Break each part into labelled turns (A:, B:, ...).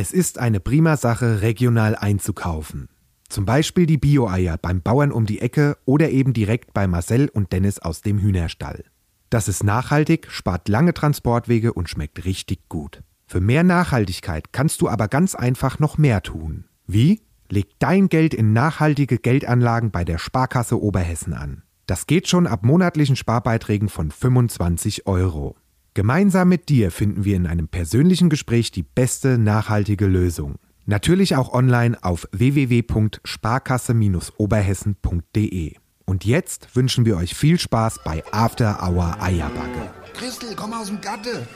A: Es ist eine prima Sache, regional einzukaufen. Zum Beispiel die Bio-Eier beim Bauern um die Ecke oder eben direkt bei Marcel und Dennis aus dem Hühnerstall. Das ist nachhaltig, spart lange Transportwege und schmeckt richtig gut. Für mehr Nachhaltigkeit kannst du aber ganz einfach noch mehr tun. Wie? Leg dein Geld in nachhaltige Geldanlagen bei der Sparkasse Oberhessen an. Das geht schon ab monatlichen Sparbeiträgen von 25 Euro. Gemeinsam mit dir finden wir in einem persönlichen Gespräch die beste nachhaltige Lösung. Natürlich auch online auf www.sparkasse-oberhessen.de. Und jetzt wünschen wir euch viel Spaß bei After Hour Eierbacke.
B: Christel, komm aus dem Gatte.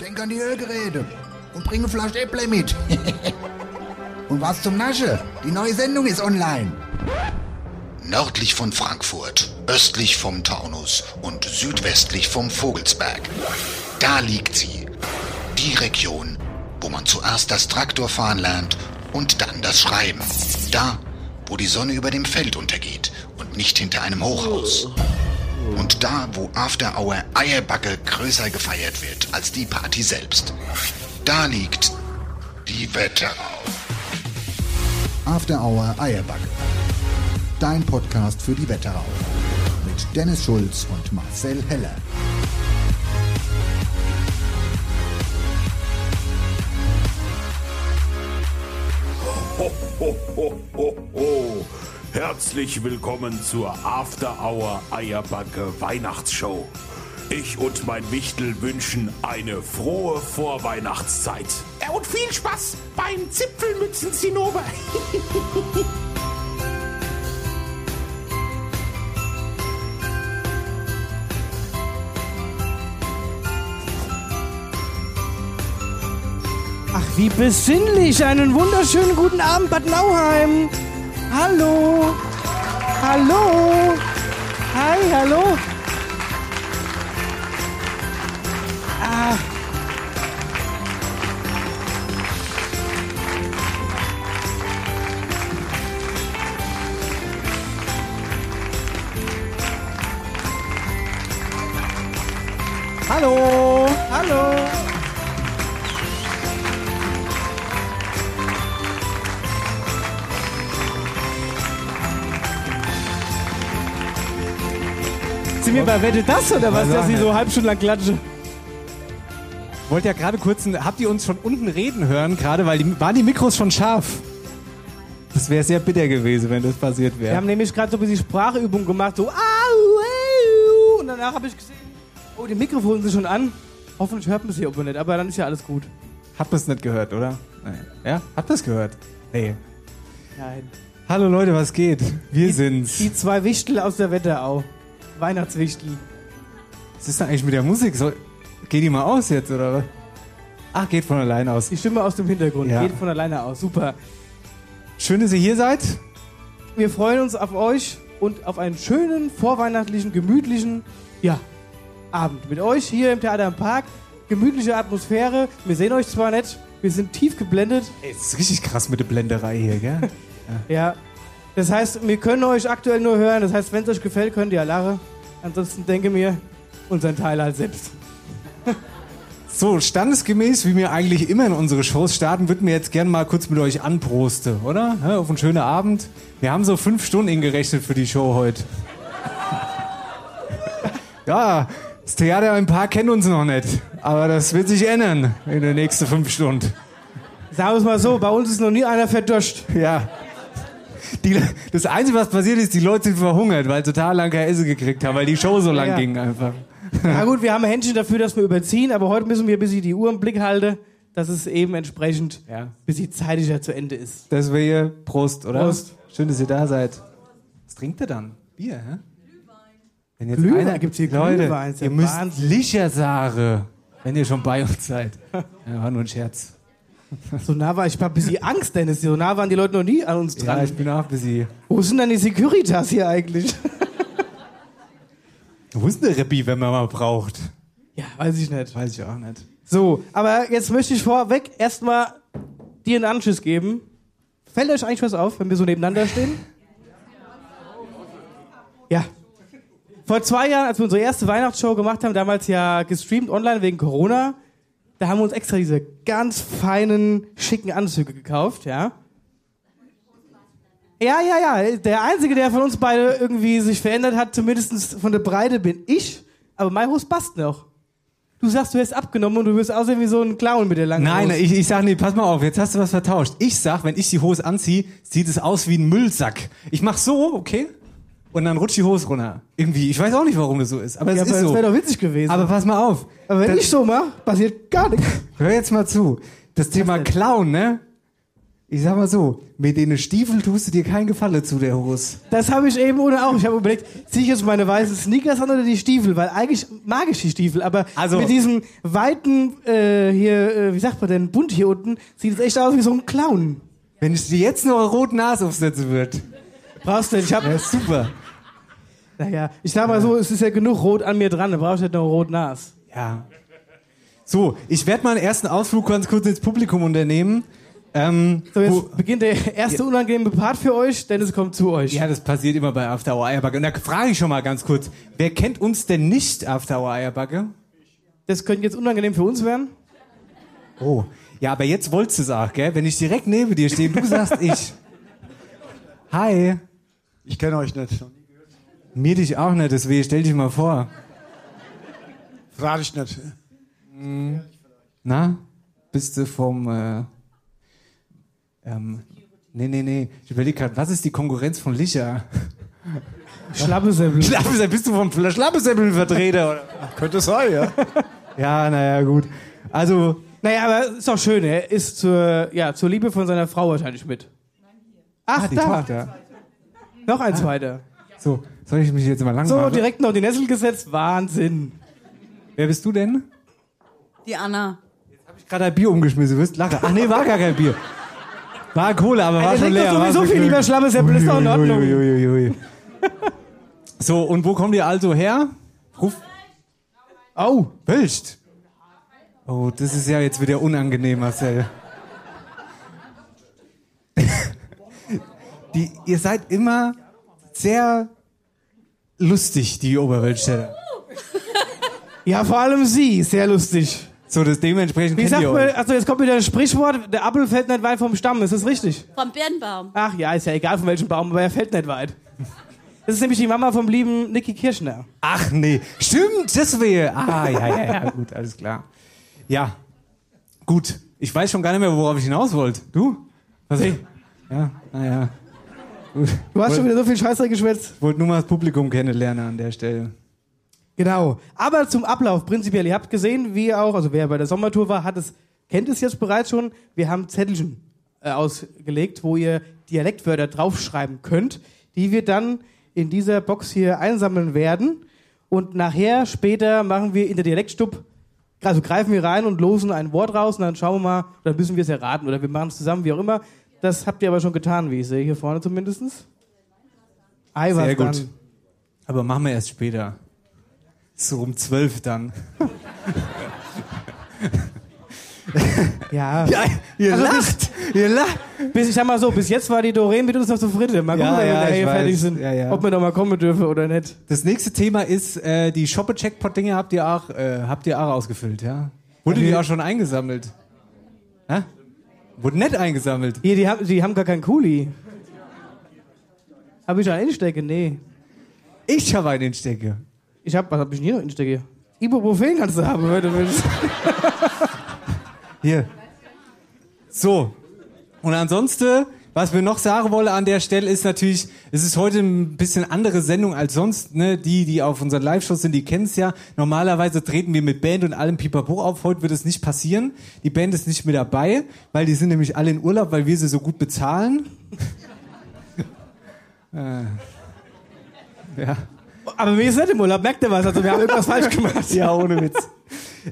B: Denk an die Ölgeräte. Und bring eine Flasche Äpple mit. und was zum Nasche? Die neue Sendung ist online.
C: Nördlich von Frankfurt, östlich vom Taunus und südwestlich vom Vogelsberg. Da liegt sie. Die Region, wo man zuerst das Traktorfahren lernt und dann das Schreiben. Da, wo die Sonne über dem Feld untergeht und nicht hinter einem Hochhaus. Und da, wo After Hour Eierbacke größer gefeiert wird als die Party selbst. Da liegt die Wetterau.
B: After Hour Eierbacke. Dein Podcast für die Wetterau. Mit Dennis Schulz und Marcel Heller.
D: Ho, ho, ho, ho, ho. Herzlich willkommen zur After Hour Eierbacke Weihnachtsshow. Ich und mein Wichtel wünschen eine frohe Vorweihnachtszeit.
E: Ja, und viel Spaß beim Zipfelmützen-Zinnober.
F: wie besinnlich. Einen wunderschönen guten Abend, Bad Nauheim. Hallo. Hallo. Hi, hallo. Ah. Hallo. Hallo. Bei Wette das oder was, dass sie so halb Stunde lang klatsche?
G: Wollt ja gerade kurz, ein- habt ihr uns von unten reden hören gerade, weil die, waren die Mikros schon scharf? Das wäre sehr bitter gewesen, wenn das passiert
F: Wir
G: wäre.
F: haben nämlich gerade so ein bisschen Sprachübung gemacht, so au, und danach habe ich gesehen, oh, die Mikrofone sind schon an. Hoffentlich hört man sie aber nicht, aber dann ist ja alles gut.
G: Hat man es nicht gehört, oder? Nein. Ja? Hat man es gehört? Nee.
F: Nein.
G: Hallo Leute, was geht? Wir sind's.
F: Die zwei Wichtel aus der Wetterau. Weihnachtswichtel.
G: Was ist denn eigentlich mit der Musik? Soll, geht die mal aus jetzt, oder was? Ach, geht von allein aus.
F: Die Stimme aus dem Hintergrund
G: Ja.
F: geht von alleine aus. Super.
G: Schön, dass ihr hier seid.
F: Wir freuen uns auf euch und auf einen schönen, vorweihnachtlichen, gemütlichen ja, Abend mit euch hier im Theater im Park. Gemütliche Atmosphäre. Wir sehen euch zwar nicht, wir sind tief geblendet.
G: Ey, das ist richtig krass mit der Blenderei hier, gell?
F: Ja. Das heißt, wir können euch aktuell nur hören. Das heißt, wenn es euch gefällt, könnt ihr ja lachen. Ansonsten denke mir, unseren Teil halt selbst.
G: So, standesgemäß, wie wir eigentlich immer in unsere Shows starten, würden wir jetzt gerne mal kurz mit euch anprosten, oder? Ja, auf einen schönen Abend. Wir haben so fünf Stunden ingerechnet für die Show heute. ja, das Theater im Park kennt uns noch nicht. Aber das wird sich ändern in den nächsten fünf Stunden.
F: Sagen wir es mal so, bei uns ist noch nie einer verduscht.
G: Ja. Die, das Einzige, was passiert ist, die Leute sind verhungert, weil sie total lang kein Essen gekriegt haben, weil die Show so lang
F: Ja.
G: ging einfach.
F: Na gut, wir haben ein Händchen dafür, dass wir überziehen, aber heute müssen wir ein bisschen die Uhr im Blick halten, dass es eben entsprechend
G: Ja.
F: ein bisschen zeitlicher zu Ende ist.
G: Das wäre Prost, oder?
F: Prost.
G: Schön, dass ihr da seid. Was trinkt ihr dann? Bier, hä? Wenn jetzt
F: Glühwein,
G: einer,
F: gibt's hier
G: Leute,
F: Glühwein,
G: ihr müsst
F: Wahnsinn.
G: Licher sagen, wenn ihr schon bei uns seid. Ja, war nur ein Scherz.
F: So nah war ich, hab ein bisschen Angst, Dennis. So nah waren die Leute noch nie an uns dran.
G: Ja, ich bin auch ein bisschen...
F: Wo sind denn die Securitas hier eigentlich?
G: Wo ist denn der Reppi, wenn man mal braucht?
F: ja, weiß ich nicht.
G: Weiß ich auch nicht.
F: So, aber jetzt möchte ich vorweg erstmal dir einen Anschiss geben. Fällt euch eigentlich was auf, wenn wir so nebeneinander stehen? Ja. Vor zwei Jahren, als wir unsere erste Weihnachtsshow gemacht haben, damals ja gestreamt online wegen Corona, da haben wir uns extra diese ganz feinen, schicken Anzüge gekauft, ja. Ja, ja, ja. Der Einzige, der von uns beide irgendwie sich verändert hat, zumindest von der Breite, bin ich. Aber mein Hose passt noch. Du sagst, du hast abgenommen und du wirst aussehen wie so ein Clown mit der langen
G: Nein,
F: Hose.
G: ich, ich sag, nee, pass mal auf, jetzt hast du was vertauscht. Ich sag, wenn ich die Hose anziehe, sieht es aus wie ein Müllsack. Ich mach so, okay? Und dann rutscht die Hose runter. Irgendwie, ich weiß auch nicht, warum das so ist, aber es
F: ja,
G: ist
F: aber das
G: so.
F: wäre doch witzig gewesen.
G: Aber pass mal auf.
F: Aber wenn
G: Das-
F: ich so mache, passiert gar nichts.
G: Hör jetzt mal zu. Das Thema
F: denn?
G: Clown, ne? Ich sag mal so, mit den Stiefeln tust du dir keinen Gefallen zu der Hose.
F: Das habe ich eben ohne auch. Ich habe überlegt, ziehe ich jetzt meine weißen Sneakers an oder die Stiefel? Weil eigentlich mag ich die Stiefel, aber
G: Also-
F: mit diesem weiten, äh, hier, äh, wie sagt man denn, bunt hier unten, sieht es echt aus wie so ein Clown.
G: Wenn ich dir jetzt noch eine rote Nase aufsetzen würde.
F: Brauchst du nicht. Ich hab,
G: Ja, super.
F: Naja, ich sag mal so, es ist ja genug rot an mir dran, da brauchst du nicht noch rot Nas.
G: Ja. So, ich werde mal einen ersten Ausflug ganz kurz ins Publikum unternehmen. Ähm,
F: So, jetzt
G: wo-
F: beginnt der erste unangenehme Part für euch, denn es kommt zu euch.
G: ja, das passiert immer bei After Hour Eierbacke. Und da frage ich schon mal ganz kurz, wer kennt uns denn nicht After Hour Eierbacke?
F: Das könnte jetzt unangenehm für uns werden.
G: Oh. Ja, aber jetzt wolltest du es auch, gell? Wenn ich direkt neben dir stehe, du sagst ich. Hi.
H: Ich kenne euch nicht.
G: Mir dich auch nicht, deswegen stell dich mal vor.
H: Frage ich nicht.
G: Na? Bist du vom, äh, ähm, nee, nee, nee. Ich überlege gerade, was ist die Konkurrenz von Licher?
F: Schlappesäppel.
G: Schlappesäppel, bist du vom Schlappesäppel-Vertreter, oder?
H: Könnte sein, ja.
G: Ja, naja, gut. Also,
F: Naja, aber ist doch schön, er ist zur, ja, zur Liebe von seiner Frau wahrscheinlich mit. Ach,
G: ah, die
F: da.
G: Tochter.
F: Noch eins weiter.
G: So, soll ich mich jetzt mal lang
F: So,
G: machen?
F: direkt noch die Nessel gesetzt. Wahnsinn.
G: Wer bist du denn?
I: Die Anna.
G: Hab ich gerade ein Bier umgeschmissen, du wirst lachen. Ach nee, war gar kein Bier. War Cola, aber war
F: Er
G: schon leer.
F: sowieso viel lieber Schlappesäppel, ist doch in Ordnung.
G: Ui, ui, ui, ui. So, und wo kommt ihr also her? Ruf.
F: Oh,
G: Wölst. Oh, das ist ja jetzt wieder unangenehm, Marcel. Die, ihr seid immer sehr lustig, die Oberweltstädter.
F: ja, vor allem sie, sehr lustig.
G: So, das dementsprechend
F: Wie sagt man, also jetzt kommt wieder ein Sprichwort, der Apfel fällt nicht weit vom Stamm, ist das richtig?
I: Vom Birnbaum.
F: Ach ja, ist ja egal von welchem Baum, aber er fällt nicht weit. Das ist nämlich die Mama vom lieben Niki Kirschner.
G: Ach nee, stimmt, das wäre. Ah, ja, ja, ja, gut, alles klar. Ja, gut. Ich weiß schon gar nicht mehr, worauf ich hinaus wollte. Du? Was?
F: Nee.
G: Ja, naja. Gut.
F: Du hast schon wieder so viel Scheiße geschwätzt.
G: Wollte nur mal das Publikum kennenlernen an der Stelle.
F: Genau. Aber zum Ablauf prinzipiell. Ihr habt gesehen, wie auch, also wer bei der Sommertour war, hat es, kennt es jetzt bereits schon. Wir haben Zettelchen äh, ausgelegt, wo ihr Dialektwörter draufschreiben könnt, die wir dann in dieser Box hier einsammeln werden. Und nachher, später, machen wir in der Dialektstub, also greifen wir rein und losen ein Wort raus und dann schauen wir mal, oder müssen wir es erraten oder wir machen es zusammen, wie auch immer. Das habt ihr aber schon getan, wie ich sehe, hier vorne zumindest. Ei, was
G: Sehr gut.
F: dann?
G: Aber machen wir erst später. So um zwölf dann.
F: Ja.
G: Ja, ihr
F: Also
G: lacht! Ihr lacht!
F: Bis, ich sag mal so, bis jetzt war die Doreen mit uns noch zufrieden. Mal
G: Ja,
F: gucken, wenn
G: ja,
F: wir
G: ich
F: hier
G: weiß.
F: fertig sind,
G: Ja, ja.
F: ob wir noch mal kommen dürfen oder nicht.
G: Das nächste Thema ist, äh, die Shoppe-Checkpot-Dinge habt ihr auch, äh, habt ihr auch ausgefüllt, ja? Wurde die auch schon eingesammelt? Hä? Wurde nicht eingesammelt.
F: Hier, die haben, die haben gar keinen Kuli. Hab ich einen Instecke? Nee.
G: Ich habe einen Stecke.
F: Ich hab, was hab ich denn hier noch Instecke? Ibuprofen kannst du haben, wenn du willst.
G: Hier. So. Und ansonsten, was wir noch sagen wollen an der Stelle, ist natürlich, es ist heute ein bisschen andere Sendung als sonst. Ne? Die, die auf unseren Live-Shows sind, die kennen es ja. Normalerweise treten wir mit Band und allem Pipapo auf. Heute wird es nicht passieren. Die Band ist nicht mit dabei, weil die sind nämlich alle in Urlaub, weil wir sie so gut bezahlen. äh. Ja.
F: Aber mir ist nicht im Urlaub, merkt ihr was? Also wir haben irgendwas falsch gemacht.
G: Ja, ohne Witz.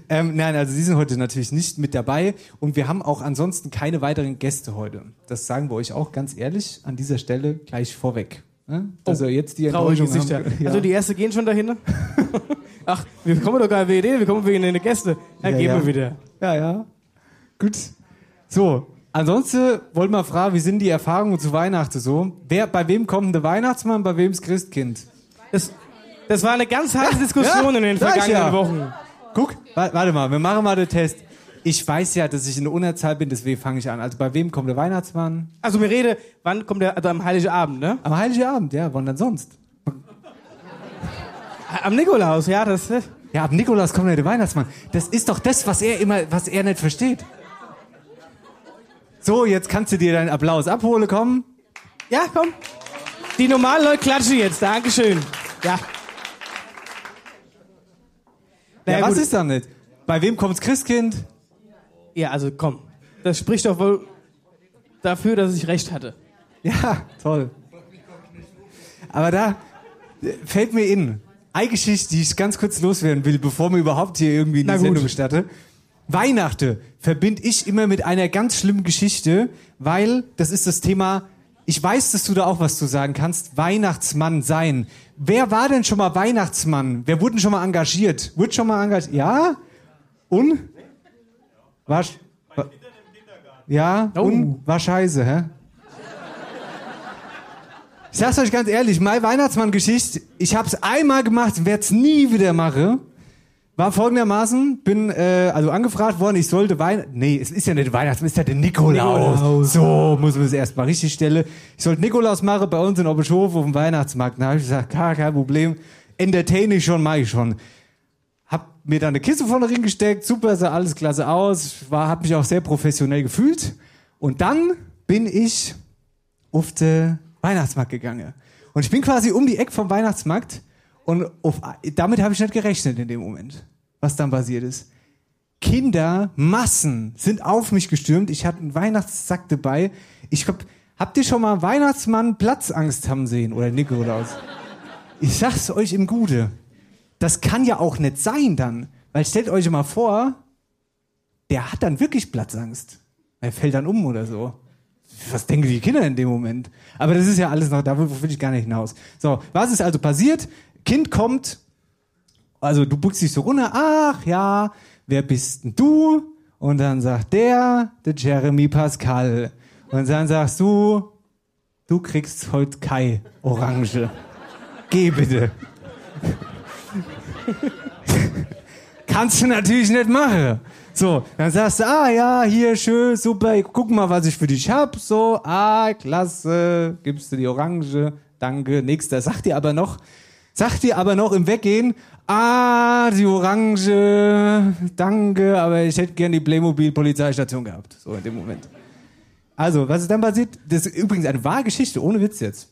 G: Ähm, nein, also Sie sind heute natürlich nicht mit dabei und wir haben auch ansonsten keine weiteren Gäste heute. Das sagen wir euch auch ganz ehrlich an dieser Stelle gleich vorweg. Ne? Also jetzt die Enttäuschung
F: Gesichter.
G: haben, ja.
F: Also die erste gehen schon dahin. Ach, wir kommen doch gar nicht wir kommen wegen den Gäste. Dann
G: Ja,
F: gehen
G: ja.
F: wir wieder.
G: Ja, ja. Gut. So, ansonsten wollen wir fragen, wie sind die Erfahrungen zu Weihnachten so? Wer, bei wem kommt der Weihnachtsmann, bei wem das Christkind?
F: Das, das war eine ganz heiße Diskussion in den vergangenen. Wochen.
G: Guck, wa- warte mal, wir machen mal den Test. Ich weiß ja, dass ich in der Unterzahl bin, deswegen fange ich an. Also bei wem kommt der Weihnachtsmann?
F: Also mir rede, wann kommt der, also am Heiligen Abend, ne?
G: Am Heiligen Abend, ja, wann denn sonst?
F: Am Nikolaus, ja, das, das
G: Ja, ab Nikolaus kommt ja der Weihnachtsmann. Das ist doch das, was er immer, was er nicht versteht. So, jetzt kannst du dir deinen Applaus abholen, komm.
F: Ja, komm. Die normalen Leute klatschen jetzt, Dankeschön. Ja.
G: Ja,
F: Naja,
G: was
F: gut.
G: ist da nicht? Bei wem kommt's Christkind?
F: Ja, also komm. Das spricht doch wohl dafür, dass ich recht hatte.
G: Ja, toll. Aber da äh, fällt mir in, eine Geschichte, die ich ganz kurz loswerden will, bevor mir überhaupt hier irgendwie eine. Sendung gestatte. Weihnachten verbinde ich immer mit einer ganz schlimmen Geschichte, weil das ist das Thema, ich weiß, dass du da auch was zu sagen kannst, Weihnachtsmann sein. Wer war denn schon mal Weihnachtsmann? Wer wurde denn schon mal engagiert? Wurde schon mal engagiert? Ja? Und? War, war ja? Und? War scheiße, hä? Ich sag's euch ganz ehrlich, meine Weihnachtsmann-Geschichte, ich hab's einmal gemacht, werd's nie wieder machen. War folgendermaßen, bin äh, also angefragt worden, ich sollte Weihnachten, nee, es ist ja nicht Weihnachten, es ist ja der Nikolaus.
F: Nikolaus.
G: So muss man es erstmal richtig stellen. Ich sollte Nikolaus machen bei uns in Oberschof auf dem Weihnachtsmarkt. Da habe ich gesagt, kein, kein Problem, entertain ich schon, mach ich schon. Hab mir da eine Kiste vorne gesteckt, super, sah alles klasse aus, war, hab mich auch sehr professionell gefühlt. Und dann bin ich auf den Weihnachtsmarkt gegangen. Und ich bin quasi um die Ecke vom Weihnachtsmarkt und auf, damit habe ich nicht gerechnet in dem Moment, was dann passiert ist. Kinder, Massen sind auf mich gestürmt. Ich hatte einen Weihnachtssack dabei. Ich hab, habt ihr schon mal Weihnachtsmann Platzangst haben sehen oder Nikolaus? Ich sag's euch im Gute. Das kann ja auch nicht sein dann. Weil stellt euch mal vor, der hat dann wirklich Platzangst. Er fällt dann um oder so. Was denken die Kinder in dem Moment? Aber das ist ja alles noch, da will ich gar nicht hinaus. So, was ist also passiert? Kind kommt, also du buchst dich so runter, ach ja, wer bist denn du? Und dann sagt der, der Jeremy Pascal. Und dann sagst du, du kriegst heute Kai Orange. Geh bitte. Kannst du natürlich nicht machen. So, dann sagst du, ah ja, hier schön, super, guck mal, was ich für dich hab. So, ah, klasse, gibst du die Orange, danke, nächster. Sagt dir aber noch, sagt dir aber noch im Weggehen, ah, die Orange, danke, aber ich hätte gern die Playmobil-Polizeistation gehabt. So in dem Moment. Also, was ist dann passiert? Das ist übrigens eine wahre Geschichte, ohne Witz jetzt.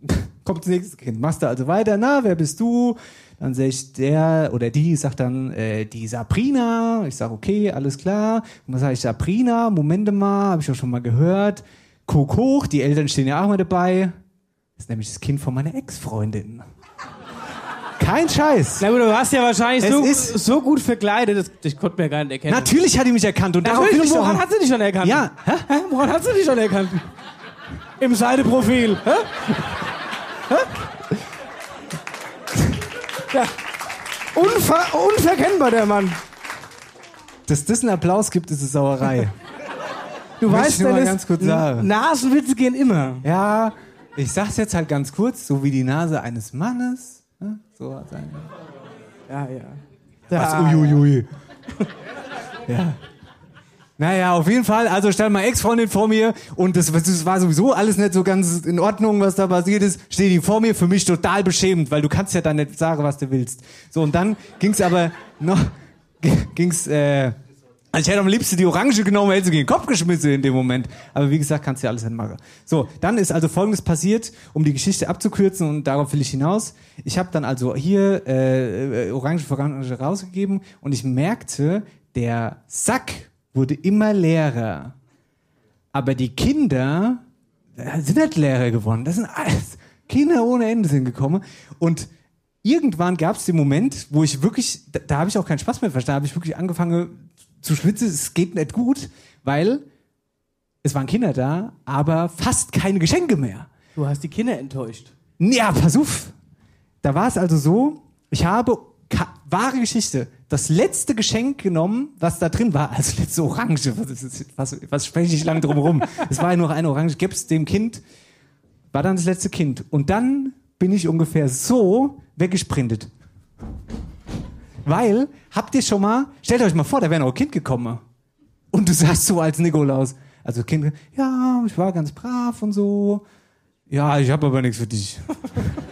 G: Kommt das nächste Kind. Machst du also weiter, na, wer bist du? Dann sag ich, der oder die sagt dann, äh, die Sabrina. Ich sag, okay, alles klar. Und dann sage ich, Sabrina, Momente mal, habe ich auch schon mal gehört. Guck hoch, die Eltern stehen ja auch mal dabei. Das ist nämlich das Kind von meiner Ex-Freundin. Kein Scheiß.
F: Na gut, du warst ja wahrscheinlich
G: Es
F: so,
G: ist-
F: so gut verkleidet, das, ich konnte mir gar nicht erkennen.
G: Natürlich hat die mich erkannt und darauf
F: Natürlich, woran hat sie dich schon erkannt?
G: Ja, hä?
F: Hä? Woran hat sie dich schon erkannt? Im Seideprofil. Hä? Hä? Ja. Unver unverkennbar, der Mann.
G: Dass das einen Applaus gibt, ist eine Sauerei.
F: Du
G: Möchte
F: weißt, Dennis,
G: ganz kurz sagen.
F: Nasenwitze gehen immer.
G: Ja, ich sag's jetzt halt ganz kurz, so wie die Nase eines Mannes. So hat eine.
F: Ja, ja.
G: Was?
F: Da,
G: Uiuiui. ja. Naja, auf jeden Fall, also stand meine Ex-Freundin vor mir und das, das war sowieso alles nicht so ganz in Ordnung, was da passiert ist. Steht die vor mir, für mich total beschämend, weil du kannst ja dann nicht sagen, was du willst. So, und dann ging's aber noch, ging's, äh, also ich hätte am liebsten die Orange genommen, hätte sie gegen den Kopf geschmissen in dem Moment. Aber wie gesagt, kannst du ja alles nicht machen. So, dann ist also Folgendes passiert, um die Geschichte abzukürzen und darauf will ich hinaus. Ich habe dann also hier äh, Orange für Orange rausgegeben und ich merkte, der Sack wurde immer leerer. Aber die Kinder äh, sind nicht leerer geworden. Das sind alles Kinder ohne Ende sind gekommen. Und irgendwann gab es den Moment, wo ich wirklich, da, da habe ich auch keinen Spaß mehr verstanden, habe ich wirklich angefangen zu schwitzen, es geht nicht gut, weil es waren Kinder da, aber fast keine Geschenke mehr.
F: Du hast die Kinder enttäuscht.
G: Ja, pass auf. Da war es also so, ich habe, wahre Geschichte, das letzte Geschenk genommen, was da drin war, also letzte Orange, was, was, was spreche ich lang drum rum? Es war ja nur eine Orange, gib's dem Kind, war dann das letzte Kind. Und dann bin ich ungefähr so weggesprintet. Weil, habt ihr schon mal, stellt euch mal vor, da wäre noch ein Kind gekommen. Und du sagst so als Nikolaus, also Kind, ja, ich war ganz brav und so. Ja, ich habe aber nichts für dich.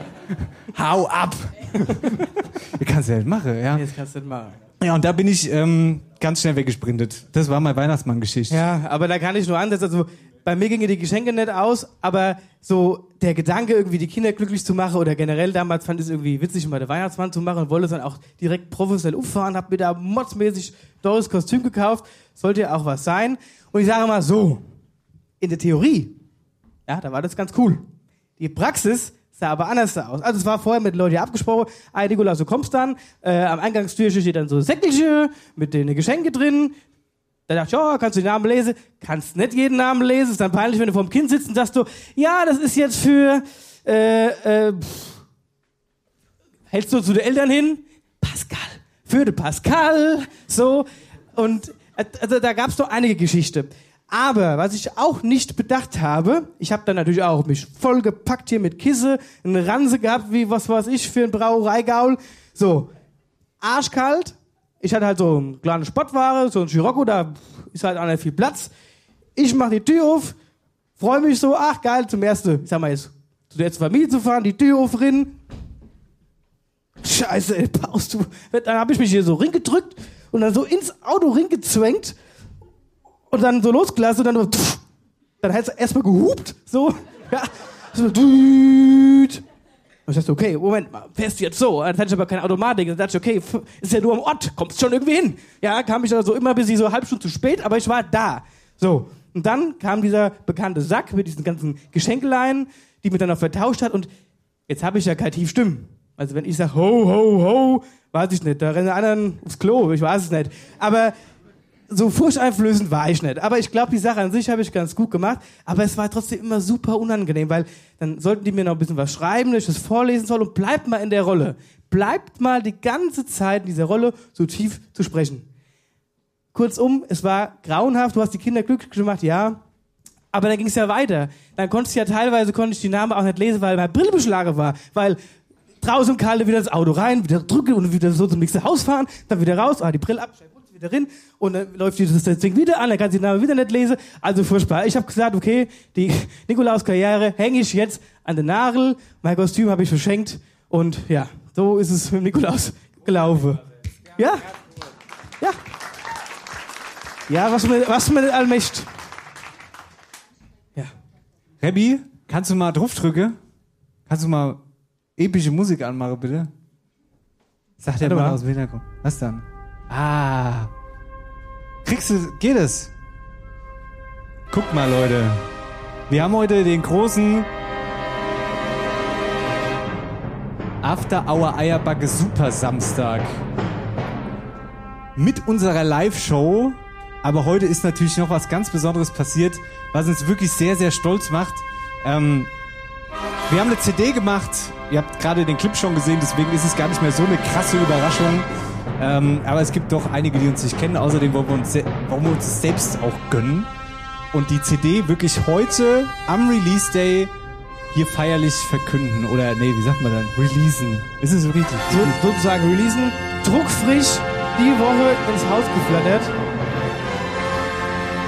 G: Hau ab! Wie kannst du das machen, ja?
F: Jetzt kannst du das machen.
G: Ja, und da bin ich ähm, ganz schnell weggesprintet. Das war meine Weihnachtsmann-Geschichte.
F: Ja, aber da kann ich nur ansetzen. Also bei mir gingen die Geschenke nicht aus, aber so der Gedanke, irgendwie die Kinder glücklich zu machen oder generell damals fand ich es irgendwie witzig, mal den Weihnachtsmann zu machen und wollte es dann auch direkt professionell umfahren, hab mir da modsmäßig teures Kostüm gekauft. Sollte ja auch was sein. Und ich sage mal so, in der Theorie, ja, da war das ganz cool. Die Praxis sah aber anders aus. Also es war vorher mit Leuten abgesprochen, ah, Nikolaus, du kommst dann, äh, am Eingangstürchen steht dann so Säckelchen mit den Geschenke drin. Da dachte ich, ja, kannst du den Namen lesen? Kannst nicht jeden Namen lesen, ist dann peinlich, wenn du vor dem Kind sitzt und sagst du, ja, das ist jetzt für, äh, äh, pff. hältst du zu den Eltern hin? Pascal, für den Pascal, so. Und also da gab's doch einige Geschichten. Aber was ich auch nicht bedacht habe, ich habe dann natürlich auch mich vollgepackt hier mit Kisse, eine Ranse gehabt, wie was weiß ich für ein Brauereigaul. So, arschkalt. Ich hatte halt so eine kleine Spottware, so ein Scirocco, da ist halt auch nicht viel Platz. Ich mache die Tür auf, freue mich so, ach geil, zum ersten, ich sag mal jetzt, zu der ersten Familie zu fahren, die Tür aufrennen. Scheiße, ey, Paus, du. Dann habe ich mich hier so ringedrückt und dann so ins Auto ringezwängt und dann so losgelassen und dann so, pff, dann hat es erstmal gehupt, so, ja, so, düt. Und ich dachte, okay, Moment mal, fährst du jetzt so? Dann hatte ich aber keine Automatik. Dann dachte ich, okay, ist ja nur am Ort, kommst schon irgendwie hin. Ja, kam ich dann so immer bis ich so halbe Stunde zu spät, aber ich war da. So. Und dann kam dieser bekannte Sack mit diesen ganzen Geschenkeleien, die mir dann noch vertauscht hat und jetzt habe ich ja keine Tiefstimmen. Also wenn ich sage, ho, ho, ho, weiß ich nicht, da rennen anderen aufs Klo, ich weiß es nicht. Aber so furchteinflößend war ich nicht. Aber ich glaube, die Sache an sich habe ich ganz gut gemacht. Aber es war trotzdem immer super unangenehm, weil dann sollten die mir noch ein bisschen was schreiben, dass ich das vorlesen soll und bleibt mal in der Rolle. Bleibt mal die ganze Zeit in dieser Rolle so tief zu sprechen. Kurzum, es war grauenhaft, du hast die Kinder glücklich gemacht, ja. Aber dann ging es ja weiter. Dann konntest du ja teilweise, konnte ich die Namen auch nicht lesen, weil meine Brille beschlagen war. Weil draußen Kalte wieder ins Auto rein, wieder drücken und wieder so zum nächsten Haus fahren, dann wieder raus, ah, die Brille ab, schnell putz, wieder rein und dann läuft dieses das Ding wieder an, dann kannst du den Namen wieder nicht lesen. Also furchtbar. Ich habe gesagt, okay, die Nikolaus-Karriere hänge ich jetzt an den Nagel, mein Kostüm habe ich verschenkt und ja, so ist es mit Nikolaus gelaufen. Ja? Ja. Ja, was mir, was mir nicht allmächt. Ja.
G: Rebbi, kannst du mal draufdrücken? Kannst du mal epische Musik anmachen, bitte?
F: Warte
G: mal
F: mal.
G: aus dem Hintergrund. Was dann? Ah. Kriegst du, geht es? Guckt mal, Leute. Wir haben heute den großen After Hour Eierbacke Super Samstag. Mit unserer Live-Show. Aber heute ist natürlich noch was ganz Besonderes passiert, was uns wirklich sehr, sehr stolz macht. Ähm, wir haben eine CD gemacht. Ihr habt gerade den Clip schon gesehen, deswegen ist es gar nicht mehr so eine krasse Überraschung. Ähm, aber es gibt doch einige, die uns nicht kennen. Außerdem wollen wir uns, wollen wir uns selbst auch gönnen. Und die CD wirklich heute am Release Day hier feierlich verkünden. Oder, nee, wie sagt man dann? Releasen. Ist es so richtig?
F: So, sozusagen releasen, druckfrisch die Woche ins Haus geflattert.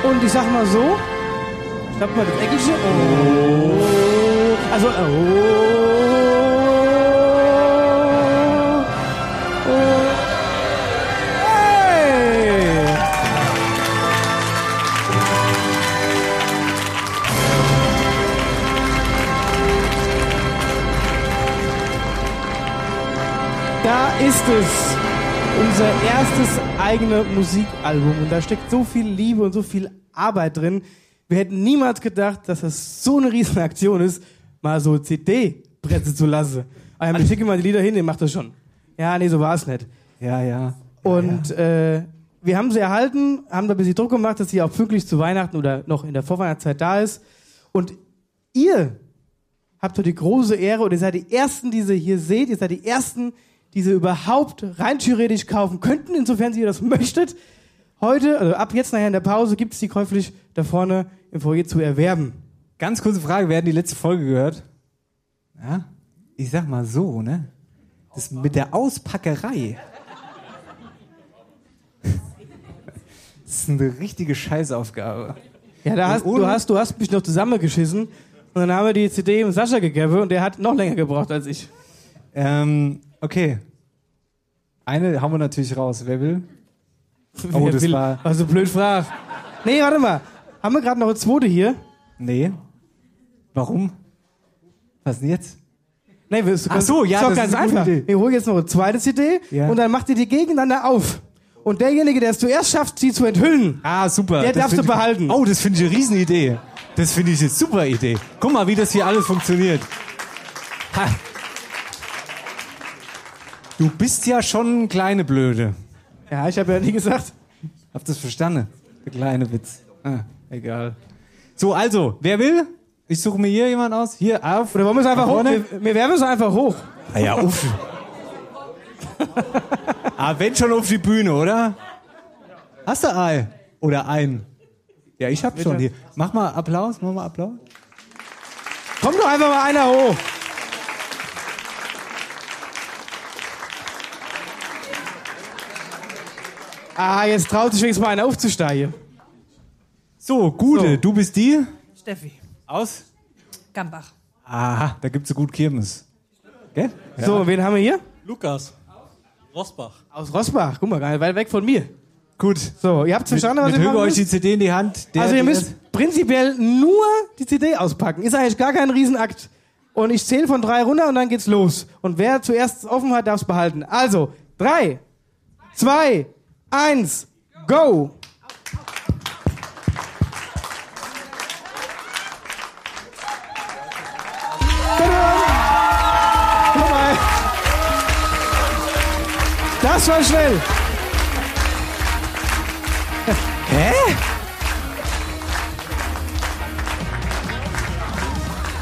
F: Und ich sag mal so, schnapp mal das Eckelchen. Oh. Also, oh. Ist es. Unser erstes eigene Musikalbum. Und da steckt so viel Liebe und so viel Arbeit drin. Wir hätten niemals gedacht, dass das so eine riesen Aktion ist, mal so CD-Presse zu lassen. Ah ja, ich schicke mal die Lieder hin, ihr macht das schon. Ja, nee, so war es nicht.
G: Ja, ja.
F: Und Äh, wir haben sie erhalten, haben da ein bisschen Druck gemacht, dass sie auch pünktlich zu Weihnachten oder noch in der Vorweihnachtszeit da ist. Und ihr habt doch die große Ehre und ihr seid die Ersten, die sie hier seht. Ihr seid die Ersten, die sie überhaupt rein theoretisch kaufen könnten, insofern ihr das möchtet. Heute, also ab jetzt nachher in der Pause, gibt es die käuflich da vorne im Foyer zu erwerben.
G: Ganz kurze Frage, wer hat die letzte Folge gehört? Ja? Ich sag mal so, ne? Das mit der Auspackerei. Das ist eine richtige Scheißaufgabe.
F: Ja, da hast, du, hast, du hast mich noch zusammengeschissen und dann haben wir die CD dem Sascha gegeben und der hat noch länger gebraucht als ich.
G: Ähm, okay. Eine haben wir natürlich raus. Wer will? Oh,
F: Wer
G: das
F: will,
G: war.
F: Was so blöd frag. Nee, warte mal. Haben wir gerade noch eine zweite hier?
G: Nee. Warum? Was denn jetzt?
F: Nee, wir,
G: Ach so, ja, das
F: ganz
G: ist eine
F: einfach.
G: Idee.
F: Wir holen jetzt noch eine zweite CD
G: Ja.
F: und dann macht ihr die gegeneinander auf. Und derjenige, der es zuerst schafft, sie zu enthüllen,
G: Ah, super.
F: Der
G: Das
F: darfst
G: find
F: du
G: ich-
F: behalten.
G: Oh, das finde ich eine Riesenidee. Das finde ich eine super Idee. Guck mal, wie das hier alles funktioniert. Ha. Du bist ja schon ein kleine Blöde.
F: ja, ich habe ja nie gesagt.
G: Habt ihr das verstanden? Der kleine Witz. Ah, egal. So, also, wer will? Ich suche mir hier jemand aus. Hier, auf.
F: Oder wollen wir es einfach hoch? Wir, wir werfen es einfach hoch.
G: Ah ja, uff. ah, wenn schon auf die Bühne, oder? Hast du Ei? Oder ein? Ja, ich hab schon hier. Mach mal Applaus, mach mal Applaus.
F: Kommt doch einfach mal einer hoch. Ah, jetzt traut sich wenigstens mal einer aufzusteigen.
G: So, Gude,
F: So.
G: du bist die?
J: Steffi,
G: Aus?
J: Gambach.
G: Aha, da gibt's so gut Kirmes. Gell?
F: So, wen haben wir hier?
K: Lukas. Rosbach.
F: Aus Rosbach. Guck mal, nicht weit weg von mir.
G: Gut.
F: So, ihr habt verstanden, was
G: Mit drücke
F: machen
G: euch die? CD in die Hand. Der,
F: Also ihr müsst prinzipiell nur die CD auspacken. Ist eigentlich gar kein Riesenakt. Und ich zähle von drei runter und dann geht's los. Und wer zuerst offen hat, darf's behalten. Also, drei, zwei, eins, go! Das war schnell.
G: Hä?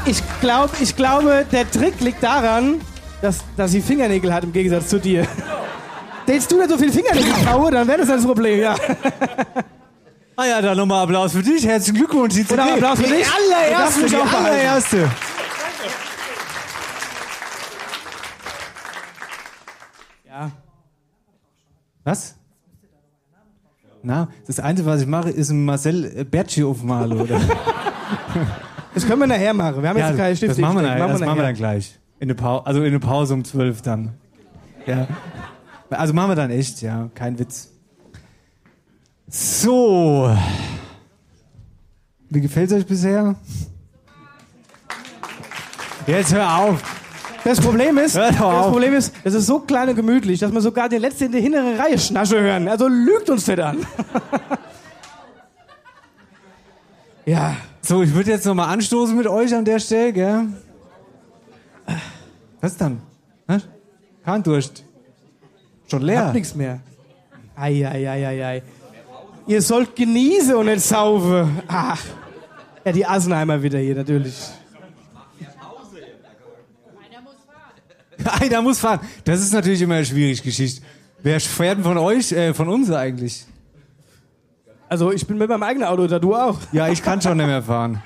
F: Ich, glaub, ich glaube, der Trick liegt daran, dass, dass sie Fingernägel hat im Gegensatz zu dir. Hättest du nicht so viel Fingernägel kaue, dann wäre das das Problem, ja.
G: Ah ja, dann nochmal Applaus für dich. Herzlichen Glückwunsch. Die CD.
F: Applaus für
G: die
F: dich. Darfst
G: allererste, die allererste.
F: Ja.
G: Was? Na, das Einzige, was ich mache, ist ein Marcel Bertschi aufmalen, oder?
F: Das können wir nachher machen. Wir haben jetzt keine Stifte.
G: das machen wir, nachher, das machen wir dann gleich. In Pause, also in der Pause um 12 dann. Ja. Also machen wir dann echt, ja, kein Witz. So. Wie gefällt's euch bisher? Jetzt hör auf.
F: Das Problem ist, das. Problem ist, es ist so klein und gemütlich, dass wir sogar den letzten in der hinteren Reihe Schnasche hören. Also lügt uns das an. ja.
G: So, ich würde jetzt nochmal anstoßen mit euch an der Stelle, gell? Was dann? Hä? Kein Durst. Schon
F: Hab
G: leer.
F: nichts mehr. Ei, ei, ei, ei, ei. Ihr sollt genießen und nicht saufen. Ach. Ja, die Assenheimer wieder hier, natürlich.
G: Einer muss fahren. Das ist natürlich immer eine schwierige Geschichte. Wer fährt denn von euch, äh, von uns eigentlich?
F: Also, ich bin mit meinem eigenen Auto da, du auch.
G: Ja, ich kann schon nicht mehr fahren.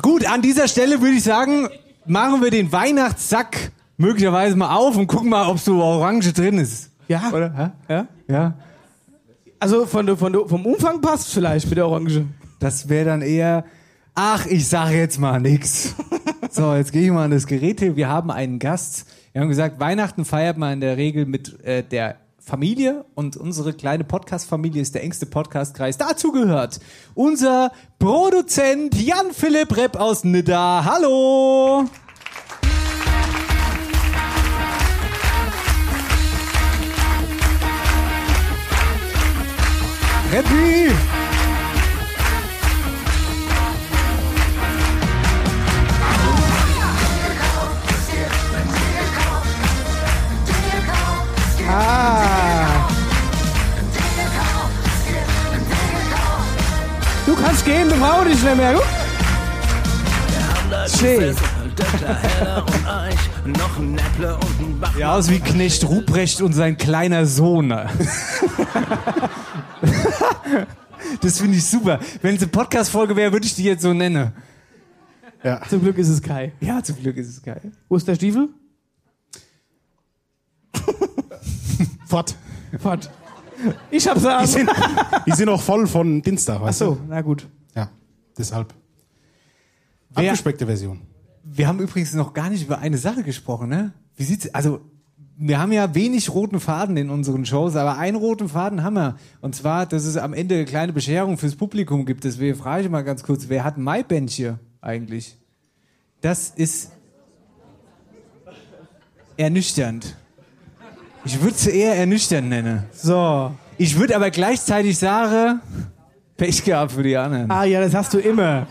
G: Gut, an dieser Stelle würde ich sagen, machen wir den Weihnachtssack möglicherweise mal auf und gucken mal, ob so Orange drin ist.
F: Ja.
G: Oder?
F: Ja?
G: Ja.
F: Also, von, der- von, der- vom Umfang passt vielleicht mit der Orange.
G: Das wäre dann eher, ach, ich sage jetzt mal nix. So, jetzt gehe ich mal an das Gerät hier. Wir haben einen Gast. Wir haben gesagt, Weihnachten feiert man in der Regel mit äh, der Familie und unsere kleine Podcast-Familie ist der engste Podcastkreis. Dazu gehört unser Produzent Jan-Philipp Repp aus Nidda. Hallo! Reppi!
F: Ah. Du kannst gehen, du brauchst dich nicht mehr. Schön.
G: Ja, aus wie Knecht Ruprecht und sein kleiner Sohn. das finde ich super. Wenn es eine Podcast-Folge wäre, würde ich die jetzt so nennen.
F: Zum Glück ist es Kai.
G: Ja, zum Glück ist es geil.
F: Wo ist der Stiefel?
H: Fort.
F: Fort. Ich hab's
J: Die
F: an.
J: sind, die sind auch voll von Dienstag,
F: Ach
J: weißt
F: so,
J: du?
F: na gut.
J: Ja, deshalb.
G: Wer-
J: Abgespeckte Version.
G: Wir haben übrigens noch gar nicht über eine Sache gesprochen, ne? Wie sieht's, also, wir haben ja wenig roten Faden in unseren Shows, aber einen roten Faden haben wir. Und zwar, dass es am Ende eine kleine Bescherung fürs Publikum gibt. Deswegen frage ich mal ganz kurz, wer hat ein Maibändchen eigentlich? Das ist ernüchternd. Ich würde es eher ernüchternd nennen.
F: So.
G: Ich würde aber gleichzeitig sagen, Pech gehabt für die anderen.
F: Ah ja, das hast du immer.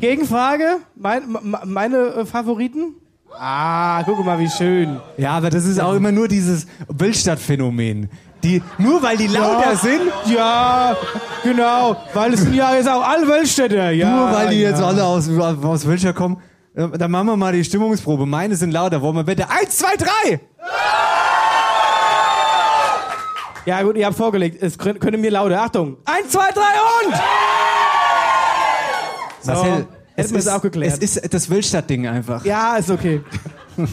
F: Gegenfrage? Mein, meine äh, Favoriten? Ah, guck mal, wie schön.
G: Ja, aber das ist auch immer nur dieses Wildstadt-Phänomen. Die, nur weil die lauter
F: Ja.
G: sind,
F: Ja, genau. Weil es sind ja jetzt auch alle Weltstädter. Ja,
G: nur weil die
F: ja.
G: jetzt alle aus, aus Wildstadt kommen, äh, dann machen wir mal die Stimmungsprobe. Meine sind lauter. Wollen wir bitte? Eins, zwei, drei!
F: Ja gut, ihr habt vorgelegt. Es könnt, könnt ihr mir lauter. Achtung. Eins, zwei, drei und! So,
G: Marcel,
F: es auch geklärt.
G: Es ist das Wildstadt-Ding einfach.
F: ja, ist okay.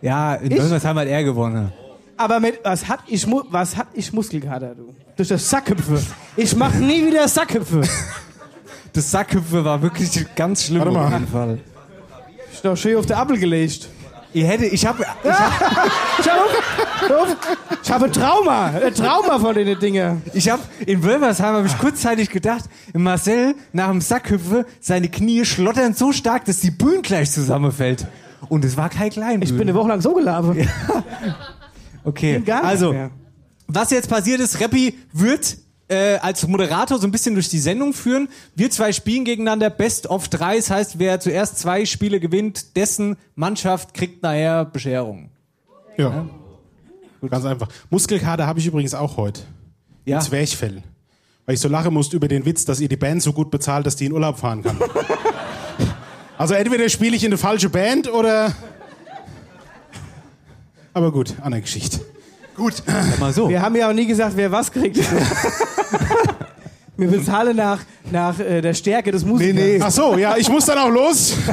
G: Ja, in
F: Ich?
G: Wölmersheim hat er gewonnen.
F: Aber mit, was hat ich, Mu- was hat ich Muskelkater, du? Durch das Sackhüpfe. Ich mach nie wieder Sackhüpfe.
G: Das Sackhüpfe war wirklich ganz schlimm
J: Warte mal.
G: auf jeden Fall.
F: Ich doch schön auf der Appel gelegt.
G: Ihr hätte, ich habe,
F: Ich habe ich habe Trauma. Ein Trauma von den Dingen.
G: ich habe in Wölmersheim habe ich kurzzeitig gedacht, Marcel nach dem Sackhüpfe seine Knie schlottern so stark, dass die Bühne gleich zusammenfällt. Und es war kein Kleinbühne.
F: Ich bin eine Woche lang so gelaufen.
G: Okay,
F: gar nicht
G: also, was jetzt passiert ist, Rappi wird äh, als Moderator so ein bisschen durch die Sendung führen. Wir zwei spielen gegeneinander Best of drei. Das heißt, wer zuerst zwei Spiele gewinnt, dessen Mannschaft kriegt nachher Bescherung.
J: Ja. Ganz einfach. Muskelkater habe ich übrigens auch heute.
G: Ja.
J: Zwerchfell. Weil ich so lachen musste über den Witz, dass ihr die Band so gut bezahlt, dass die in Urlaub fahren kann. also entweder spiele ich in eine falsche Band oder. Aber gut, andere Geschichte. Gut.
G: Mal so.
F: Wir haben ja auch nie gesagt, wer was kriegt. Wir bezahlen nach, nach äh, der Stärke des Musikers.
J: Ach so, ja, ich muss dann auch los.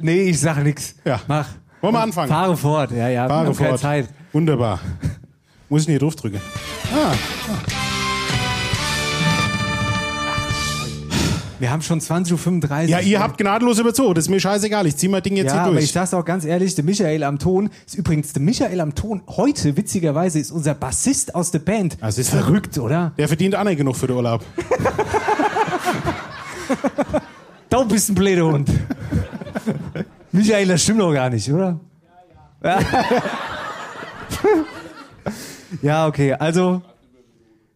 G: Nee, ich sag nix.
J: Ja.
G: Mach.
J: Wollen wir anfangen?
G: Fahre fort. Ja, ja.
J: Fahre fort.
G: Zeit.
J: Wunderbar. Muss ich denn hier draufdrücken? Ah,
G: Wir haben schon 20.35 Uhr.
J: ja, ihr habt gnadenlos überzogen. Das ist mir scheißegal. Ich zieh mein Ding jetzt
G: Ja,
J: hier
G: aber
J: durch.
G: ich sag's auch ganz ehrlich, der Michael am Ton ist übrigens der Michael am Ton. Heute, witzigerweise, ist unser Bassist aus der Band.
J: Das ist
G: verrückt, oder?
J: Der verdient nicht genug für den Urlaub.
G: Du bist ein blöder Hund. Michael, das stimmt doch gar nicht, oder? ja, okay, also.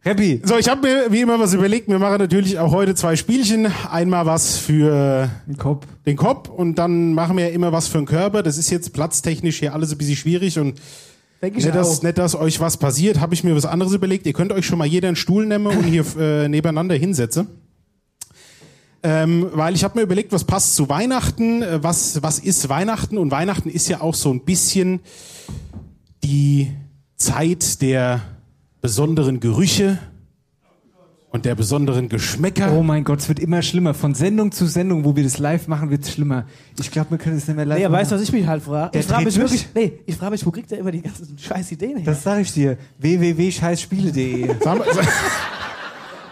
G: Happy.
J: So, ich habe mir wie immer was überlegt. Wir machen natürlich auch heute zwei Spielchen. Einmal was für
G: Kopf.
J: den Kopf und dann machen wir immer was für den Körper. Das ist jetzt platztechnisch hier alles ein bisschen schwierig und
F: Denke ich
J: nicht dass, nicht, dass euch was passiert, habe ich mir was anderes überlegt. Ihr könnt euch schon mal jeder einen Stuhl nehmen und hier äh, nebeneinander hinsetzen. Ähm, weil ich habe mir überlegt, was passt zu Weihnachten, äh, was, was ist Weihnachten und Weihnachten ist ja auch so ein bisschen die Zeit der besonderen Gerüche und der besonderen Geschmäcker.
G: Oh mein Gott, es wird immer schlimmer. Von Sendung zu Sendung, wo wir das live machen, wird es schlimmer. Ich glaube, wir können es nicht mehr live
F: Nee,
G: machen.
F: weißt du, was ich mich halt frage? Ich frage mich
G: durch.
F: wirklich, nee, ich frage mich, wo kriegt der immer die ganzen scheiß Ideen her?
G: Das sag ich dir. www.scheißspiele.de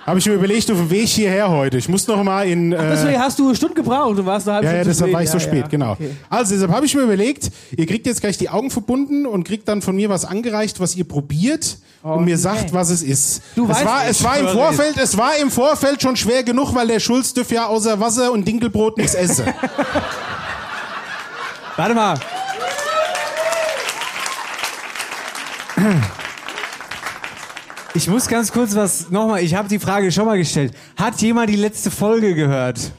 J: Habe ich mir überlegt auf dem Weg hierher heute. Ich muss noch mal in. Äh,
F: Deswegen hast du eine Stunde gebraucht und warst eine halbe
J: ja, ja,
F: Stunde zu
J: deshalb war ich so
F: Ja,
J: spät,
F: ja.
J: genau.
F: Okay.
J: Also deshalb habe ich mir überlegt, ihr kriegt jetzt gleich die Augen verbunden und kriegt dann von mir was angereicht, was ihr probiert und mir sagt, was es ist.
F: Du
J: es
F: weißt,
J: war, es war im Vorfeld, es war im Vorfeld schon schwer genug, weil der Schulz dürfte ja außer Wasser und Dinkelbrot nichts essen.
G: Warte mal. Ich muss ganz kurz was nochmal. Ich habe die Frage schon mal gestellt. Hat jemand die letzte Folge gehört?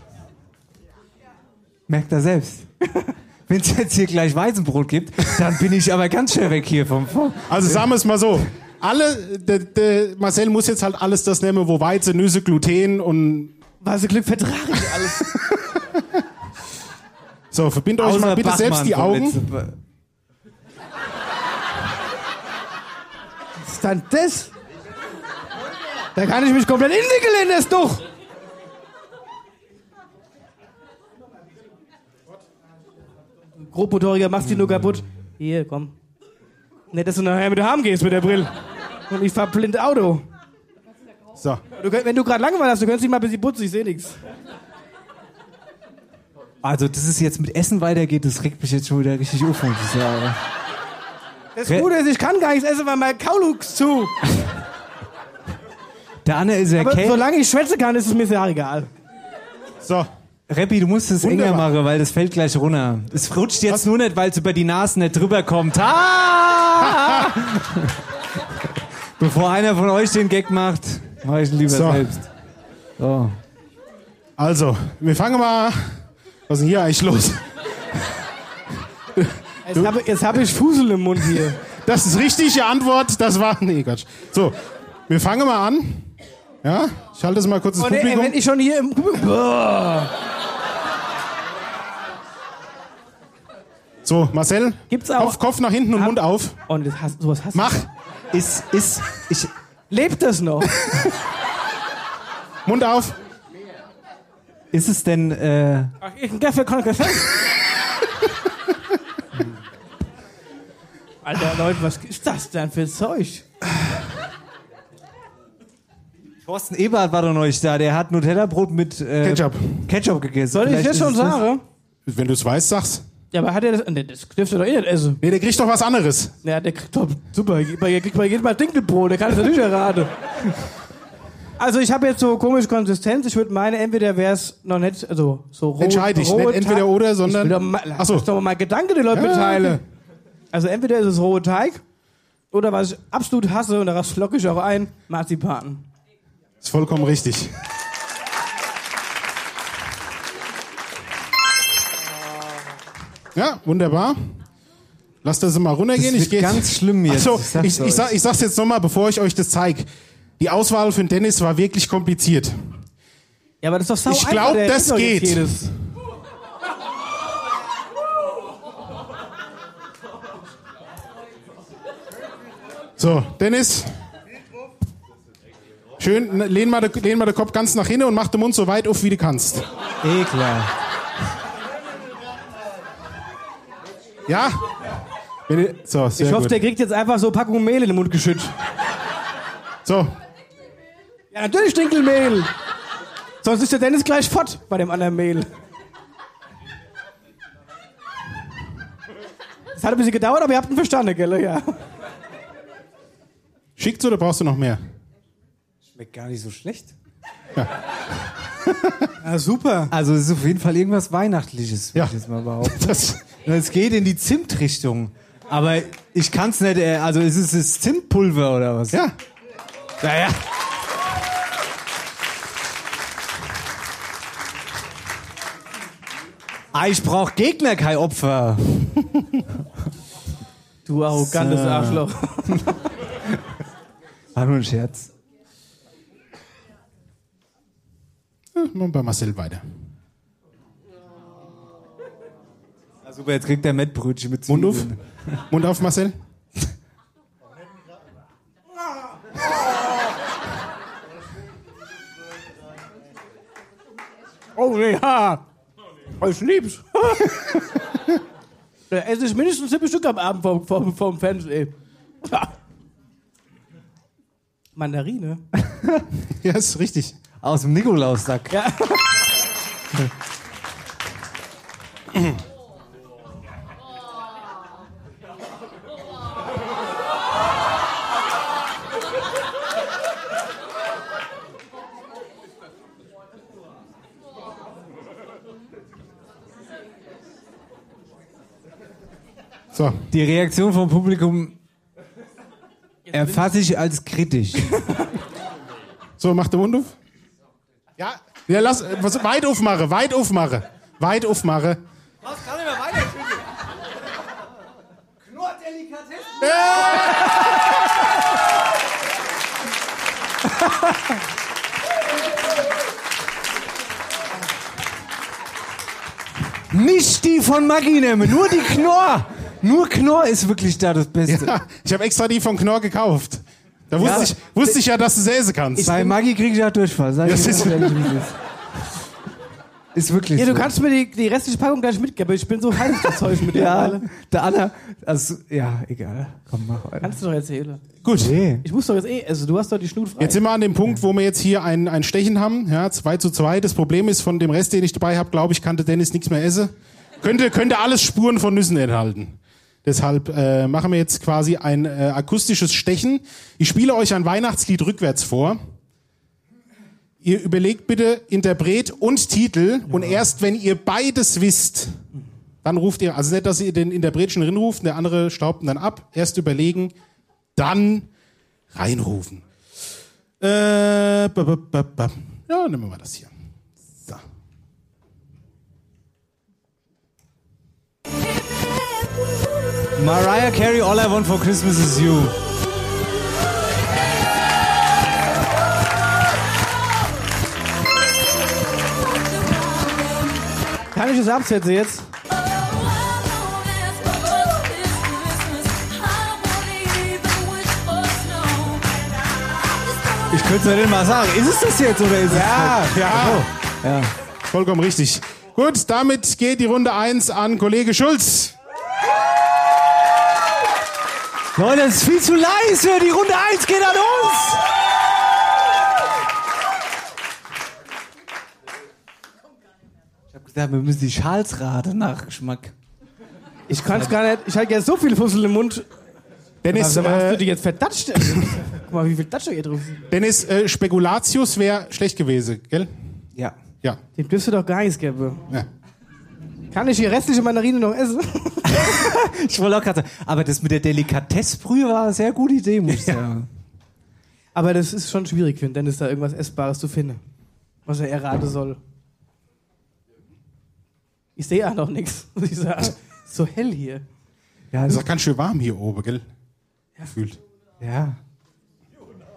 G: Merkt er selbst. Wenn es jetzt hier gleich Weizenbrot gibt, dann bin ich aber ganz schnell weg hier vom. vom
J: Also sagen wir es mal so. Alle, de, de, Marcel muss jetzt halt alles das nehmen, wo Weizen, Nüsse, Gluten und
F: Was Glück vertrage ich alles.
J: so, verbindet euch mal bitte
G: Bachmann
J: selbst die Augen.
F: Was ist dann das? Da kann ich mich komplett inwickeln in das Tuch. Grobmotoriger, machst die nur kaputt. Hier, komm. Nicht, dass du nachher mit heim gehst mit der Brille. Und ich fahr blind Auto.
J: So.
F: Du, könnt- wenn du gerade Langeweile hast, du könntest dich mal ein bisschen putzen, ich sehe nichts.
G: Also, dass es jetzt mit Essen weitergeht, das regt mich jetzt schon wieder richtig auf, sagen.
F: Das Gute ist, ich kann gar nichts essen, weil mein Kaulux zu.
G: Der Anne ist ja
F: Aber solange ich schwätzen kann, ist es mir sehr egal.
J: So.
G: Reppi, du musst es enger
J: Wunderbar.
G: machen, weil das fällt gleich runter. Es rutscht jetzt nur nicht, weil es über die Nase nicht drüber kommt. Ah! Bevor einer von euch den Gag macht, mach ich ihn lieber
J: So.
G: selbst. So.
J: Also, wir fangen mal. Was ist denn hier eigentlich los?
F: Jetzt habe hab ich Fusel im Mund hier.
J: Das ist richtige Antwort. Das war. Nee, Quatsch. So, wir fangen mal an. Ja, ich halte es mal kurz ins
F: Und ey,
J: Publikum.
F: wenn ich schon hier im... Boah.
J: So, Marcel.
F: Gibt's auch-
J: Kopf, Kopf nach hinten und Mund auf.
F: Und das hast, sowas hast
J: Mach.
G: Ist, ist, ich,
F: Lebt das noch?
J: Mund auf.
G: ist es denn, äh,
F: Ach, ich Kaffee kann Kaffee. Alter, Leute, was ist das denn für Zeug?
G: Thorsten Ebert war doch neulich da, der hat Nutella-Brot mit äh,
J: Ketchup.
G: Ketchup gegessen.
F: Soll ich
G: Vielleicht
F: das schon sagen?
J: Wenn du es weißt, sag's.
F: Ja, aber hat er das... Nee, das dürfte doch eh nicht essen.
J: Nee, der kriegt doch was anderes.
F: Ja, der kriegt doch... Super, der kriegt bei jedem Mal Dinkelbrot, der kann das natürlich erraten. Also ich habe jetzt so komische Konsistenz. Ich würde meine, entweder wäre es noch nicht, also so rot,
J: Entscheide ich, nicht entweder oder, sondern-
F: Ich will doch mal,
J: Ach so.
F: doch mal mein Gedanke den Leuten
J: Ja,
F: mitteilen.
J: okay.
F: Also entweder ist es rohe Teig oder was ich absolut hasse und daraus flocke ich auch ein, Marzipan.
J: Ist vollkommen richtig. Ja, wunderbar. Lasst das mal runtergehen.
G: Das
J: ich
G: wird ganz schlimm jetzt,
J: Ach so,
G: ich sag's
J: ich, ich, sag, ich sag's jetzt nochmal, bevor ich euch das zeige. Die Auswahl für den Dennis war wirklich kompliziert.
F: Ja, aber das ist doch sau
J: Ich
F: einfach,
J: glaub,
F: der
J: das geht. So, Dennis. Schön, ne, lehn mal, den- lehn mal den Kopf ganz nach hinten und mach den Mund so weit auf, wie du kannst.
G: Eh klar.
J: Ja? So, sehr
F: Ich hoffe,
J: gut.
F: der kriegt jetzt einfach so Packung Mehl in den Mund geschüttet.
J: So,
F: Ja, natürlich Dinkelmehl. Sonst ist der Dennis gleich fort bei dem anderen Mehl. Das hat ein bisschen gedauert, aber ihr habt ihn verstanden, gell? Ja.
J: schickt's oder brauchst du noch mehr?
G: Schmeckt gar nicht so schlecht.
F: ja, super.
G: Also es ist auf jeden Fall irgendwas Weihnachtliches, würde
J: Ja.
G: ich jetzt mal behaupten.
J: Das,
G: Es geht in die Zimtrichtung. Aber ich kann's nicht, äh, also ist es das Zimtpulver oder was?
J: ja.
G: Naja. Ah, ich brauch Gegner, kein Opfer.
F: Du arrogantes
G: So.
F: Arschloch.
G: War nur ein Scherz.
J: Ja, bei Marcel weiter.
G: Ah, super, jetzt kriegt der Mettbrötchen mit
J: Mund auf. Mund auf, Marcel.
F: Oh, ja. Ich lieb's. Da esse ich mindestens sieben Stück am Abend vom, vom, vom Fernsehen. Ja. Mandarine.
J: Ja, ist richtig.
G: Aus dem Nikolaussack.
F: Ja.
J: So,
G: Die Reaktion vom Publikum erfasse ich als kritisch.
J: so, mach den Mund auf. Ja, ja lass, was, weit aufmache, weit aufmache. Weit aufmache.
G: Was kann ich mehr weiter? Nicht die von Maggi nehmen, nur die Knorr. Nur Knorr ist wirklich da das Beste.
J: Ja, ich habe extra die von Knorr gekauft. Da wusste,
G: Ja.
J: ich, wusste ich ja, dass du Säse kannst.
G: Bei Maggi kriege ich auch Durchfall, sag
J: Das ist-
G: ehrlich, wie ist. Ist wirklich
F: Ja, du
G: so.
F: kannst mir die, die restliche Packung gleich mitgeben. Ich bin so heiß das Zeug mit
G: Ja,
F: dir.
G: der Anna, also, ja, egal. Komm, mach weiter.
F: Kannst du doch erzählen.
J: Gut.
G: Nee.
F: Ich muss doch jetzt eh, also du hast doch die Schnut frei.
J: Jetzt sind wir an dem Punkt, wo wir jetzt hier ein, ein Stechen haben. Ja, 2 zu 2. Das Problem ist, von dem Rest, den ich dabei habe, glaube ich, kann der Dennis nichts mehr essen. Könnte, könnte alles Spuren von Nüssen enthalten. Deshalb äh, machen wir jetzt quasi ein äh, akustisches Stechen. Ich spiele euch ein Weihnachtslied rückwärts vor. Ihr überlegt bitte Interpret und Titel und erst wenn ihr beides wisst, dann ruft ihr, also nicht, dass ihr den Interpret schon rinruft, der andere staubt ihn dann ab. Erst überlegen, dann reinrufen. Äh, ba, ba, ba, ba. Ja, nehmen wir mal das hier.
G: Mariah Carey, All I Want for Christmas is You.
F: Kann ich das absetzen jetzt?
G: Ich könnte es ja nicht mal sagen. Ist es das jetzt oder ist
J: Ja,
G: es
J: ja.
G: ja.
J: Vollkommen richtig. Gut, damit geht die Runde 1 an Kollege Schulz.
G: Leute, das ist viel zu leise. Die Runde 1 geht an uns. Ich hab gesagt, wir müssen die Schalsrate nach Geschmack.
F: Ich kann es gar nicht. Ich hatte ja so viele Fussel im Mund.
J: Dennis,
F: Also, hast du
J: äh,
F: die jetzt verdatscht? Guck mal, wie viel Datscher hier drauf.
J: Dennis äh, Spekulatius wäre schlecht gewesen, gell?
G: Ja.
J: Ja.
F: Dem dürfte doch gar nichts geben.
J: ja.
F: Kann ich die restliche Mandarine noch essen?
G: Ich wollte auch gerade sagen, aber das mit der Delikatessbrühe war eine sehr gute Idee, muss ich sagen.
F: Aber das ist schon schwierig für den Dennis, da irgendwas Essbares zu finden. Was er erraten soll. Ich sehe auch noch nichts, muss ich sagen. So hell hier.
G: Ja,
J: Ist auch ganz schön warm hier oben, gell? Gefühlt.
G: Ja.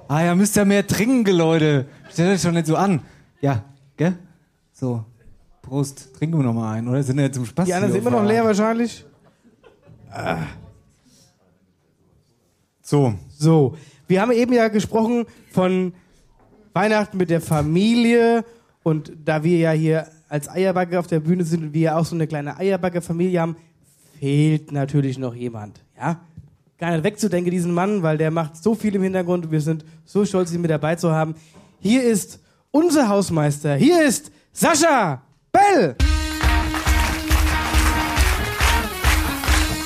G: Ah ja, müsst ihr mehr trinken, Leute. Stellt euch doch nicht so an. Ja, gell? So. Prost. Trinken wir noch mal einen, oder? Sind wir jetzt zum Spaß?
F: Die anderen sind immer noch leer wahrscheinlich.
G: So.
F: So, wir haben eben ja gesprochen von Weihnachten mit der Familie und da wir ja hier als Eierbacke auf der Bühne sind und wir ja auch so eine kleine Eierbacke-Familie haben, fehlt natürlich noch jemand, ja? Gar nicht wegzudenken, diesen Mann, weil der macht so viel im Hintergrund und wir sind so stolz, ihn mit dabei zu haben. Hier ist unser Hausmeister, hier ist Sascha Bell!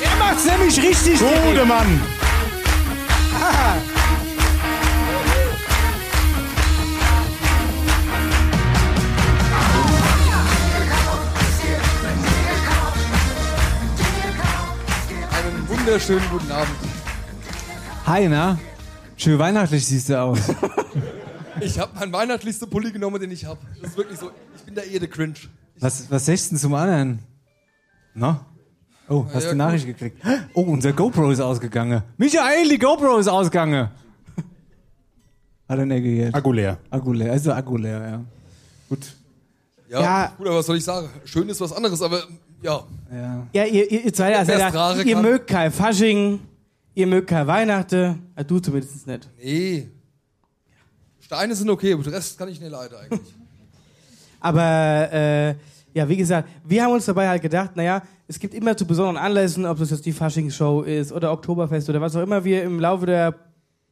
G: Er macht's nämlich richtig.
J: Gute Mann!
L: Einen wunderschönen guten Abend.
G: Hi, na? Schön weihnachtlich siehst du aus.
L: Ich habe meinen weihnachtlichsten Pulli genommen, den ich habe. Das ist wirklich so. Ich bin der Ede Cringe.
G: Was, was sagst du denn zum anderen? Na? Oh, hast
L: ja,
G: du Nachricht gekriegt? Oh, unser GoPro ist ausgegangen. Michael, die GoPro ist ausgegangen. Hat er nicht gehört.
J: Akku leer.
G: Akku leer, also Akku leer, ja. Gut.
L: Ja,
F: Ja.
L: gut, aber was soll ich sagen? Schön ist was anderes, aber ja.
G: Ja.
F: Ja, ihr, ihr, ihr zwei, also da, ihr mögt kein Fasching, ihr mögt kein Weihnachten, ja, du zumindest nicht.
L: Nee. Steine sind okay, aber den Rest kann ich nicht leiden eigentlich.
F: Aber äh, ja, wie gesagt, wir haben uns dabei halt gedacht, naja, es gibt immer zu besonderen Anlässen, ob das jetzt die Faschingsshow ist oder Oktoberfest oder was auch immer wir im Laufe der,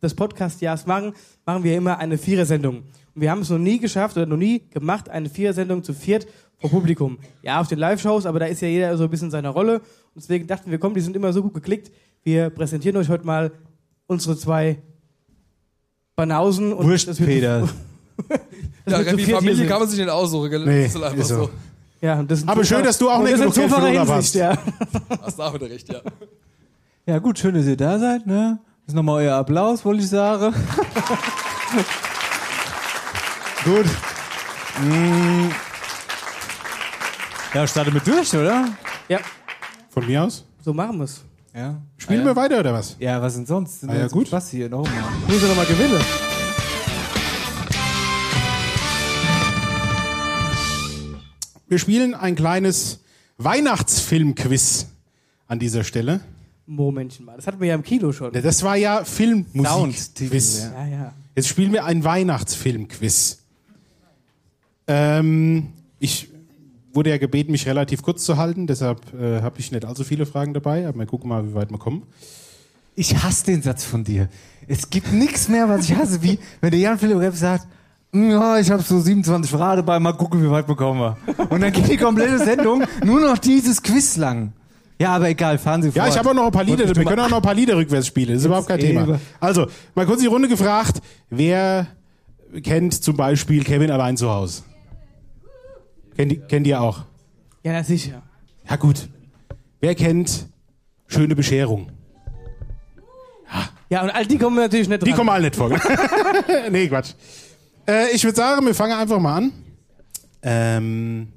F: des Podcast-Jahres machen, machen wir immer eine Vierersendung. Und wir haben es noch nie geschafft oder noch nie gemacht, eine Vierersendung zu viert vor Publikum. Ja, auf den Live-Shows, aber da ist ja jeder so ein bisschen in seiner Rolle. Und deswegen dachten wir, komm, die sind immer so gut geklickt. Wir präsentieren euch heute mal unsere zwei Banausen. Und
G: Wurstpeter.
F: das
L: Ja, Remy,
F: viert
L: Familie kann man sich nicht aussuchen, gell?
J: Nee,
L: das ist halt einfach
J: ist so.
L: so.
F: Ja,
J: Aber schön, dass du auch nicht genug Geld für
F: Hinsicht, ja.
L: Hast du auch wieder recht, ja.
G: Ja, gut, schön, dass ihr da seid, ne? Das ist nochmal euer Applaus, wollte ich sagen. gut. Mm. Ja, starte mit durch, oder?
F: Ja,
J: Von mir aus?
F: so machen wir's.
G: Ja.
J: Spielen
G: ah,
J: wir
G: ja.
J: weiter oder was?
G: Ja, was denn sonst? Sind
J: Ah,
G: wir
J: ja, gut.
G: Spaß hier nochmal.
F: Muss er nochmal gewinnen.
J: Wir spielen ein kleines Weihnachtsfilmquiz an dieser Stelle.
F: Momentchen mal. Das hatten wir ja im Kino schon.
J: Das war ja Filmmusik.
G: Soundtitel,
J: Quiz.
G: ja.
F: Ja, ja.
J: Jetzt spielen wir ein Weihnachtsfilmquiz. Ähm, ich wurde ja gebeten, mich relativ kurz zu halten, deshalb äh, habe ich nicht allzu viele Fragen dabei, aber wir gucken mal, wie weit wir kommen.
G: Ich hasse den Satz von dir. Es gibt nichts mehr, was ich hasse, wie wenn der Jan Philipp Repp sagt, ja, ich habe so 27 Fragen dabei, mal gucken, wie weit bekommen wir. Und dann geht die komplette Sendung nur noch dieses Quiz lang. Ja, aber egal, fahren Sie fort.
J: Ja, ich habe auch noch ein paar Lieder, wir können auch noch ein paar Lieder rückwärts spielen, das ist überhaupt kein Thema. Also, mal kurz die Runde gefragt, wer kennt zum Beispiel Kevin allein zu Hause? Kennt, die- kennt ihr auch?
F: Ja, na sicher.
J: Ja gut. Wer kennt Schöne Bescherung?
F: Ja, und all die kommen natürlich nicht
J: Die
F: dran.
J: kommen alle nicht vor. nee, Quatsch. Äh, ich würde sagen, wir fangen einfach mal an. Ähm,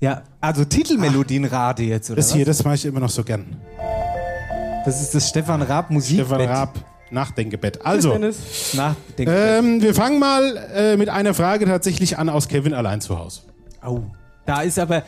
G: Ja, also Titelmelodienrate jetzt, oder
J: das
G: was?
J: hier, das mache ich immer noch so gern.
G: Das ist das Stefan Raab Musikbett.
J: Stefan Raab, Nachdenkebett. Also.
G: Nachdenkebett.
J: ähm, wir fangen mal äh, mit einer Frage tatsächlich an aus Kevin allein zu Hause.
G: Au. Da ist aber,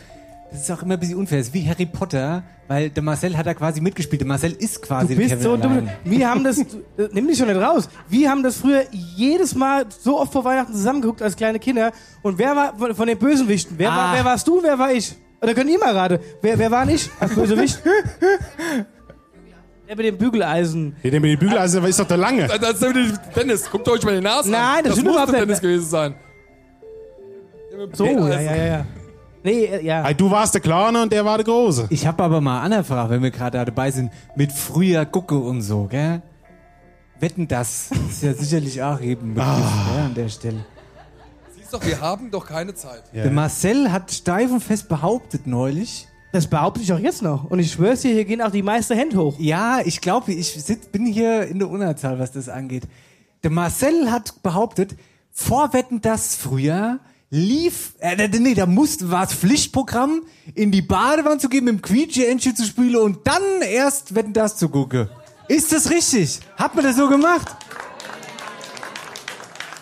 G: das ist auch immer ein bisschen unfair. Das ist wie Harry Potter, weil der Marcel hat da quasi mitgespielt. Der Marcel ist quasi
F: Du bist
G: der
F: so
G: Kevin
F: dumm. Wir haben das, äh, nimm dich schon nicht raus. Wir haben das früher jedes Mal so oft vor Weihnachten zusammengeguckt als kleine Kinder. Und wer war von, den Bösewichten? Wer, war,
G: Ah.
F: wer warst du, wer war ich? Oder könnt ihr mal raten? Wer, wer war ich als Bösewicht? der mit dem Bügeleisen.
J: Der, der mit den Bügeleisen ist doch der Lange.
L: Das ist nämlich Dennis, guckt euch mal die Nase an.
F: Nein, das
L: das muss der
F: nicht.
L: Dennis gewesen sein.
F: So, ja, ja, ja, ja. Nee, äh, ja.
J: Hey, du warst der Kleine und der war der Große.
G: Ich habe aber mal eine Frage, wenn wir gerade da dabei sind, mit früher Gucke und so, gell? Wetten das ist ja sicherlich auch eben Begriff, gell, an der Stelle.
L: Siehst doch, wir haben doch keine Zeit.
J: Ja.
G: Der Marcel hat steif und fest behauptet neulich.
F: Das behaupte ich auch jetzt noch. Und ich schwör's dir, hier gehen auch die meisten Hände hoch.
G: Ja, ich glaube, ich sitz, bin hier in der Unterzahl, was das angeht. Der Marcel hat behauptet, vor Wetten das früher lief, äh, nee, da musste, war es Pflichtprogramm, in die Badewanne zu gehen, mit dem Quietsche-Entchen zu spielen und dann erst Wetten das zu gucken. Ist das richtig? Hat man das so gemacht?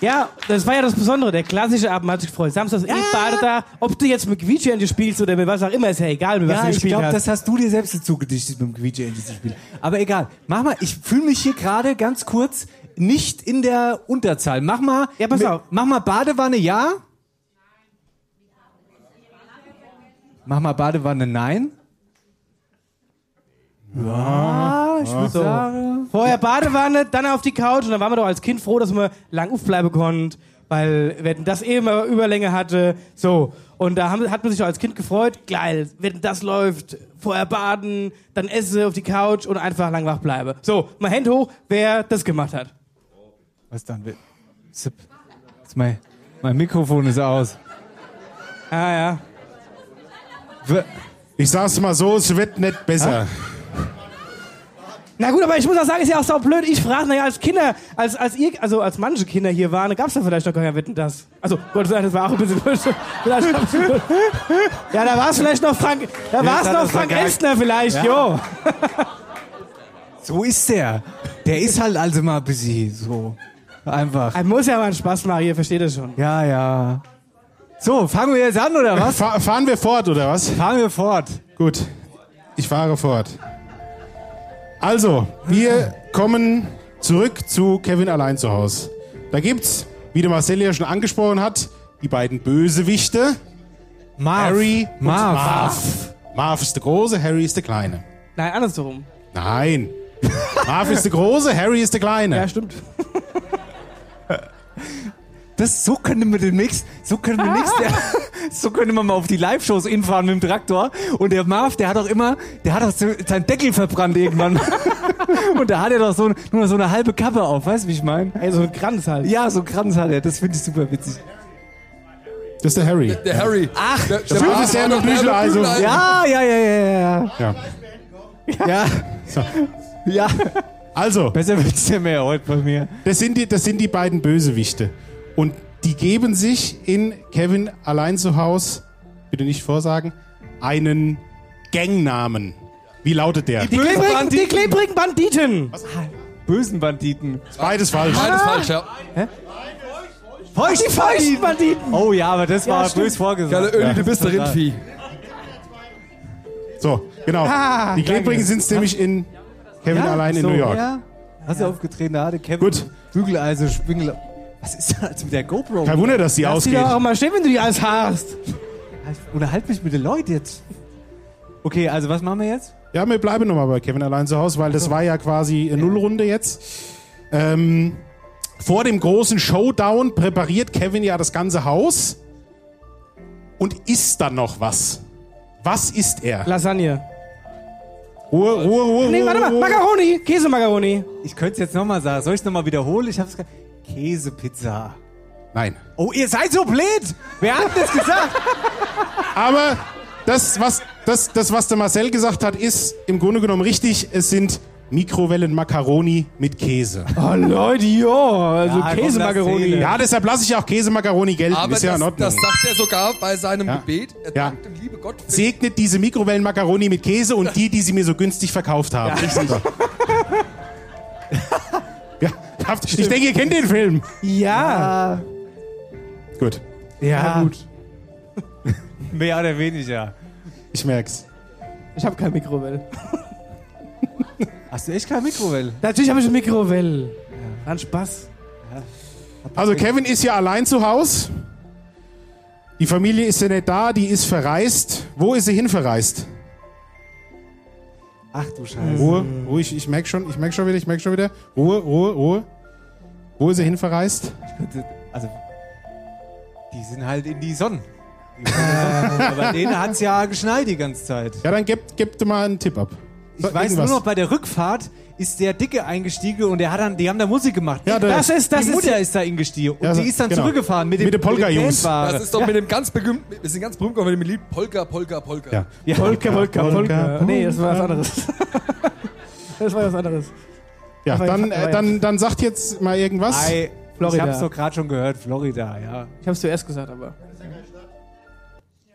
F: Ja, das war ja das Besondere. Der klassische Abend hat sich gefreut. Samstags ja. badet da. Ob du jetzt mit Quietsche spielst oder mit was auch immer, ist ja egal, mit was
G: Ja,
F: du
G: ich
F: gespielt
G: glaube,
F: hast.
G: das hast du dir selbst dazu gedichtet, mit dem Quietsche-Entchen zu spielen. Aber egal. Mach mal, ich fühle mich hier gerade ganz kurz nicht in der Unterzahl. Mach mal,
F: Ja, pass
G: mit-
F: auf.
G: mach mal Badewanne ja. Mach mal Badewanne nein. Ja, ich würde
F: So.
G: sagen.
F: Vorher Badewanne, dann auf die Couch und dann waren wir doch als Kind froh, dass wir lang aufbleiben konnten, weil wenn das eh immer Überlänge hatte, so. Und da haben, hat man sich doch als Kind gefreut, geil, wenn das läuft, vorher baden, dann esse auf die Couch und einfach lang wach bleibe. So, mal Hände hoch, wer das gemacht hat.
G: Was dann? Zip. Mein, mein Mikrofon ist aus.
F: Ah ja.
J: Ich sag's mal so, es wird nicht besser.
F: Na gut, aber ich muss auch sagen, ist ja auch so blöd. Ich frage, naja, als Kinder, als, als ihr, also als manche Kinder hier waren, gab's da vielleicht noch gar kein Wetten das. Also, Gott sei Dank, das war auch ein bisschen Ja, da war es vielleicht noch Frank, da war es
G: hat
F: noch Frank. Elstner vielleicht,
G: Ja.
F: jo.
G: So ist der. Der ist halt also mal ein bisschen so. Einfach.
F: Ein muss ja mal einen Spaß machen, ihr versteht das schon.
G: Ja, ja. So, fangen wir jetzt an, oder was?
J: Fa fahren wir fort, oder was?
G: Fahren wir fort.
J: Gut, ich fahre fort. Also, wir kommen zurück zu Kevin allein zu Hause. Da gibt's, wie der Marcel ja schon angesprochen hat, die beiden Bösewichte.
G: Marv.
J: Harry und
G: Marv.
J: Marv. Marv ist der Große, Harry ist der Kleine.
F: Nein, andersrum.
J: Nein. Marv ist der Große, Harry ist der Kleine.
F: Ja, stimmt.
G: Das, so könnte man demnächst, so könnte man nächst, so könnte man mal auf die Live-Shows hinfahren mit dem Traktor. Und der Marv, der hat doch immer, der hat doch so, seinen Deckel verbrannt irgendwann. Und da hat er doch so, nur so eine halbe Kappe auf, weißt du, wie ich meine?
F: Ey, so ein Kranz halt.
G: Ja, so ein Kranz hat er, das finde ich super witzig.
J: Das ist der Harry.
L: Der Harry.
G: Ach,
L: der,
J: der Marv ist der mit Büchleisen.
G: Ja, ja, ja, ja, ja.
J: Ja.
G: Ja. Ja.
J: Also,
G: Besser wird's ja mehr heute bei mir.
J: das sind, die, das sind die beiden Bösewichte. Und die geben sich in Kevin allein zu Haus, bitte nicht vorsagen, einen Gangnamen. Wie lautet der?
F: Die klebrigen, die klebrigen Banditen.
G: Bösen Banditen.
J: Beides falsch.
L: Beides falsch, ja.
G: Feucht,
F: Die feuchten Banditen.
G: Oh ja, aber das war
F: stimmt.
G: bös vorgesagt.
L: Geile Öli, du bist der Rindvieh.
J: So, genau.
F: Ah,
J: die Klebrigen sind nämlich in Kevin allein in
G: so,
J: New York.
G: Ja. Hast du aufgetreten, da hatte Kevin
J: Gut.
G: Bügeleisen, Spingel. Was ist da mit der GoPro?
J: Kein Wunder, dass die
F: Lass die
J: ausgeht.
F: doch auch mal stehen, wenn du die alles hast.
G: Unterhalt mich mit den Leuten jetzt. Okay, also was machen wir jetzt?
J: Ja, wir bleiben nochmal bei Kevin allein zu Hause, weil das war ja quasi eine Nullrunde jetzt. Ähm, vor dem großen Showdown präpariert Kevin ja das ganze Haus und isst dann noch was. Was isst er?
F: Lasagne.
J: Ruhe, Ruhe, Ruhe.
F: Nee, warte mal. Macaroni. Käse-Macaroni.
G: Ich könnte es jetzt nochmal sagen. Soll ich es nochmal wiederholen? Ich hab's Käsepizza.
J: Nein.
G: Oh, ihr seid so blöd! Wer hat das gesagt?
J: Aber das was, das, das, was der Marcel gesagt hat, ist im Grunde genommen richtig. Es sind Mikrowellen-Macaroni mit Käse.
F: Oh, Leute, ja. Also
G: Ja,
F: Käse-Macaroni.
J: Ja, deshalb lasse ich auch Käse-Macaroni gelten.
L: Aber
J: ist ja in
L: das,
J: Ordnung.
L: das sagt er sogar bei seinem
J: Ja.
L: Gebet. Er
J: Ja.
L: dankt dem liebe Gott
J: Segnet diese Mikrowellen-Macaroni mit Käse und die, die sie mir so günstig verkauft haben. Richtig. ja, habt- ich denke, ihr kennt den Film.
F: Ja.
J: Gut,
F: Ja, gut.
G: Mehr oder weniger.
J: ich merk's.
F: Ich habe kein Mikrowelle.
G: Hast du echt keine Mikrowelle?
F: Natürlich habe ich eine Mikrowelle. An Spaß.
J: Also Kevin ist ja allein zu Hause. Die Familie ist ja nicht da, die ist verreist. Wo ist sie hin verreist?
G: Ach du Scheiße.
J: Ruhe, Ruhe, ich, ich merk schon, ich merk schon wieder, ich merk schon wieder. Ruhe, Ruhe, Ruhe. Wo ist sie hin verreist?
G: Also, die sind halt in die Sonne. Aber denen hat's ja geschneit die ganze Zeit.
J: Ja, dann gebt, gebt mal einen Tipp ab.
G: Ich weiß nur noch, bei der Rückfahrt ist der Dicke eingestiegen und der hat dann, die haben da Musik gemacht.
J: Ja, der-
F: Das ist, das
G: die
F: ist.
G: Mutter ist da eingestiegen und
J: Ja,
G: die ist dann
J: genau.
G: zurückgefahren mit dem,
J: Mit den Polka-Jungs.
G: Bandware.
L: Das ist doch mit dem ganz berühmten, wir sind ganz berühmt geworden mit dem Lied Polka, Polka, Polka.
J: Ja.
G: ja.
F: Polka, Polka, Polka.
J: Polka,
F: Nee, das war was anderes. das war was anderes.
J: Ja, dann, äh, dann, dann sagt jetzt mal irgendwas.
G: Ei,
F: Florida.
G: Ich hab's doch gerade schon gehört, Florida, ja.
F: Ich habe es zuerst gesagt, aber.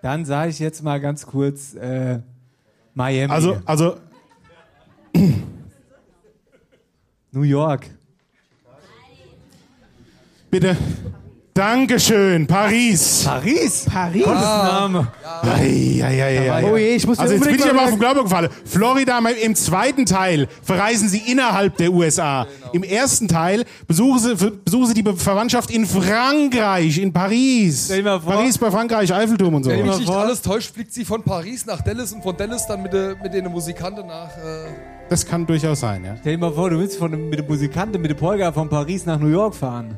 G: Dann sage ich jetzt mal ganz kurz äh, Miami.
J: Also, also,
G: New York.
J: bitte. Dankeschön, Paris.
G: Paris?
F: Paris?
G: Gottes Name.
J: Ei, ei, ei, ei,
F: Oh
J: ei.
F: je, ich muss
J: Also jetzt bin ich aber
F: mal
J: auf den Glauben gefallen. Florida im zweiten Teil verreisen sie innerhalb der USA.
F: Genau.
J: Im ersten Teil besuchen sie, besuchen sie die Verwandtschaft in Frankreich, in Paris.
G: Stell dir mal vor-
J: Paris bei Frankreich, Eiffelturm und so.
L: Wenn
G: dir mal
L: mich nicht
G: vor-
L: alles täuscht, fliegt sie von Paris nach Dallas und von Dallas dann mit, de, mit den Musikanten nach. Äh,
J: Das kann durchaus sein, ja.
G: Stell dir mal vor, du willst von, dem- mit dem Musikanten, mit dem Polka von Paris nach New York fahren.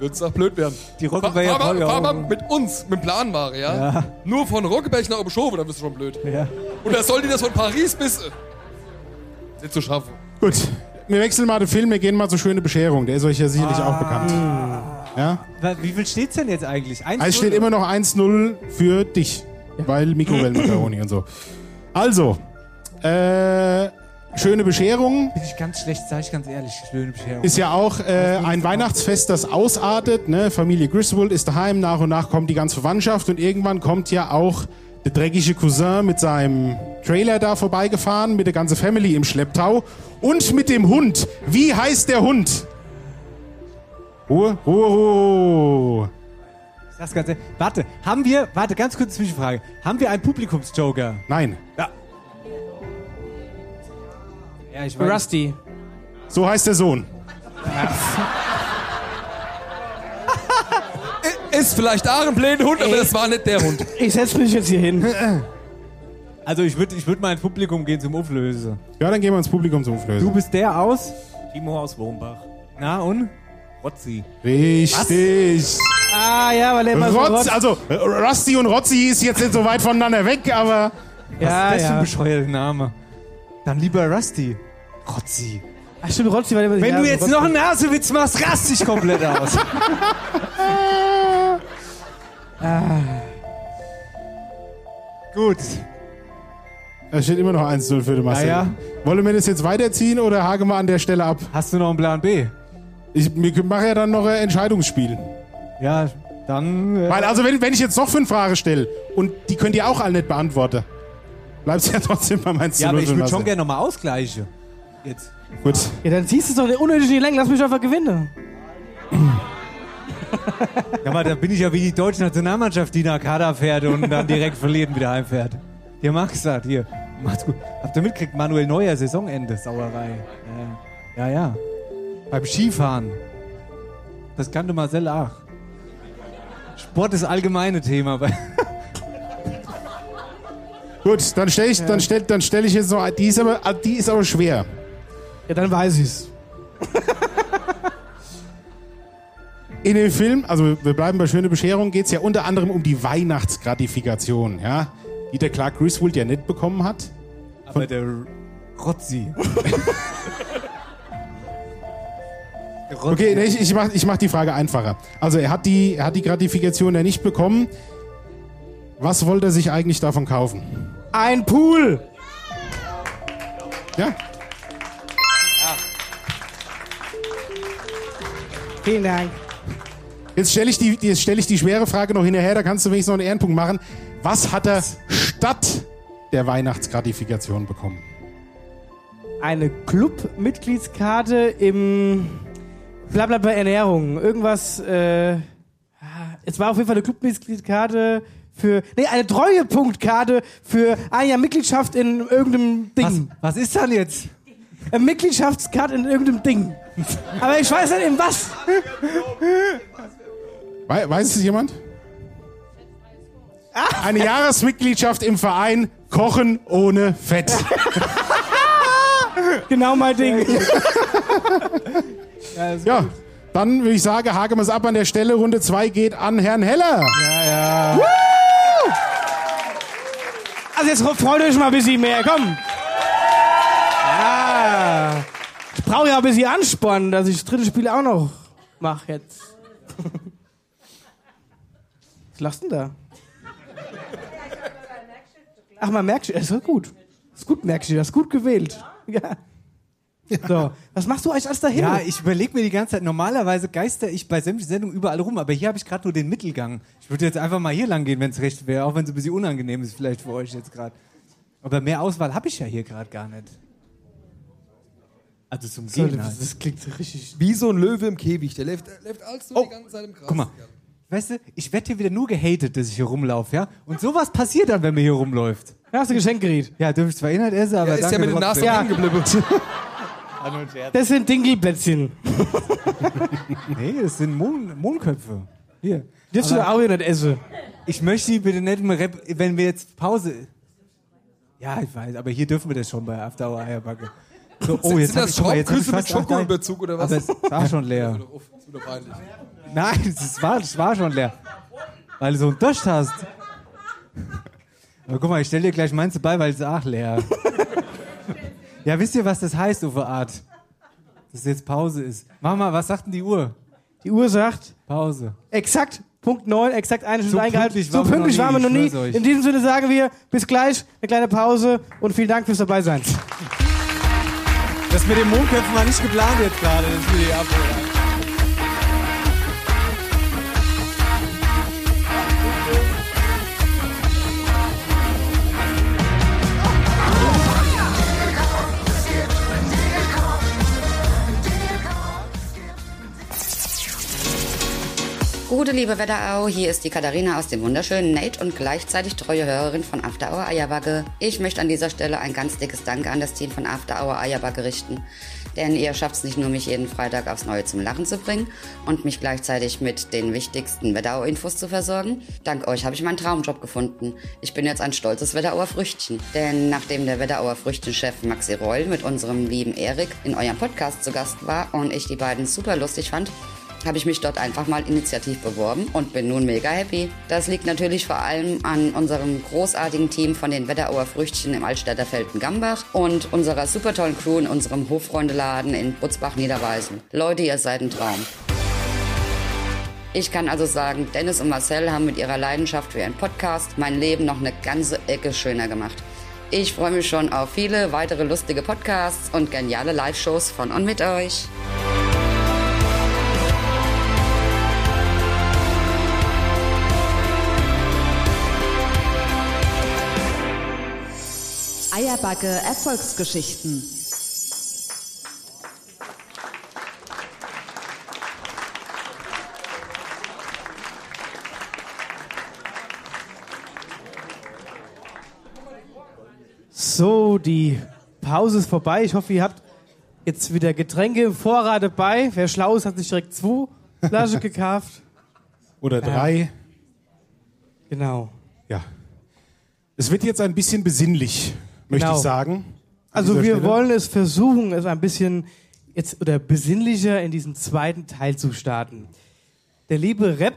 L: Wird es auch blöd werden.
G: Die
L: Fahr,
G: Rockefeller
L: fahr, fahr mal
G: Polka.
L: mit uns, mit dem Planware, ja?
G: Ja.
L: Nur von Rockeberg nach Oberschofe, dann wirst du schon blöd.
G: Ja.
L: Und da soll die das von Paris bis. Nicht zu schaffen.
J: Gut, wir wechseln mal den Film, wir gehen mal zur schöne Bescherung. Der ist euch ja sicherlich auch bekannt. Ja?
G: Wa- Wie viel steht's denn jetzt eigentlich? Eins
J: Also es steht immer noch 1-0 für dich, weil Mikrowellenmakaroni und so. Also, äh, schöne Bescherung
G: Bin ich ganz schlecht, sag ich ganz ehrlich. Schöne Bescherung.
J: ist ja auch äh, ein Weihnachtsfest, das ausartet. Ne? Familie Griswold ist daheim, nach und nach kommt die ganze Verwandtschaft und irgendwann kommt ja auch der dreckige Cousin mit seinem Trailer da vorbeigefahren, mit der ganzen Family im Schlepptau und mit dem Hund. Wie heißt der Hund? Ruhe, Ruhe, Ruhe.
G: Ich sag's ganz ehrlich. Warte, haben wir, warte, ganz kurze Zwischenfrage. Haben wir einen Publikumsjoker?
J: Nein,
G: Ja, ich weiß.
F: Rusty.
J: so heißt der Sohn.
L: Ist vielleicht auch ein blöder Hund, aber das war nicht der Hund.
F: Ich setz mich jetzt hier hin.
G: Also ich würde ich würd mal ins Publikum gehen zum Auflösen.
J: Ja, dann gehen wir ins Publikum zum
G: Du
J: Auflösen.
G: bist der aus?
K: Timo aus Wohnbach.
G: Na und? Rotzi.
J: Richtig.
F: Ah, ja, weil er immer so
J: Rotz,
F: rotzt.
J: also äh, Rusty und Rotzi ist jetzt nicht so weit voneinander weg, aber
F: Ja,
G: Was ist das für ein
F: ja.
G: bescheuerter Name? Dann lieber Rusty. Rotzi.
F: Ach, stimmt, Rotzi war immer
G: Wenn
F: ja,
G: du jetzt
F: Rotzi.
G: noch einen Nasewitz machst, rast dich komplett aus. Gut.
J: es steht immer noch 1-0 für den Marcel.
G: Ja, ja.
J: Wollen wir das jetzt weiterziehen oder haken wir an der Stelle ab?
G: Hast du noch einen Plan B?
J: Ich wir machen ja dann noch ein Entscheidungsspiel.
G: Ja, dann. Äh,
J: Weil, also, wenn, wenn ich jetzt noch fünf Fragen stelle und die könnt ihr auch alle nicht beantworten, bleibt es ja trotzdem bei 1
G: ja, aber ich würde schon gerne nochmal ausgleichen. Jetzt.
J: Gut.
F: Ja, dann ziehst du es doch unnötig in die Länge. Lass mich einfach gewinnen.
G: Ja, aber da bin ich ja wie die deutsche Nationalmannschaft, die nach Kader fährt und dann direkt verliert und wieder heimfährt. Hier, Max sagt, hier, macht's gut. Habt ihr mitgekriegt, Manuel Neuer, Saisonende, Sauerei. Ja, ja. ja. Beim Skifahren. Das kannte Marcel auch. Sport ist allgemeine Thema. Bei
J: Gut, dann stelle ich, dann stell, dann stell ich jetzt noch, die ist aber, ah, die ist aber schwer.
F: Ja, dann weiß ich's.
J: In dem Film, also wir bleiben bei Schöne Bescherung, geht es ja unter anderem um die Weihnachtsgratifikation, ja, die der Clark Griswold ja nicht bekommen hat.
G: Aber der Rotzi.
J: Okay, nee, ich, ich mache ich mach die Frage einfacher. Also er hat die, er hat die Gratifikation ja nicht bekommen. Was wollte er sich eigentlich davon kaufen?
F: Ein Pool!
J: Ja?
F: Vielen Dank.
J: Jetzt stelle ich, die, jetzt stell ich die schwere Frage noch hinterher, da kannst du wenigstens noch einen Ehrenpunkt machen. Was hat er statt der Weihnachtsgratifikation bekommen?
F: Eine Club-Mitgliedskarte im Blablabla Ernährung. Irgendwas, äh, es war auf jeden Fall eine Clubmitgliedskarte für, nee, eine Treuepunktkarte für ein Jahr Mitgliedschaft in irgendeinem Ding.
G: Was ist dann jetzt?
F: Eine Mitgliedschaftskarte in irgendeinem Ding. Aber ich weiß nicht in was.
J: Wei- Weiß es jemand? Eine Jahresmitgliedschaft im Verein Kochen ohne Fett.
F: Genau mein Ding.
J: Ja, dann würde ich sagen, haken wir es ab an der Stelle. Runde 2 geht an Herrn Heller.
G: Ja, ja.
F: Also jetzt freut euch mal ein bisschen mehr, komm. Ja. Ich brauche ja ein bisschen Ansporn, dass ich das dritte Spiel auch noch mache jetzt. Was lachst du denn da? Ach, man merkt schon, ist doch gut. Ist gut, merkst du, das ist gut gewählt. Ja. So, was machst du eigentlich alles dahin?
G: Ja, ich überlege mir die ganze Zeit, normalerweise geister ich bei sämtlichen Sendungen überall rum, aber hier habe ich gerade nur den Mittelgang. Ich würde jetzt einfach mal hier lang gehen, wenn es recht wäre, auch wenn es ein bisschen unangenehm ist vielleicht für euch jetzt gerade. Aber mehr Auswahl habe ich ja hier gerade gar nicht. Also zum Gehen
F: das,
G: halt.
F: das klingt richtig.
L: Wie so ein Löwe im Käfig. Der läuft, der läuft alles so die ganze Zeit im Gras.
G: Guck mal, weißt du, ich werde hier wieder nur gehatet, dass ich hier rumlaufe, ja? Und sowas passiert dann, wenn man hier rumläuft.
F: Ja, hast du Geschenk geriet.
G: Ja, dürfte ich zwar Inhalt essen, aber
L: Ja, ist ja
G: danke
L: mit den
G: trotzdem.
L: Nasen geblieben.
F: Das sind Dingelplätzchen.
G: Nee, das sind Mohn Mohnköpfe. Hier.
F: Dürfst du auch hier nicht essen.
G: Ich möchte die bitte nicht mehr, rep wenn wir jetzt Pause. Ja, ich weiß, aber hier dürfen wir das schon bei After Hour Eierbacke. So, oh, jetzt
L: Sind das Schaumküsse mit. Schokoüberzug oder was?
G: Aber es war schon leer. Nein, es war, es war schon leer. Weil du so einen Durst hast. Aber guck mal, ich stell dir gleich meins bei, weil es ist auch leer. Ja, wisst ihr, was das heißt, Uwe Art? Dass jetzt Pause ist. Mach mal, was sagt denn die Uhr?
F: Die Uhr sagt
G: Pause.
F: exakt Punkt 9, exakt eine Stunde
G: So
F: eingehalten.
G: pünktlich
F: so pünktlich
G: noch
F: waren wir noch nie.
G: euch.
F: In diesem Sinne sagen wir bis gleich, eine kleine Pause und vielen Dank fürs Dabeisein.
G: Das mit den Mondköpfen war nicht geplant jetzt gerade, das will ich abholen.
M: Gute liebe Wetterau, hier ist die Katharina aus dem wunderschönen Nate und gleichzeitig treue Hörerin von After Hour Eierbacke. Ich möchte an dieser Stelle ein ganz dickes Danke an das Team von After Hour Eierbacke richten. Denn ihr schafft es nicht nur, mich jeden Freitag aufs Neue zum Lachen zu bringen und mich gleichzeitig mit den wichtigsten Wetterau-Infos zu versorgen. Dank euch habe ich meinen Traumjob gefunden. Ich bin jetzt ein stolzes Wetterauer Früchtchen. Denn nachdem der Wetterauer Früchtchenchef Maxi Reul mit unserem lieben Erik in eurem Podcast zu Gast war und ich die beiden super lustig fand, habe ich mich dort einfach mal initiativ beworben und bin nun mega happy. Das liegt natürlich vor allem an unserem großartigen Team von den Wetterauer Früchtchen im Altstädter Felden-Gambach und unserer super tollen Crew in unserem Hoffreundeladen in Butzbach-Niederweisen. Leute, ihr seid ein Traum. Ich kann also sagen, Dennis und Marcel haben mit ihrer Leidenschaft für ihren Podcast mein Leben noch eine ganze Ecke schöner gemacht. Ich freue mich schon auf viele weitere lustige Podcasts und geniale Live-Shows von und mit euch.
N: Eierbacke Erfolgsgeschichten.
F: So, die Pause ist vorbei. Ich hoffe, ihr habt jetzt wieder Getränke im Vorrat dabei. Wer schlau ist, hat sich direkt zwei Flaschen gekauft.
J: Oder drei.
F: Genau.
J: Ja. Es wird jetzt ein bisschen besinnlich, möchte
F: Genau.
J: ich sagen.
F: Also wir
J: Stelle.
F: wollen es versuchen, es ein bisschen jetzt oder besinnlicher in diesen zweiten Teil zu starten. Der liebe Rep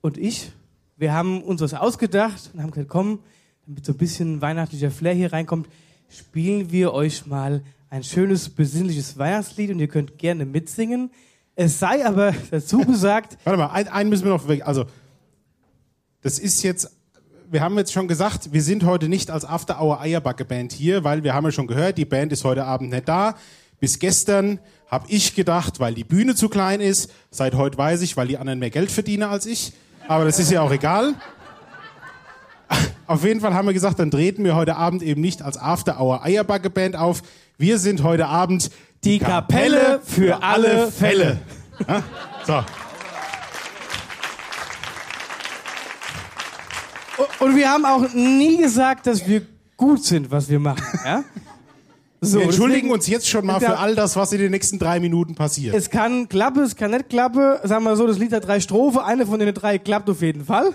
F: und ich, wir haben uns was ausgedacht und haben gesagt, komm, damit so ein bisschen weihnachtlicher Flair hier reinkommt, spielen wir euch mal ein schönes besinnliches Weihnachtslied und ihr könnt gerne mitsingen. Es sei aber dazu gesagt,
J: Warte mal, ein- einen müssen wir noch weg. Also, das ist jetzt, wir haben jetzt schon gesagt, wir sind heute nicht als After Hour Eierbacke Band hier, weil wir haben ja schon gehört, die Band ist heute Abend nicht da. Bis gestern habe ich gedacht, weil die Bühne zu klein ist. Seit heute weiß ich, weil die anderen mehr Geld verdienen als ich. Aber das ist ja auch egal. Auf jeden Fall haben wir gesagt, dann treten wir heute Abend eben nicht als After Hour Eierbacke Band auf. Wir sind heute Abend
F: die Kapelle für alle Fälle.
J: Ja? So.
F: Und wir haben auch nie gesagt, dass wir gut sind, was wir machen. Ja? So,
J: wir entschuldigen
F: deswegen-
J: uns jetzt schon mal für all das, was in den nächsten drei Minuten passiert.
F: Es kann klappen, es kann nicht klappen. Sagen wir so, das Lied hat drei Strophen. Eine von den drei klappt auf jeden Fall.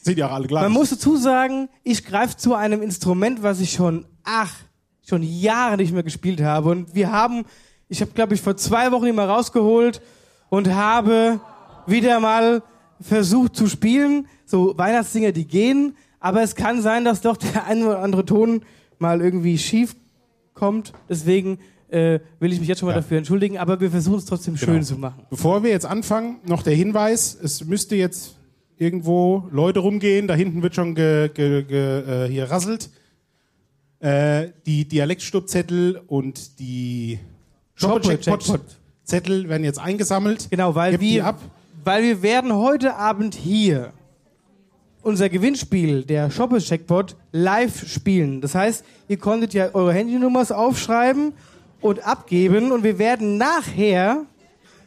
J: Sind ja auch alle gleich.
F: Man muss dazu sagen, ich greife zu einem Instrument, was ich schon, ach, schon Jahre nicht mehr gespielt habe. Und wir haben, ich habe, glaube ich, vor zwei Wochen ihn mal rausgeholt und habe wieder mal versucht zu spielen. So Weihnachtsdinger, die gehen. Aber es kann sein, dass doch der eine oder andere Ton mal irgendwie schief kommt. Deswegen äh, will ich mich jetzt schon mal dafür entschuldigen. Aber wir versuchen es trotzdem
J: Genau.
F: schön zu machen.
J: Bevor wir jetzt anfangen, noch der Hinweis, es müsste jetzt irgendwo Leute rumgehen, da hinten wird schon ge, ge, ge, äh, hier rasselt. Äh, die Dialektstubzettel und die Shopper-Jackpot-Zettel werden jetzt eingesammelt.
F: Genau, weil
J: Gebt
F: wir,
J: ab.
F: Weil wir werden heute Abend hier unser Gewinnspiel, der Shoppers Jackpot, live spielen. Das heißt, ihr konntet ja eure Handynummers aufschreiben und abgeben und wir werden nachher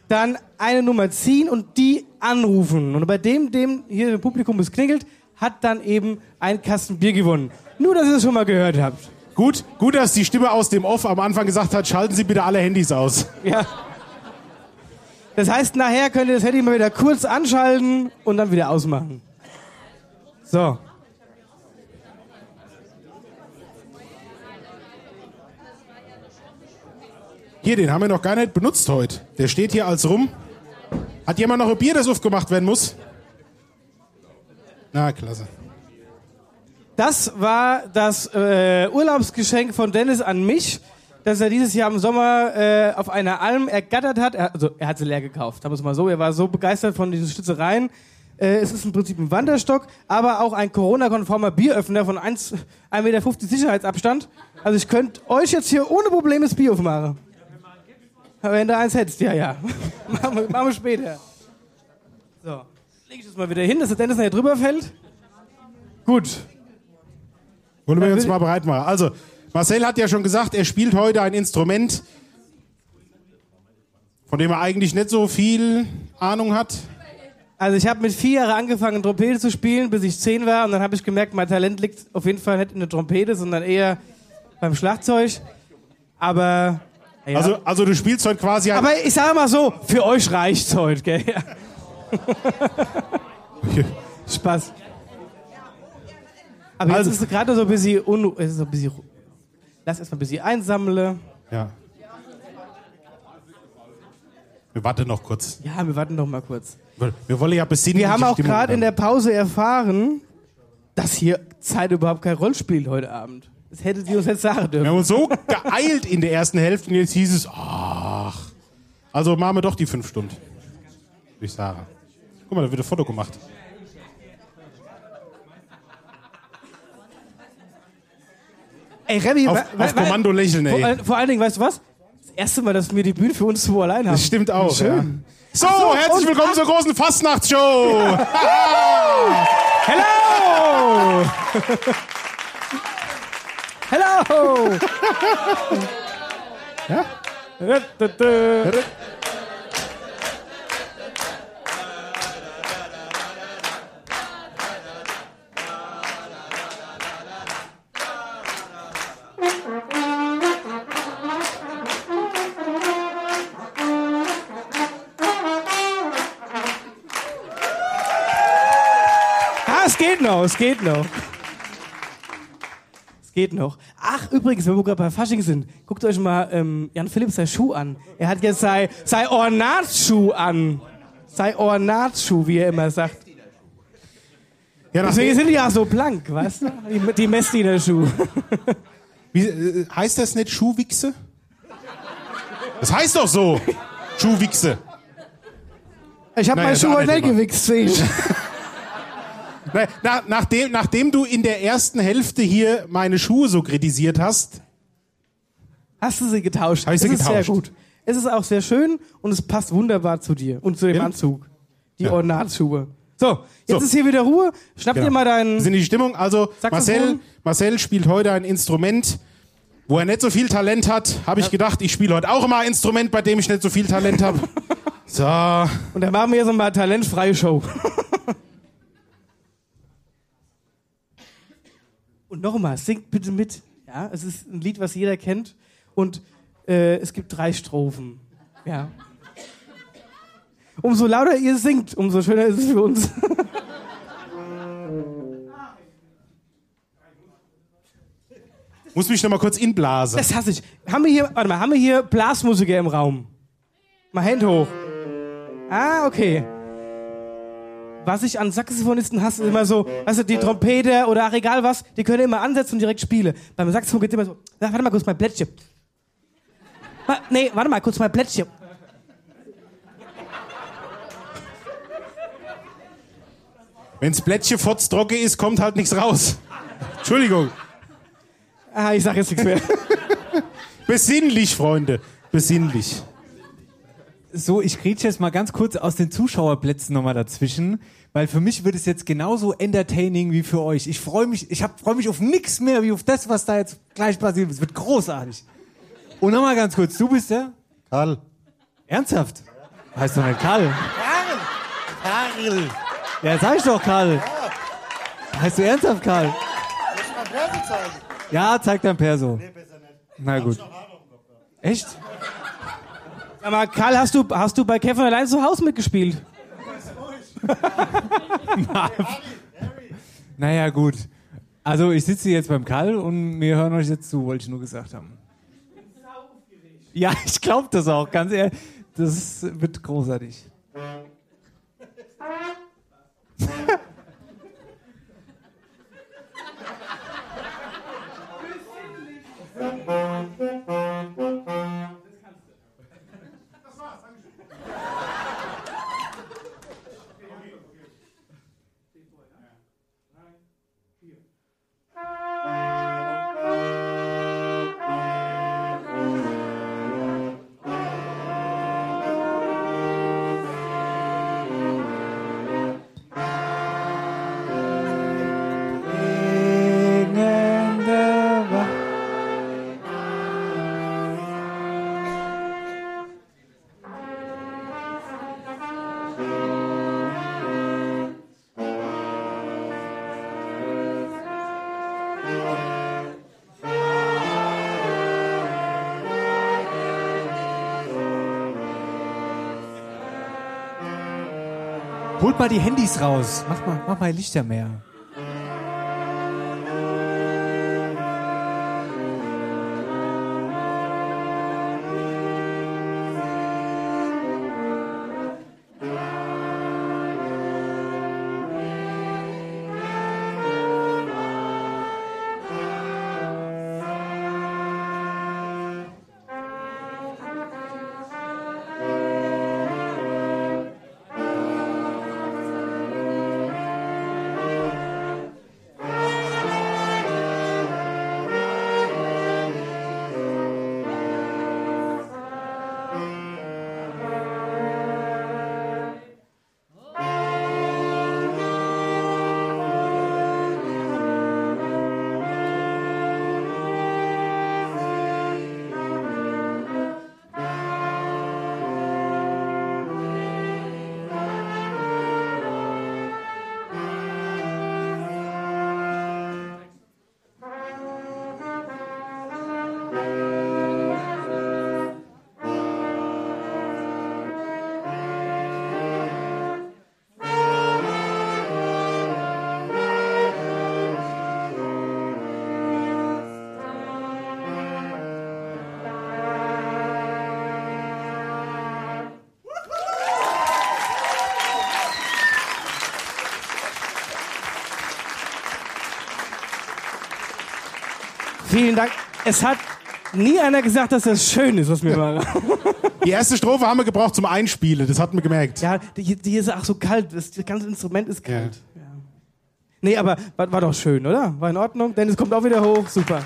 F: dann eine Nummer ziehen und die anrufen. Und bei dem, dem hier im Publikum es klingelt, hat dann eben ein Kasten Bier gewonnen. Nur, dass ihr es schon mal gehört habt.
J: Gut, gut, dass die Stimme aus dem Off am Anfang gesagt hat, schalten Sie bitte alle Handys aus.
F: Ja. Das heißt, nachher könnt ihr das Handy mal wieder kurz anschalten und dann wieder ausmachen. So.
J: Hier, den haben wir noch gar nicht benutzt heute. Der steht hier als rum. Hat jemand noch ein Bier, das aufgemacht werden muss? Na, klasse.
F: Das war das äh, Urlaubsgeschenk von Dennis an mich, das er dieses Jahr im Sommer äh, auf einer Alm ergattert hat. Er, also er hat sie leer gekauft, sagen wir es mal so. Er war so begeistert von diesen Schnitzereien. Äh, es ist im Prinzip ein Wanderstock, aber auch ein Corona-konformer Bieröffner von 1 1,50 Meter Sicherheitsabstand. Also ich könnte euch jetzt hier ohne Probleme das Bier aufmachen. Wenn du eins hättest, ja, ja. machen, wir, machen wir später. So, leg ich das mal wieder hin, dass der Dennis nachher drüber fällt. Gut.
J: Wollen wir uns mal bereit machen. Also, Marcel hat ja schon gesagt, er spielt heute ein Instrument, von dem er eigentlich nicht so viel Ahnung hat.
F: Also ich habe mit vier Jahren angefangen, Trompete zu spielen, bis ich zehn war. Und dann habe ich gemerkt, mein Talent liegt auf jeden Fall nicht in der Trompete, sondern eher beim Schlagzeug. Aber... Ja.
J: Also, also du spielst heute quasi.
F: Aber ich sage mal so, für euch reicht's heute, gell? Ja. Spaß. Aber jetzt
J: Also-
F: ist es gerade so ein bisschen... Un es ist so ein bisschen lass erstmal ein bisschen einsammeln.
J: Ja. Wir warten noch kurz.
F: Ja, wir warten noch mal kurz.
J: Wir wollen ja besinnliche
F: Wir haben auch gerade in der Pause erfahren, dass hier Zeit überhaupt keine Rolle spielt heute Abend. Das hättet ihr uns jetzt sagen dürfen.
J: Wir haben uns so geeilt in der ersten Hälfte und jetzt hieß es, ach. Also machen wir doch die fünf Stunden. Ich sagen. Guck mal, da wird ein Foto gemacht.
F: Ey, Remy,
J: Auf- auf Kommando lächeln, ey.
F: Vor, all- vor allen Dingen, weißt du was? Das erste Mal, dass wir die Bühne für uns zwei allein haben.
J: Das stimmt auch.
F: Schön.
J: Ja. So,
F: so,
J: herzlich willkommen zur großen Fastnachtsshow.
F: Hello! Hello!
J: ja?
F: Noch, es geht noch. Es geht noch. Ach, übrigens, wenn wir gerade bei Fasching sind, guckt euch mal ähm, Jan Philipp sein Schuh an. Er hat jetzt sein, sein Ornatschuh an. Sein Ornatschuh, wie er immer sagt.
J: Ja,
F: Deswegen sind die ja so blank, weißt du? Die, die Messdiener-Schuh.
J: Wie, äh, heißt das nicht Schuhwichse? Das heißt doch so. Schuhwichse.
F: Ich habe
J: Naja,
F: meinen
J: ist
F: Schuh
J: auch
F: heute
J: nicht
F: gewichst, sehe ich.
J: Na, na, nachdem, nachdem du in der ersten Hälfte hier meine Schuhe so kritisiert hast,
F: Hast du sie getauscht?
J: Hab ich sie
F: es ist sehr
J: getauscht.
F: gut. Es ist auch sehr schön und es passt wunderbar zu dir und zu dem
J: Ja?
F: Anzug. Die
J: Ja.
F: Ornatschuhe. So, jetzt
J: So.
F: ist hier wieder Ruhe. Schnapp
J: Genau.
F: dir mal deinen.
J: Wir sind in die Stimmung. Also? Marcel, Marcel spielt heute ein Instrument, wo er nicht so viel Talent hat. Habe ich gedacht, ich spiele heute auch immer ein Instrument, bei dem ich nicht so viel Talent habe. So.
F: Und dann machen wir jetzt mal talentfreie Show. Und nochmal, singt bitte mit. Ja, es ist ein Lied, was jeder kennt. Und äh, es gibt drei Strophen. Ja. Umso lauter ihr singt, umso schöner ist es für uns.
J: Muss mich noch mal kurz inblasen.
F: Das hasse ich. Haben wir hier, warte mal, haben wir hier Blasmusiker im Raum? Mal Hand hoch. Ah, okay. Was ich an Saxophonisten hasse, ist immer so, weißt du, die Trompeter oder ach, egal was, die können immer ansetzen und direkt spielen. Beim Saxophon geht immer so, "Na, warte mal kurz, mein Blättchen. Wa- Nee, warte mal kurz, mein Blättchen.
J: Wenn's Blättchen fotztrocke ist, kommt halt nichts raus. Entschuldigung.
F: Ah, ich sag jetzt nichts mehr.
J: Besinnlich, Freunde. Besinnlich.
G: So, ich kriege jetzt mal ganz kurz aus den Zuschauerplätzen nochmal dazwischen, weil für mich wird es jetzt genauso entertaining wie für euch. Ich freue mich, ich freue mich auf nichts mehr wie auf das, was da jetzt gleich passiert. Es wird großartig. Und nochmal ganz kurz, du bist der?
H: Karl.
G: Ernsthaft? Heißt doch nicht Karl.
H: Karl.
G: Ja, sag ich doch Karl. Heißt du ernsthaft Karl? Ja, zeig dein Perso. Na gut. Echt?
F: Sag mal, Karl, hast du, hast du bei Kevin allein zu Hause mitgespielt?
G: Naja, gut. Also, ich sitze jetzt beim Karl und wir hören euch jetzt zu, wollte ich nur gesagt haben. Ja, ich glaube das auch, ganz ehrlich. Das wird großartig. Holt mal die Handys raus. Mach mal, mach mal Lichter mehr.
F: Vielen Dank. Es hat nie einer gesagt, dass das schön ist, was wir machen.
J: Die erste Strophe haben wir gebraucht zum Einspielen, das hat man gemerkt.
F: Ja, die, die ist auch so kalt. Das, ganze Instrument ist kalt. Ja. Nee, aber war, war doch schön, oder? War in Ordnung? Dennis kommt auch wieder hoch. Super.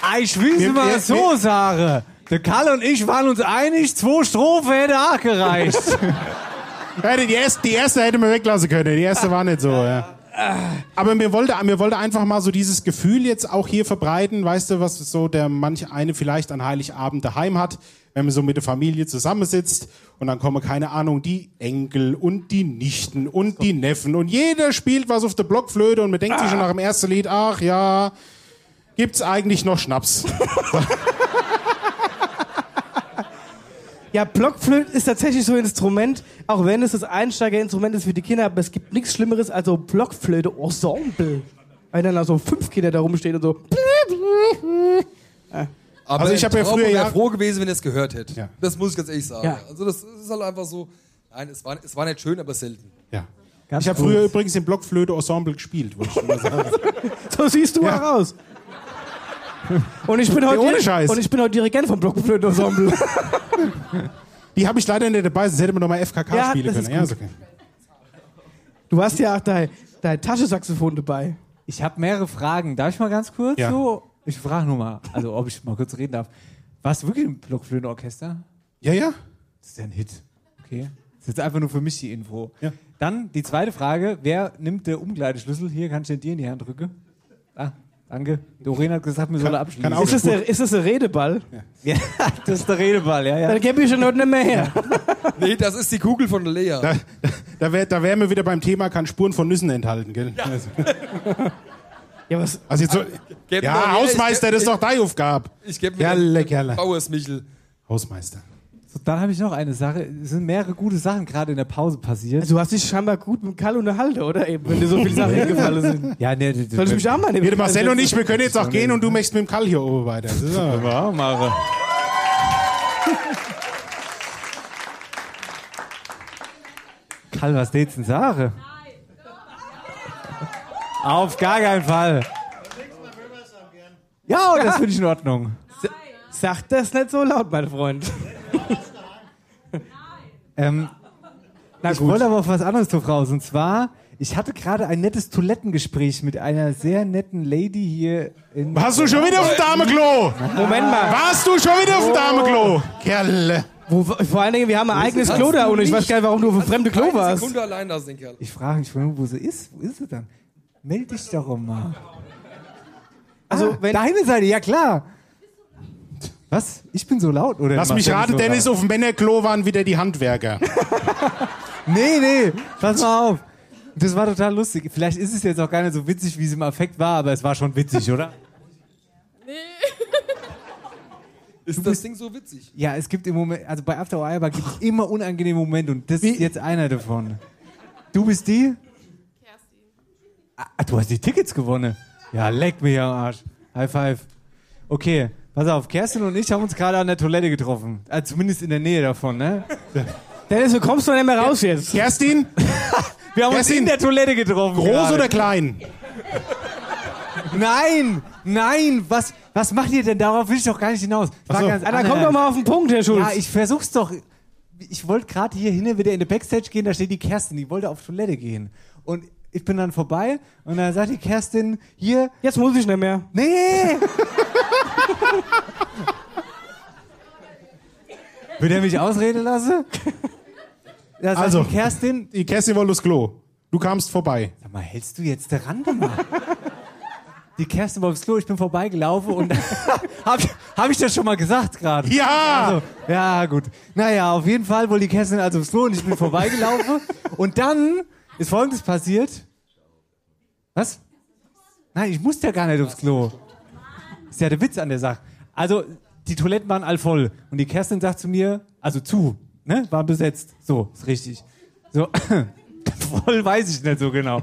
G: Ah, Ich will
J: Wir-
G: mal
J: wir-
G: so sagen. Der Karl und ich waren uns einig, zwei Strophen hätte auch gereicht.
J: Ja, die, erste, die erste hätte man weglassen können, die erste war nicht so, ja. Aber mir wollte, mir wollte einfach mal so dieses Gefühl jetzt auch hier verbreiten, weißt du, was so der manch eine vielleicht an Heiligabend daheim hat, wenn man so mit der Familie zusammensitzt und dann kommen, keine Ahnung, die Enkel und die Nichten und die Neffen und jeder spielt was auf der Blockflöte und man denkt sich schon nach dem ersten Lied, ach ja, gibt's eigentlich noch Schnaps?
F: Ja, Blockflöte ist tatsächlich so ein Instrument, auch wenn es das Einsteigerinstrument ist für die Kinder, aber es gibt nichts Schlimmeres als so Blockflöte-Ensemble. Wenn dann da so fünf Kinder da rumstehen und so.
L: Aber
J: Also ich hab ja früher
L: wäre
J: ja-
L: froh gewesen, wenn ihr es gehört hättet.
J: Ja.
L: Das muss ich ganz ehrlich sagen.
F: Ja.
L: Also das ist halt einfach so. Nein, es war, es war nicht schön, aber selten.
J: Ja. ich habe früher übrigens im Blockflöte-Ensemble gespielt, wollte ich mal sagen.
F: So siehst du
J: Ja.
F: auch aus. Und ich bin heute,
J: ohne Scheiß.
F: Und ich bin heute Dirigent vom Blockflöte-Ensemble.
J: Die habe ich leider nicht dabei, sonst hätte man noch mal FKK
F: Ja,
J: spielen
F: das
J: können.
F: ist
J: Ja,
F: gut.
J: ist okay.
F: Du hast ja auch dein, dein Taschensaxophon dabei.
G: Ich habe mehrere Fragen. Darf ich mal ganz kurz
J: Ja.
G: so? Ich frage nur mal, also ob ich mal kurz reden darf. Warst du wirklich im Blockflötenorchester?
J: Ja, ja.
G: Das ist ja ein Hit. Okay. Das ist jetzt einfach nur für mich die Info.
J: Ja.
G: Dann die zweite Frage. Wer nimmt der Umkleideschlüssel? Hier, kann ich den dir in die Hand drücken? Ah, danke. Doreen hat gesagt, wir sollen abschließen.
J: kann auch
F: Ist das, der, ist das der Redeball?
G: Ja, das ist der Redeball, ja, ja.
F: Dann gebe ich schon heute nicht mehr her.
L: Nee, das ist die Kugel von der Lea.
J: Da, da, wär, da wären wir wieder beim Thema, kann Spuren von Nüssen enthalten, gell? Also,
F: Ja, was?
J: also jetzt so, ja, Hausmeister,
L: ich-
J: das ist doch deine Aufgabe.
L: Ich gebe mir
J: Kerle, Kerle.
L: Bauers Michel.
J: Hausmeister.
G: So, dann habe ich noch eine Sache. Es sind mehrere gute Sachen gerade in der Pause passiert.
F: Also, du hast dich scheinbar gut mit Karl unterhalten, oder? Eben, wenn dir so viele Sachen hingefallen sind.
G: ja, nee, das,
F: Soll ich mich auch mal nehmen?
J: Der Marcel und ich, wir können jetzt auch gehen und du möchtest mit dem Kall hier oben weiter. Das ist
G: auch mache. Karl, was steht's denn Sache? Auf gar keinen Fall. Ja, das finde ich in Ordnung.
F: Sag das nicht so laut, mein Freund.
G: Ähm,
F: Na
G: ich wollte aber auf was anderes drauf raus. Und zwar, ich hatte gerade ein nettes Toilettengespräch mit einer sehr netten Lady hier in.
J: Warst du schon wieder auf dem Dameklo?
F: Moment mal.
J: Warst du schon wieder auf dem Dameklo? Kerle.
F: Wo, vor allen Dingen, wir haben ein eigenes Klo da und ich weiß gar nicht, warum du auf dem fremden Klo warst.
L: Sekunde allein lassen, den Kerl.
G: Ich frage mich, wo sie ist. Wo ist sie dann? Meld dich doch mal.
F: Also,
G: Ah,
F: wenn,
G: Deine Seite, ja klar. Was? Ich bin so laut, oder?
J: Lass mich raten, Dennis, auf dem Männerklo waren wieder die Handwerker.
G: Nee, nee, pass mal auf. Das war total lustig. Vielleicht ist es jetzt auch gar nicht so witzig, wie es im Affekt war, aber es war schon witzig, oder?
L: Ist das Ding so witzig?
G: Ja, es gibt im Moment, also bei After Hour gibt es immer unangenehme Momente und das ist jetzt einer davon. Du bist die? Kerstin. Ah, du hast die Tickets gewonnen. Ja, leck mich am Arsch. High five. Okay, pass auf, Kerstin und ich haben uns gerade an der Toilette getroffen. Also zumindest in der Nähe davon, ne?
F: Dennis, du kommst doch nicht mehr raus jetzt.
J: Kerstin,
G: Wir haben uns
J: Kerstin,
G: in der Toilette getroffen.
J: groß
G: gerade.
J: oder klein?
G: Nein, nein, was, was macht ihr denn? Darauf will ich doch gar nicht hinaus. War
J: so.
G: ganz
F: Ah, dann komm doch mal auf den Punkt, Herr Schulz.
G: Ja, ich versuch's doch. Ich wollte gerade hier hin wieder in die Backstage gehen, da steht die Kerstin, die wollte auf Toilette gehen. Und ich bin dann vorbei und dann sagt die Kerstin, hier,
F: jetzt muss ich nicht mehr.
G: nee! Will er mich ausreden lassen? Da sagt
J: Also.
G: die Kerstin,
J: Die Kerstin wollte aufs Klo. Du kamst vorbei.
G: Sag mal, hältst du jetzt der Rande mal? Die Kerstin war aufs Klo, ich bin vorbeigelaufen und hab, hab ich das schon mal gesagt gerade?
J: Ja!
G: Also, ja, gut. Naja, auf jeden Fall wollte die Kerstin also aufs Klo und ich bin vorbeigelaufen. und dann ist folgendes passiert. Was? Nein, ich musste ja gar nicht aufs Klo. Ist ja der Witz an der Sache. Also, die Toiletten waren all voll. Und die Kerstin sagt zu mir, also zu, ne? War besetzt. So, ist richtig. So, voll weiß ich nicht so genau.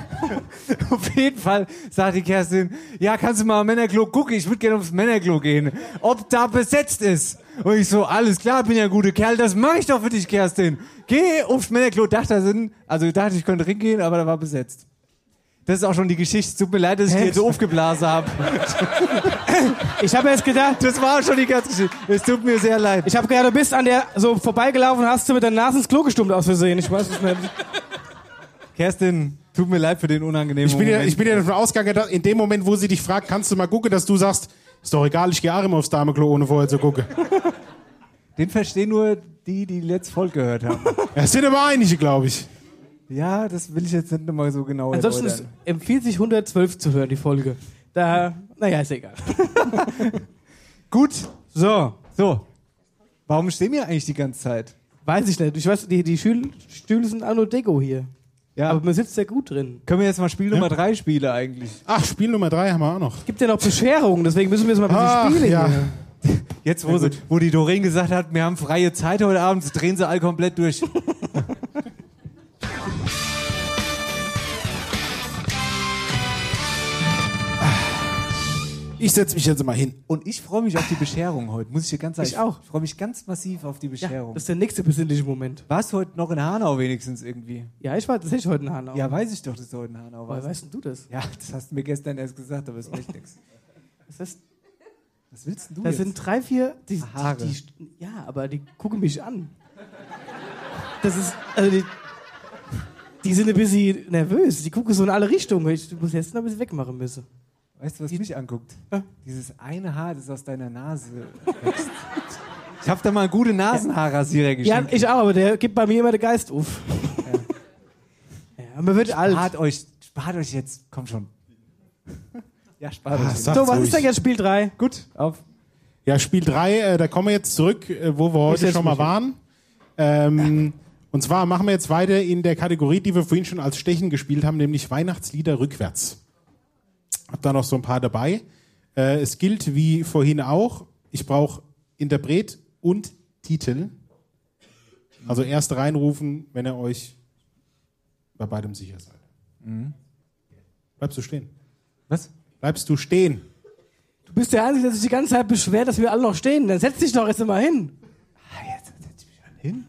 G: Auf jeden Fall sagt die Kerstin, ja, kannst du mal am Männerklo gucken? Ich würde gerne aufs Männerklo gehen. Ob da besetzt ist. Und ich so, alles klar, bin ja ein guter Kerl, das mache ich doch für dich, Kerstin. Geh aufs Männerklo. Dachte, da sind, also ich dachte, ich könnte hingehen, aber da war besetzt. Das ist auch schon die Geschichte. Tut mir leid, dass ich dir jetzt so aufgeblasen habe.
F: Ich habe jetzt gedacht,
G: Das war schon die ganze Geschichte. Es tut mir sehr leid.
F: ich habe gedacht, du bist an der so vorbeigelaufen und hast du mit der Nase ins Klo gestummt aus Versehen. Ich weiß es nicht.
G: Kerstin, tut mir leid für den unangenehmen
J: Ich bin, ja,
G: Moment.
J: ich bin ja davon ausgegangen, dass in dem Moment, wo sie dich fragt, kannst du mal gucken, dass du sagst, ist doch egal, ich gehe auch immer aufs Dameklo, ohne vorher zu gucken.
G: Den verstehen nur die, die die letzte Folge gehört haben.
J: Es sind aber einige, glaube ich.
G: Ja, das will ich jetzt nicht nochmal so genau
F: Ansonsten es
G: erläutern.
F: empfiehlt sich 112 zu hören, die Folge. Da, naja, ist egal.
G: Gut,
F: So,
G: so. Warum stehen wir eigentlich die ganze Zeit?
F: weiß ich nicht. Ich weiß, die, die Schül Stühle sind auch nur Deko hier.
G: Ja,
F: Aber man sitzt sehr gut drin.
G: können wir jetzt mal Spiel Nummer 3 spielen eigentlich?
J: Ach, Spiel Nummer drei haben wir auch noch.
F: Gibt ja noch Bescherungen, deswegen müssen wir jetzt mal ein bisschen
J: Ach,
F: spielen.
J: ja.
F: hier.
G: Jetzt, wo, sie, wo die Doreen gesagt hat, wir haben freie Zeit heute Abend, drehen sie alle komplett durch.
J: Ich setze mich jetzt mal hin.
G: Und ich freue mich auf die Bescherung heute, muss ich dir ganz sagen.
F: Ich auch.
G: Ich freue mich ganz massiv auf die Bescherung.
F: das ist der nächste besinnliche Moment.
G: Warst du heute noch in Hanau wenigstens irgendwie?
F: Ja, ich war tatsächlich heute in Hanau.
G: Ja, weiß ich doch, dass du heute in Hanau
F: Woher
G: warst.
F: weißt denn du das?
G: Ja, das hast du mir gestern erst gesagt, aber ist echt nichts.
F: Das
G: Was willst denn du
F: da
G: jetzt?
F: sind drei, vier. Die,
G: Haare.
F: Die, die, ja, aber die gucken mich an. Das ist. Also die, die sind ein bisschen nervös. Die gucken so in alle Richtungen. Ich muss jetzt noch ein bisschen wegmachen müssen.
G: Weißt du, was mich anguckt?
F: Ja.
G: Dieses eine Haar, das aus deiner Nase wächst. Ich habe da mal einen guten Nasenhaarrasierer
F: Ja,
G: geschenkt.
F: ich auch, aber der gibt bei mir immer den Geist auf. Ja, man wird alt.
G: Spart euch, spart euch jetzt, komm schon. Ja, spart
J: Ah,
G: euch.
F: So, was
J: ruhig.
F: ist denn jetzt Spiel 3?
G: Gut, auf.
J: Ja, Spiel 3, äh, da kommen wir jetzt zurück, äh, wo wir heute schon mal waren. Ähm, und zwar machen wir jetzt weiter in der Kategorie, die wir vorhin schon als Stechen gespielt haben, nämlich Weihnachtslieder rückwärts. Hab da noch so ein paar dabei. Äh, es gilt wie vorhin auch, ich brauche Interpret und Titel. Also erst reinrufen, wenn ihr euch bei beidem sicher seid. Bleibst du stehen?
G: Was?
J: Bleibst du stehen?
F: Du bist der Einzige, der sich die ganze Zeit beschwert, dass wir alle noch stehen. Dann setz dich doch jetzt mal hin.
G: Ah, jetzt setz ich mich mal hin.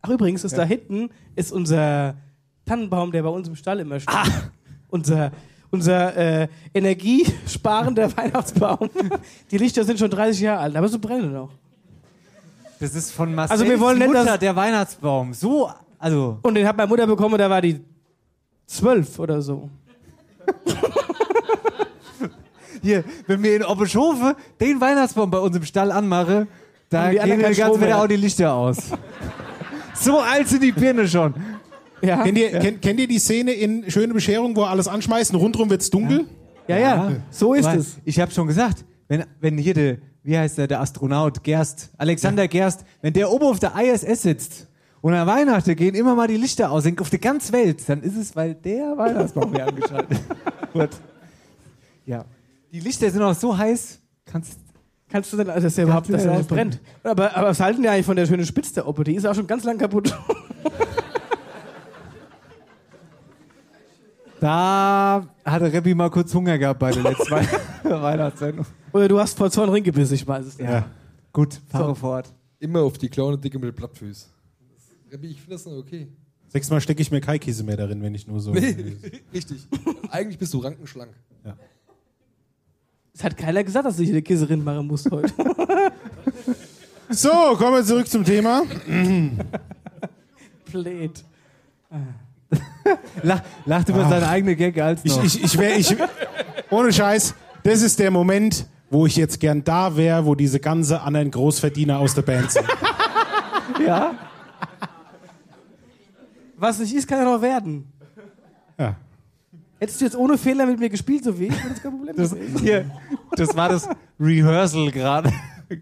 F: Ach, übrigens, ist da hinten ist unser Tannenbaum, der bei uns im Stall immer steht. Unser, unser äh, energiesparender Weihnachtsbaum. Die Lichter sind schon 30 Jahre alt, aber sie brennen noch.
G: Das ist von Marcel's
F: Also wir wollen nicht,
G: Mutter, der Weihnachtsbaum. So, also,
F: Und den hat meine Mutter bekommen, da war die zwölf oder so.
G: hier, wenn wir in Oppeschofe den Weihnachtsbaum bei uns im Stall anmache, da gehen
F: keinen
G: ganz wieder auch die Lichter aus. so alt sind die Birne schon.
F: Ja,
J: Kennt ihr, kennt, kennt ihr die Szene in Schöne Bescherung, wo alles anschmeißen, rundrum wird's dunkel?
F: ja, ja, so ist
G: Aber
F: es.
G: Ich habe schon gesagt, wenn, wenn hier der, wie heißt der, der Astronaut Gerst, Alexander Gerst, wenn der oben auf der ISS sitzt und an Weihnachten gehen immer mal die Lichter aus, auf der ganzen Welt, dann ist es, weil der Weihnachtsbaum hier angeschaltet wird. Ja. Die Lichter sind auch so heiß, kannst
F: Kannst du denn, also dass der überhaupt, dass der nicht brennt? Aber, aber was halten die eigentlich von der schönen Spitze der Oppe? Die ist auch schon ganz lang kaputt.
G: Da hatte Reppi mal kurz Hunger gehabt bei der letzten Wei- Weihnachtssendung.
F: Oder du hast vor Zorn reingebissen, ich weiß es nicht.
G: Ja. Gut, fahre
F: So.
G: fort.
L: Immer auf die kleine Dicke mit Plattfüß. Rebbi, Ich finde das noch okay.
J: Sechsmal stecke ich mir Kaikisse mehr darin, wenn ich nur so.
L: Nee, richtig. Eigentlich bist du rankenschlank.
F: Es hat keiner gesagt, dass hier eine Kisserin machen musst heute.
J: So, kommen wir zurück zum Thema.
F: Blöd.
G: Lach, lacht über seine eigene Gag als
J: Ich,
G: noch.
J: ich, ich wäre, ich, ohne Scheiß, das ist der Moment, wo ich jetzt gern da wäre, wo diese ganze anderen Großverdiener aus der Band sind.
G: ja?
F: Was nicht ist, kann ja noch werden.
J: Ja.
F: Hättest du jetzt ohne Fehler mit mir gespielt, so wie ich, wäre das kein Problem
G: Das, hier, das war das Rehearsal gerade.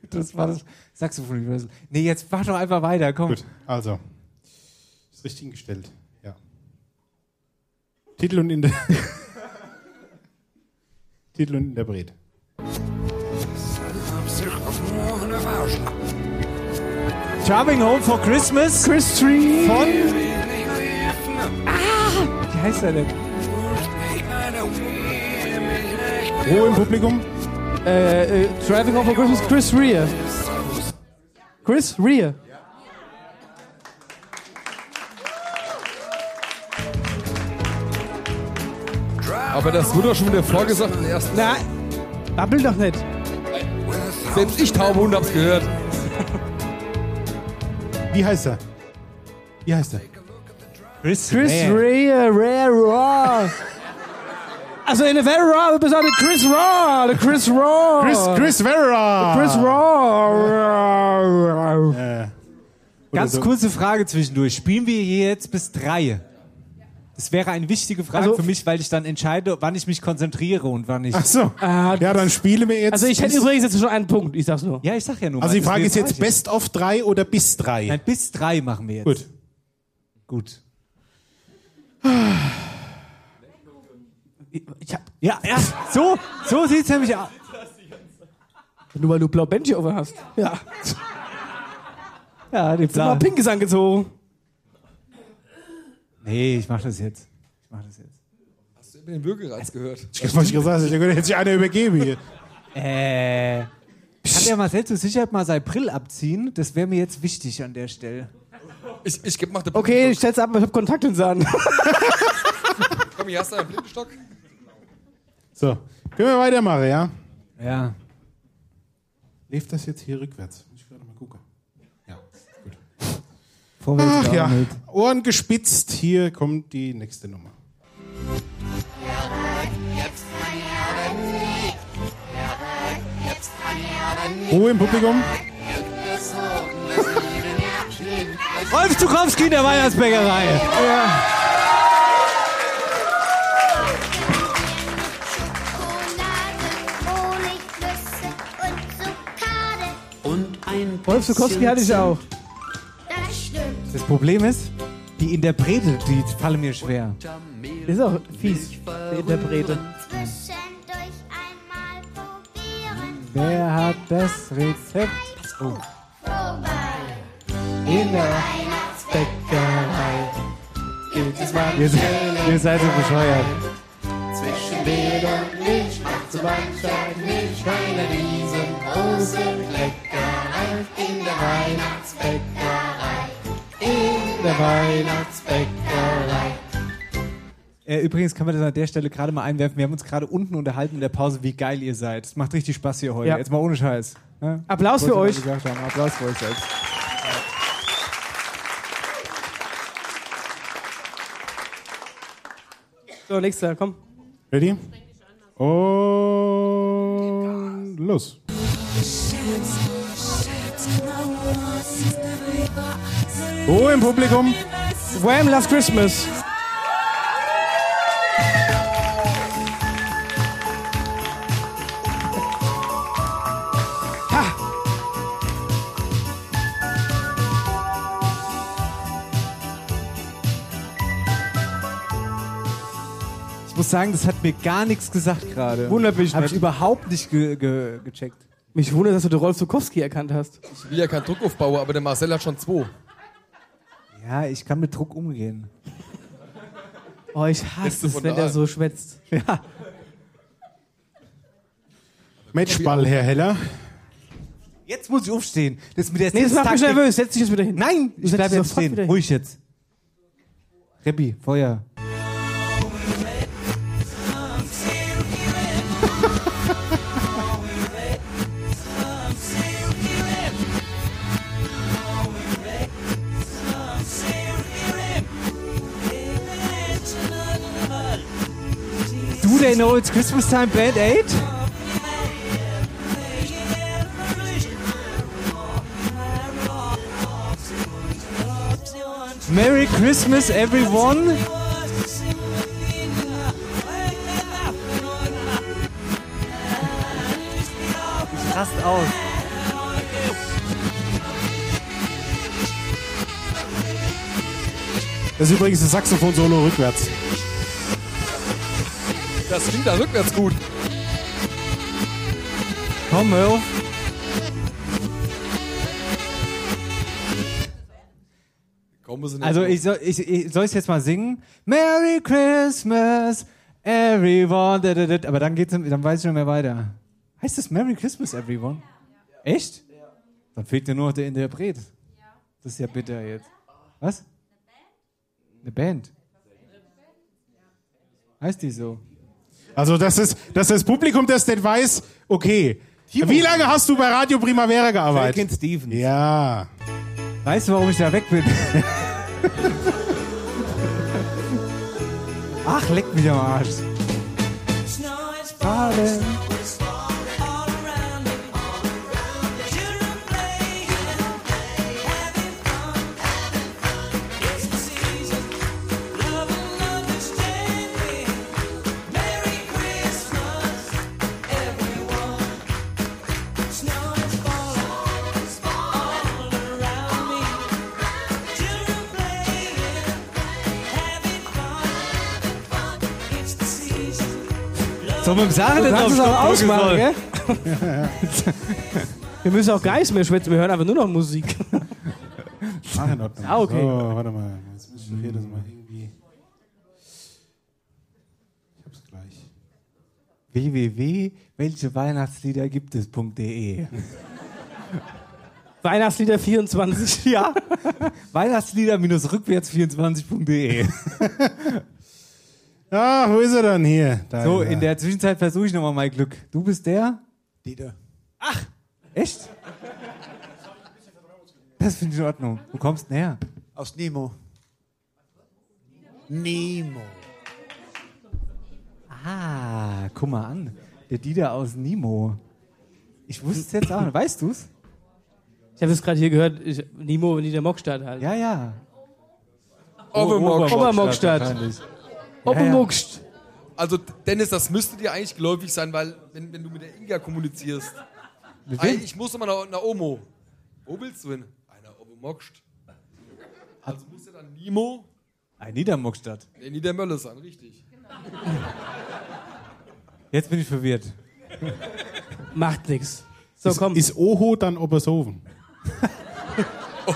G: Das war das Saxophon-Rehearsal. Nee, jetzt mach doch einfach weiter, komm.
J: Gut, also. Ist richtig hingestellt. Titel und in der. Titel und Interpret.
G: Driving Home for Christmas.
F: Chris Tree.
G: Von. Ah, wie heißt er denn?
J: Ruhe im Publikum.
F: Äh, äh, Driving Home for Christmas, Chris Rea. Chris Rea.
L: Aber das wurde doch schon wieder vorgesagt in der ersten.
F: Nein, babbel doch nicht.
L: Selbst ich taube Hund hab's gehört.
J: Wie heißt er? Wie heißt er?
G: Chris,
F: Chris Rea, Rea, Raw. Also in der Very Raw, wir besagen Chris Raw, der Chris Raw.
J: Chris, Chris Vera.
F: Chris Raw.
G: Ganz
J: so.
G: kurze Frage zwischendurch. Spielen wir hier jetzt bis drei? Das wäre eine wichtige Frage
F: Also-
G: für mich, weil ich dann entscheide, wann ich mich konzentriere und wann nicht.
J: Ach so. ja, dann spielen wir jetzt.
F: Also ich hätte übrigens jetzt schon einen Punkt, ich sag's nur.
G: Ja, ich sag ja nur.
J: Also
G: mal,
J: die Frage ist jetzt
G: frage ich
J: Best of drei oder bis drei?
G: Nein, bis drei machen wir jetzt.
J: Gut.
G: Gut.
F: Ich hab,
G: Ja, ja, so, so sieht's nämlich aus.
F: nur weil du blau Bändchen over hast. Ja.
G: Ja, die
F: Mal
G: Plan.
F: Pinkes angezogen.
G: Nee, ich mach das jetzt. Ich mach das jetzt.
L: Hast du über den Würgereiz gehört?
J: Ich wollte gesagt, ich könnte jetzt sich einer übergeben hier.
G: Äh. Kann der Marcel zur Sicherheit mal sein Brill abziehen? Das wäre mir jetzt wichtig an der Stelle.
L: Ich, ich mach den
F: Okay, ich stell's ab, ich hab Kontaktlinsen an.
L: Komm, hier hast du einen Blindenstock.
J: So, können wir weitermachen, ja?
G: Ja.
J: Lief das jetzt hier rückwärts? Muss ich gerade mal gucken. Ja, gut.
G: Vorwärts
J: Ach ja,
G: geordnet.
J: Ohren gespitzt. Hier kommt die nächste Nummer. Ruhe im Publikum.
G: Rolf Zukowski in der Weihnachtsbäckerei. Ja.
O: Und ein
F: Wolf Zukowski hatte ich auch.
O: Das stimmt.
G: Das Problem ist, die Interprete, die fallen mir schwer.
F: Das ist auch fies, der Interprete.
O: Zwischendurch einmal probieren.
G: Wer hat das Rezept? Oh. In der Weihnachtsbäckerei gibt es mal. Ihr, seid- ihr seid so bescheuert.
O: Zwischen Mehl und Milch macht so mancher Milch eine riesengroße Leckerei in der Weihnachtsbäckerei. In
G: der Weihnachtsbäckerei. Äh, übrigens kann man das an der Stelle gerade mal einwerfen. Wir haben uns gerade unten unterhalten in der Pause, wie geil ihr seid. Es macht richtig Spaß hier heute.
F: Ja.
G: Jetzt mal ohne Scheiß. Ja?
F: Applaus für euch.
G: Applaus für euch selbst.
F: So, nächster, komm.
J: Ready? Und los. Ruhe im Publikum.
F: Wham! Last Christmas.
G: Ich muss sagen, das hat mir gar nichts gesagt gerade.
F: Wundert mich
G: Habe ich überhaupt nicht ge ge gecheckt.
F: Mich wundert, dass du den Rolf Zukowski erkannt hast.
L: Ich will ja keinen Druck aufbauen, aber der Marcel hat schon zwei.
G: Ja, ich kann mit Druck umgehen.
F: Oh, ich hasse es, wenn der so schwätzt.
G: Ja.
J: Matchball, Herr Heller.
G: Jetzt muss ich aufstehen. Das mit der
F: Nee, das macht mich nervös. Setz dich jetzt wieder hin.
G: Nein, ich bleib jetzt stehen. Ruhig jetzt. Rebbi, Feuer. They know it's Christmas time, Band 8? Merry Christmas, everyone! Ich rast aus.
J: Das ist übrigens das Saxophon-Solo rückwärts.
L: Das klingt da rückwärts gut.
G: Komm, hör auf. Also ich soll ich, ich soll es jetzt mal singen. Merry Christmas, everyone. Da, da, da. Aber dann geht's, dann weiß ich nicht mehr weiter. Heißt das Merry Christmas, everyone? Echt? Dann fehlt ja nur noch der Interpret. Das ist ja bitter jetzt. Was? Eine Band. Heißt die so?
J: Also, das ist, dass das Publikum das nicht weiß, okay. Wie lange hast du bei Radio Primavera gearbeitet?
G: Falcon Stevens.
J: Ja.
G: Weißt du, warum ich da weg bin? Ach, leck mich am Arsch. Darling. So, mit dem Sachen
F: Du
G: jetzt
F: kannst es auch
G: auf Stopp
F: ausmachen, gell? Wir müssen auch gar nichts mehr schwätzen, wir hören einfach nur noch Musik.
J: Ach, in Ordnung.
F: Ah, okay.
J: So, warte mal. Jetzt ich hier das mal irgendwie. Ich hab's gleich.
G: www.welcheweihnachtslieder gibt es.de
F: Weihnachtslieder 24, ja.
G: Weihnachtslieder-rückwärts24.de
J: Ah, wo ist er dann hier? Da
G: So, in der Zwischenzeit versuche ich nochmal mein Glück. Du bist der?
H: Dieter.
G: Echt? Das finde ich in Ordnung. Du kommst näher.
H: Aus Nemo. Nemo.
G: Ah, guck mal an. Der Dieter aus Nimo. Ich wusste es jetzt auch nicht. Weißt du's?
F: Ich habe es gerade hier gehört, ich, Nimo in der Mockstadt halt.
G: Ja, ja.
L: Obermockstadt.
F: Obermockstadt.
G: Wahrscheinlich.
F: Obermockst.
L: Also, Dennis, das müsste dir eigentlich geläufig sein, weil, wenn, wenn du mit der Inga kommunizierst.
G: Mit wem?
L: ich muss immer nach, nach Omo. Wo willst du hin? Einer Obermockst. Also muss ja dann Nimo
G: Ein Niedermuckstadt.
L: in Niedermölle sein, richtig.
G: Jetzt bin ich verwirrt.
F: Macht nix. So,
J: ist,
F: komm.
J: ist Oho dann Obersoven?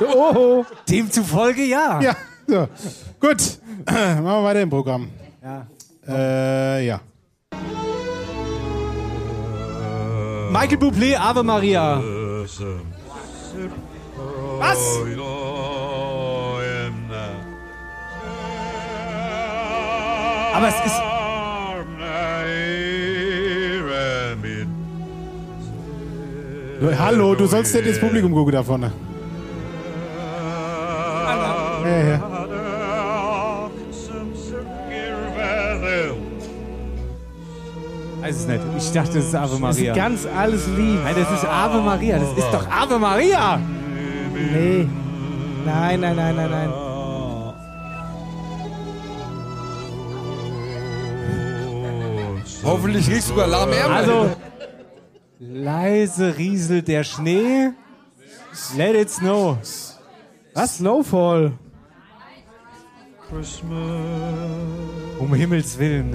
F: Oho.
G: Demzufolge ja.
J: Ja, so. Gut. Machen wir weiter im Programm.
G: Ja.
J: Äh, ja.
G: Michael Bublé, Ave Maria. Was? Aber es ist.
J: Hallo, du sollst nicht ins Publikum gucken da vorne. Ja, ja.
G: Weiß es nicht. Ich dachte, das ist Ave
F: Das
G: Maria.
F: ist ganz alles lieb.
G: Nein, das ist Ave Maria. Das ist doch Ave Maria.
F: Nee. Nein, nein, nein, nein, nein.
L: Hoffentlich riechst du Alarm mehr.
F: Also,
G: Leise rieselt der Schnee. Let it snow.
F: was? Snowfall.
G: Um Himmels Willen.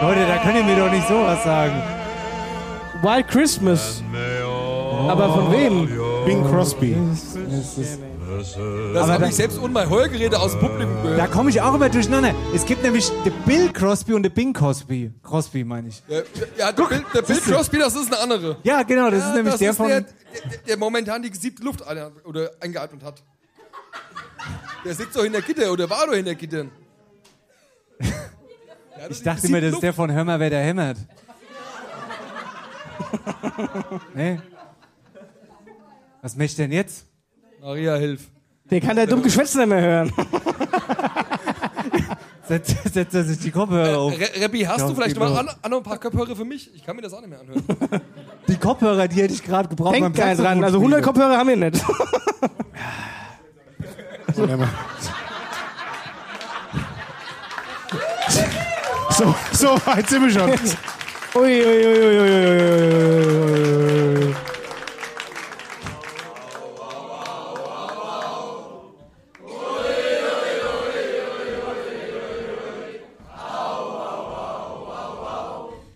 G: Leute, da könnt ihr mir doch nicht sowas sagen.
F: White Christmas. Aber von wem?
J: Bing Crosby.
L: Das habe
G: da-
L: ich selbst und mein Heugeräte aus dem Publikum
G: Da
L: gehört.
G: komme ich auch immer durcheinander. Es gibt nämlich den Bill Crosby und den Bing Crosby. Crosby meine ich.
L: Ja, ja der, Bill, der Bill Crosby, das ist eine andere.
G: Ja, genau, das ist nämlich
L: das
G: der
L: ist
G: von.
L: Der, der, der momentan die gesiebte Luft ein- oder eingeatmet hat. Der sitzt doch in der Gitter oder war doch in der Gitter.
G: Ich dachte immer, das ist der von Hör mal, wer da hämmert. nee. Was möchte ich denn jetzt?
L: Maria, hilf.
F: Der kann der dumm Geschwätz nicht mehr hören.
G: Setzt, setzt er sich die Kopfhörer auf.
L: Re Reppi, hast du vielleicht mal an, an ein paar Kopfhörer für mich? Ich kann mir das auch nicht mehr anhören.
G: Die Kopfhörer, die hätte ich gerade gebraucht.
F: Denkt
G: beim
F: keiner dran. Also
G: Saxophonspielen.
F: 100 Kopfhörer haben wir nicht.
J: So, so weit sind wir schon.
F: Ui, ui, ui, ui, ui, ui, ui.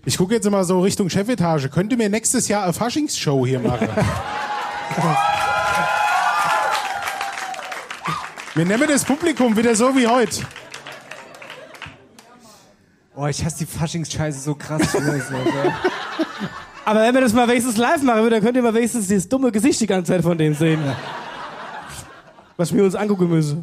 J: Ich gucke jetzt immer so Richtung Chefetage. Könnte mir nächstes Jahr eine Faschingsshow hier machen? Wir nehmen das Publikum wieder so wie heute.
G: Oh, ich hasse die Faschingsscheiße so krass.
F: Aber wenn wir das mal wenigstens live machen würden, dann könnt ihr mal wenigstens dieses dumme Gesicht die ganze Zeit von dem sehen. Was wir uns angucken müssen.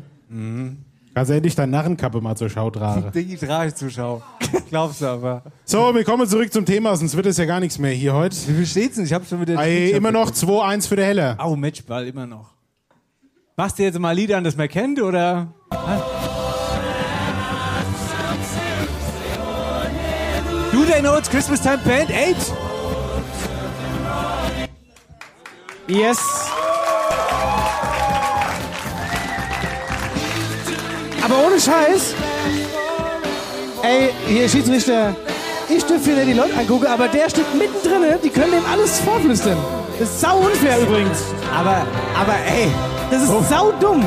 J: Kannst du endlich deine Narrenkappe mal zur Schau tragen.
G: Die trage ich zur Schau. Glaubst du aber.
J: So, wir kommen zurück zum Thema, sonst wird es ja gar nichts mehr hier heute.
G: Wie viel steht's denn? Ich habe schon wieder...
J: Ey, immer noch 2-1 für der Heller.
G: Au, Matchball, immer noch. Machst du jetzt mal Lieder an, das man kennt, oder? Do they know it's Christmas time band 8?
F: Yes. Aber ohne Scheiß. Ey, hier Schiedsrichter. Ich dürfte mir die Leute angucken, aber der steht mittendrin. Die können dem alles vorflüstern. Das ist sau unfair übrigens.
G: Aber, aber ey.
F: Das ist sau dumm.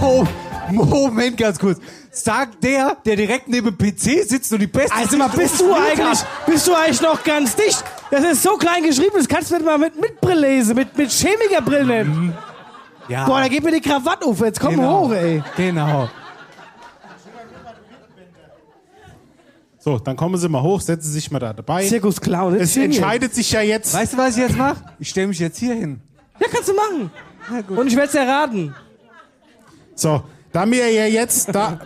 G: Mo, Moment, ganz kurz. Sagt der, der direkt neben PC sitzt und die beste
F: Also mal, bist du eigentlich, bist du eigentlich noch ganz dicht? Das ist so klein geschrieben, das kannst du nicht mal mit, mit Brille lesen, mit, mit Chemikerbrille nehmen.
G: Ja.
F: Boah, da geht mir die Krawatte auf, jetzt komm
G: Genau.
F: hoch, ey.
G: Genau.
J: So, dann kommen Sie mal hoch, setzen Sie sich mal da dabei.
F: Zirkus Clown.
J: Es entscheidet sich ja jetzt.
G: Weißt du, was ich jetzt mache? Ich stelle mich jetzt hier hin.
F: Ja, kannst du machen. Und ich werde es erraten.
J: So, da mir ja jetzt da.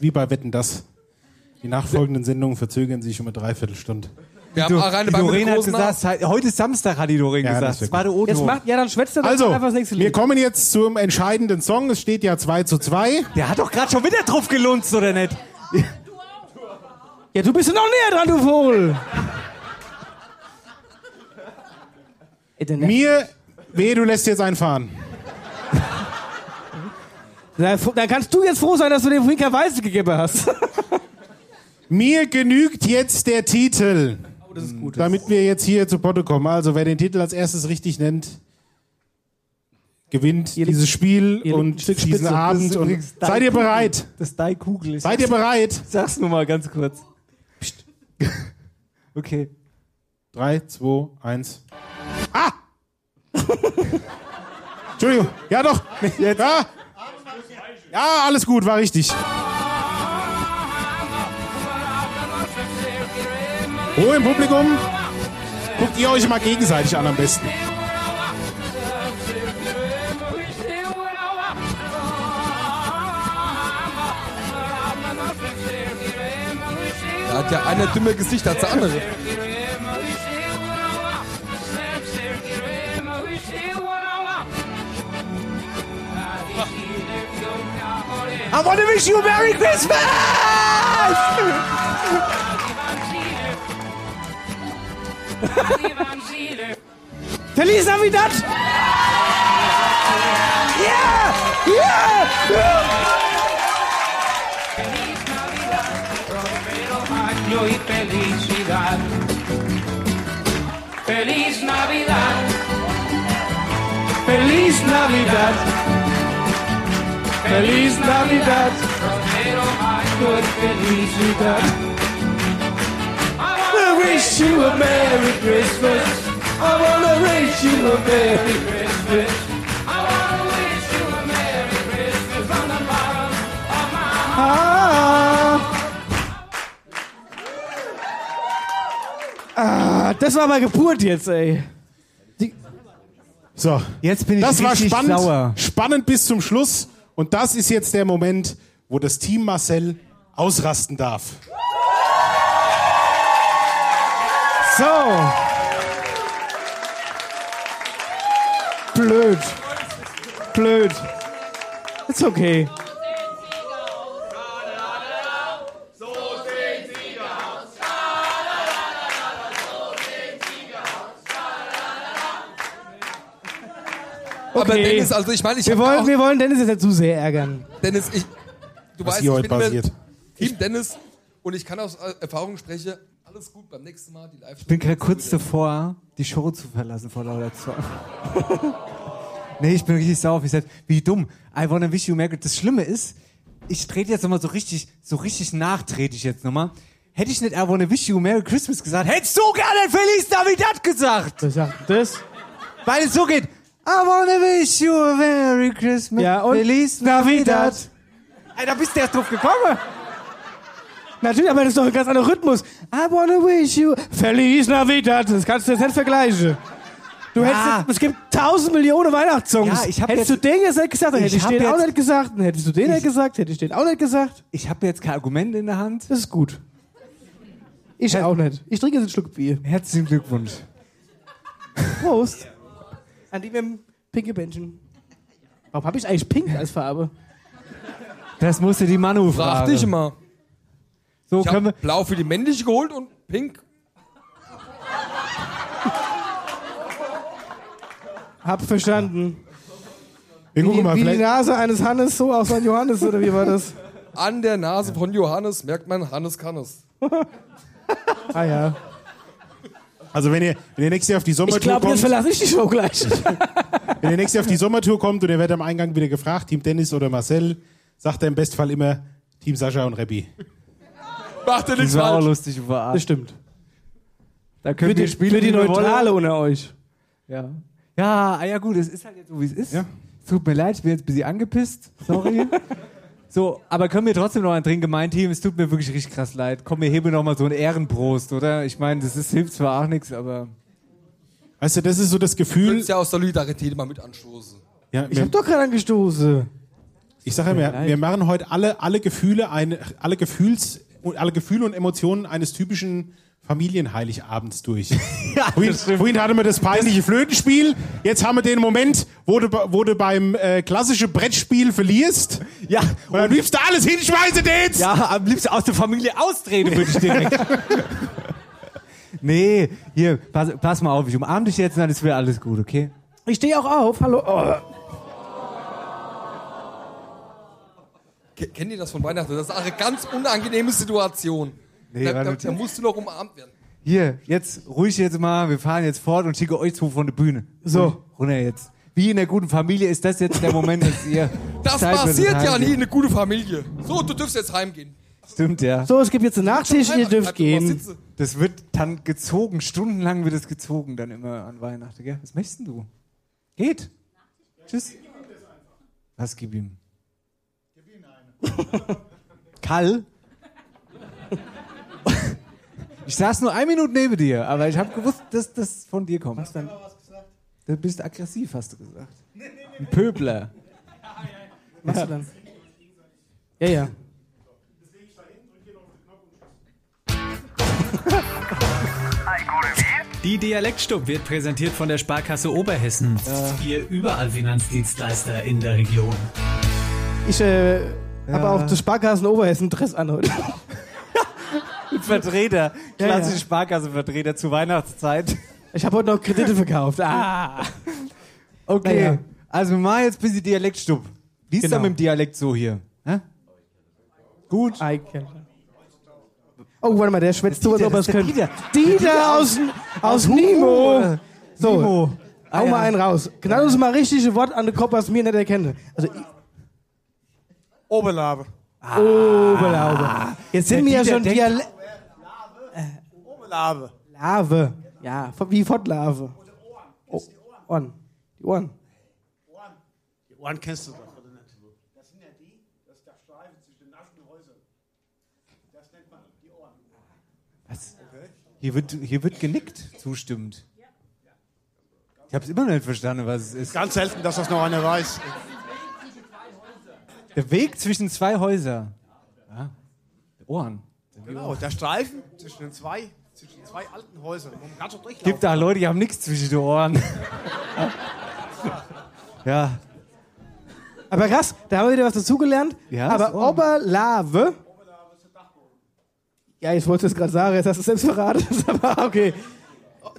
J: Wie bei Wetten das. Die nachfolgenden Sendungen verzögern sich um eine Dreiviertelstunde.
L: Wir haben
G: Die,
L: auch eine
G: die Doreen hat gesagt, heute ist Samstag, hat die Doreen
J: Ja,
G: gesagt. Das war der.
F: Jetzt macht, ja, dann schwätzt er doch
J: Also,
F: einfach das nächste
J: wir
F: Lied.
J: kommen jetzt zum entscheidenden Song. Es steht ja 2 zu 2.
G: Der hat doch gerade schon wieder drauf gelunzt, oder nicht?
F: Ja, du bist ja noch näher dran, du Vogel. Ey, der nervt.
J: Mir, weh, du lässt jetzt einfahren.
F: Dann kannst du jetzt froh sein, dass du dem Winker Weiße gegeben hast.
J: Mir genügt jetzt der Titel.
F: Oh, das ist gut.
J: Damit wir jetzt hier zu Potte kommen. Also, wer den Titel als erstes richtig nennt, gewinnt dieses Spiel und diesen
F: Spitze.
J: Abend.
G: Ist
J: Und seid ihr
G: Kugel.
J: bereit?
G: Das ist deine Kugel. Ich
J: Seid ihr bereit?
G: Sag's nur mal ganz kurz. Psst. Okay.
J: 3, 2, 1. Ah! Entschuldigung. Ja, doch. Ja. ja, alles gut, war richtig. Ruhe im Publikum. Guckt ihr euch mal gegenseitig an am besten.
L: Da hat ja einer dümmer Gesicht als der andere.
G: I want to wish you a Merry Christmas!
F: Feliz Navidad! Ja! Ja! ja!
O: y. Feliz Navidad. Feliz Navidad. Feliz Navidad. Felicidad. I wish you a Merry Christmas. I wanna wish you a Merry Christmas. I wanna wish you a Merry Christmas from the bottom of my
F: Ah. Ah, das war mal Geburt jetzt, ey.
J: So,
G: Jetzt bin ich
J: das war spannend,
G: sauer.
J: spannend bis zum Schluss. Und das ist jetzt der Moment, wo das Team Marcel ausrasten darf.
F: So. Blöd. Blöd. Ist okay.
L: Aber
F: Okay.
L: Dennis, also ich meine, ich
F: Wir wollen,
L: auch,
F: wir wollen Dennis jetzt nicht zu sehr ärgern.
L: Dennis, ich, du
J: Was
L: weißt,
J: hier
L: ich
J: heute
L: bin
J: passiert.
L: Team Dennis und ich kann aus Erfahrung sprechen, alles gut beim nächsten Mal, die live
G: Ich bin gerade kurz davor, die Show zu verlassen vor lauter Zorn. nee, ich bin richtig sauer auf mich selbst. Wie dumm. I wanna wish you Merry Das Schlimme ist, ich trete jetzt nochmal so richtig, so richtig nachtrete ich jetzt nochmal. Hätte ich nicht I wanna wish you Merry Christmas gesagt, hättest du gerne Feliz Navidad gesagt.
F: Das das.
G: Weil es so geht. I wanna wish you a Merry Christmas.
F: Ja, und
G: Feliz Navidad. Ey, da bist du erst drauf gekommen.
F: Natürlich, aber das ist doch ein ganz anderer Rhythmus. I wanna wish you Feliz Navidad. Das kannst du jetzt nicht vergleichen. Du
G: Ja.
F: hättest jetzt, es gibt tausend Millionen Weihnachtssongs.
G: Ja, ich hab
F: hättest
G: jetzt-
F: du den jetzt nicht gesagt, dann
G: Ich
F: hätte ich
G: hab
F: den auch
G: jetzt-
F: nicht gesagt, dann hättest du den nicht gesagt, hätte ich den auch nicht gesagt.
G: Ich habe jetzt kein Argument in der Hand.
F: Das ist gut. Ich auch nicht. Ich trinke jetzt einen Schluck Bier.
G: Herzlichen Glückwunsch.
F: Prost. An die mit dem pinke Bändchen. Warum habe ich eigentlich pink als Farbe?
G: Das musste die Manu
L: Frag
G: fragen.
L: dich mal.
G: So
L: Ich
G: können wir.
L: hab blau für die männliche geholt und pink.
F: Hab verstanden.
J: Wir
F: Wie,
J: mal,
F: wie die Nase eines Hannes, so aus ein Johannes, oder wie war das?
L: An der Nase von Johannes merkt man, Hannes kann es.
F: Ah ja.
J: Also wenn ihr, wenn ihr nächstes Jahr auf die
F: Ich
J: Sommertour
F: glaube, jetzt
J: kommt,
F: verlasse ich die Show gleich.
J: wenn ihr nächstes Jahr auf die Sommertour kommt und ihr werdet am Eingang wieder gefragt, Team Dennis oder Marcel, sagt er im Bestfall immer Team Sascha und Reppi.
L: Macht er
G: Das
L: nichts
G: war auch lustig verarscht.
F: Das stimmt.
G: Da
F: Für
G: wir
F: die,
G: spielen,
F: für die Neutrale unter euch.
G: Ja. Ja, ah ja gut, es ist halt jetzt so, wie es ist.
J: Ja.
G: Es Tut mir leid, ich bin jetzt ein bisschen angepisst. Sorry. so, aber können wir trotzdem noch einen trinken, mein Team? Es tut mir wirklich richtig krass leid. Komm, wir heben noch mal so einen Ehrenprost, oder? Ich meine, das ist, hilft zwar auch nichts, aber...
J: Weißt du, das ist so das
L: Du
J: Gefühl.
L: könntest ja aus Solidarität mal mit anstoßen.
J: Ja,
F: Ich
J: wir,
F: hab doch gerade angestoßen.
J: ich sage ja, wir, wir machen heute alle, alle Gefühle, eine, alle Gefühls und alle Gefühle und Emotionen eines typischen Familienheiligabends durch. vorhin, vorhin hatten wir das peinliche Flötenspiel. Jetzt haben wir den Moment, wo du, wo du beim äh, klassischen Brettspiel verlierst.
G: Ja,
J: Und am liebsten alles hinschmeißen jetzt.
G: Ja, am liebsten aus der Familie austreten würde ich direkt. nee, hier, pass, pass mal auf, ich umarm dich jetzt und dann ist wieder alles gut, okay?
F: Ich stehe auch auf. Hallo. Oh.
L: Ke- Kennt ihr das von Weihnachten? Das ist eine ganz unangenehme Situation.
G: Nee,
L: da, da, da musst du noch umarmt werden.
G: Hier, jetzt ruhig jetzt mal, wir fahren jetzt fort und schicke euch zwei von der Bühne.
F: So.
G: Runter jetzt. Wie in der guten Familie ist das jetzt der Moment, dass ihr...
L: Das
G: Zeit
L: passiert ja nie in eine gute Familie. So, du dürfst jetzt heimgehen.
G: Stimmt, ja.
F: So, es gibt jetzt einen Nachtisch, ihr dürft gehen.
G: Das wird dann gezogen, stundenlang wird es gezogen dann immer an Weihnachten, gell? Was möchtest denn du? Geht. Tschüss. Was gib ihm? Gib ihm eine. Kall? Ich saß nur eine Minute neben dir, aber ich habe gewusst, dass das von dir kommt. Was
F: dann?
G: Du bist aggressiv, hast du gesagt. Ein Pöbler.
F: Was du dann? Ja, ja.
P: Die Dialektstub wird präsentiert von der Sparkasse Oberhessen. Ihr überall Finanzdienstleister in der Region.
F: Ich äh, habe
G: Ja.
F: auch das Sparkassen Oberhessen Dress an heute.
G: Vertreter, klassische. Sparkassenvertreter zu Weihnachtszeit.
F: Ich habe heute noch Kredite verkauft. Ah.
G: Okay,
F: Naja.
G: also wir machen jetzt ein bisschen Dialektstub. Wie ist
F: Genau.
G: da mit dem Dialekt so hier? Hä? Gut.
F: I can. Oh, warte mal, der schwätzt so, als
G: Dieter,
F: ob er es könnte. Dieter,
G: Dieter
F: aus, aus
G: Hugo.
F: Nimo. So,
G: Nimo. Ah,
F: hau
G: ja.
F: mal einen raus. Knall uns mal richtige Wort an den Kopf, was mir nicht erkenne. Also,
H: Oberlabe.
F: Oberlaube. Jetzt sind wir ja schon Dialekt.
H: Oberlabe.
F: Lave. Ja, wie Fortlave. Oh, Ohren. Die Ohren.
H: Die Ohren kennst du doch, oder nicht?
Q: Das sind ja die, das ist der Streifen zwischen den nackten Häusern. Das nennt man die Ohren.
G: Was? Hier wird, hier wird genickt, zustimmend. Ich habe es immer noch nicht verstanden, was es ist.
H: Ganz selten, dass das noch einer weiß.
G: Der Weg zwischen zwei Häusern. Ja. Ohren.
H: Genau, der Streifen zwischen den zwei, zwischen zwei alten Häusern. Man durchlaufen
G: Gibt da Leute, die haben nichts zwischen den Ohren. ja.
F: Aber krass, da haben wir wieder was dazugelernt.
G: Ja,
F: Aber. Oberlave. Ja, ich wollte es gerade sagen, jetzt hast du es selbst verraten. Aber okay.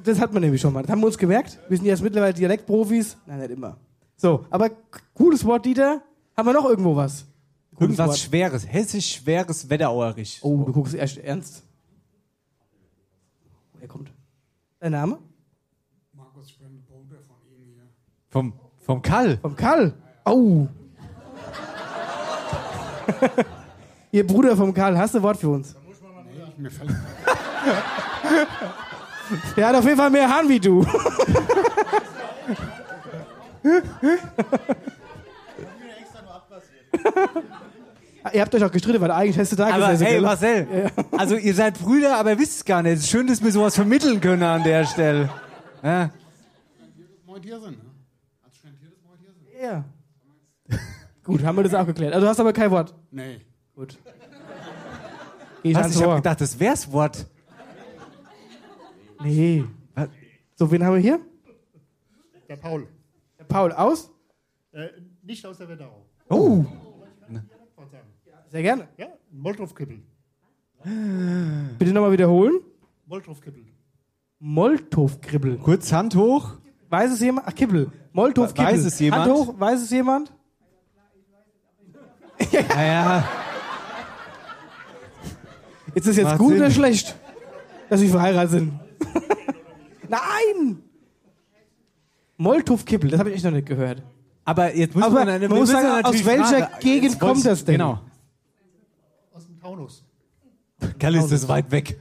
F: Das hat man nämlich schon mal. Das haben wir uns gemerkt. Wir sind jetzt mittlerweile Dialektprofis. Nein, nicht immer. So, aber cooles Wort, Dieter. Haben wir noch irgendwo was? Cooles
G: Irgendwas
F: Wort.
G: Schweres. Hessisch schweres Wetterauerich.
F: Oh, du guckst erst ernst. Wer kommt? Dein Name?
Q: Markus, ich bin Bruder von Ihnen hier.
G: Vom, vom Kall.
F: Vom Karl. Oh. Ihr Bruder vom Karl, hast du ein Wort für uns?
Q: Mir fällt
F: Der hat auf jeden Fall mehr Hahn wie du. Ihr habt euch auch gestritten, weil eigentlich hättest du da
G: Aber
F: gesessen.
G: hey,
F: gell?
G: Marcel, also ihr seid Brüder, aber ihr wisst es gar nicht. Es ist schön, dass wir sowas vermitteln können an der Stelle. Ja.
J: Ne?
F: Ja. Gut, haben wir das auch geklärt. Also du hast aber kein Wort.
J: Nee.
F: Gut. Ich
G: Was? Ich hab
F: Ohr.
G: gedacht, das wär's Wort.
F: Nee. So, wen haben wir hier?
Q: Der Paul.
F: Der Paul aus?
Q: Äh, nicht aus der Wetterau.
F: Oh. Sehr gerne.
Q: Ja, Molotov-Kippel.
F: Bitte nochmal wiederholen. Moltov-Kribbel.
G: Kurz Hand hoch.
F: Weiß es jemand? Ach, Kibbel. Moltov-Kibbel.
G: Weiß es jemand?
F: Hand hoch, weiß es jemand?
G: Naja.
F: Ist das jetzt
G: Macht
F: gut
G: Sinn.
F: oder schlecht, dass wir verheiratet sind? Nein! Moltov-Kibbel, das habe ich echt noch nicht gehört.
G: Aber jetzt muss
F: Aber
G: man,
F: man muss sagen, aus welcher Gegend kommt das denn?
G: Genau.
Q: Taunus.
G: Kalle ist das weit weg.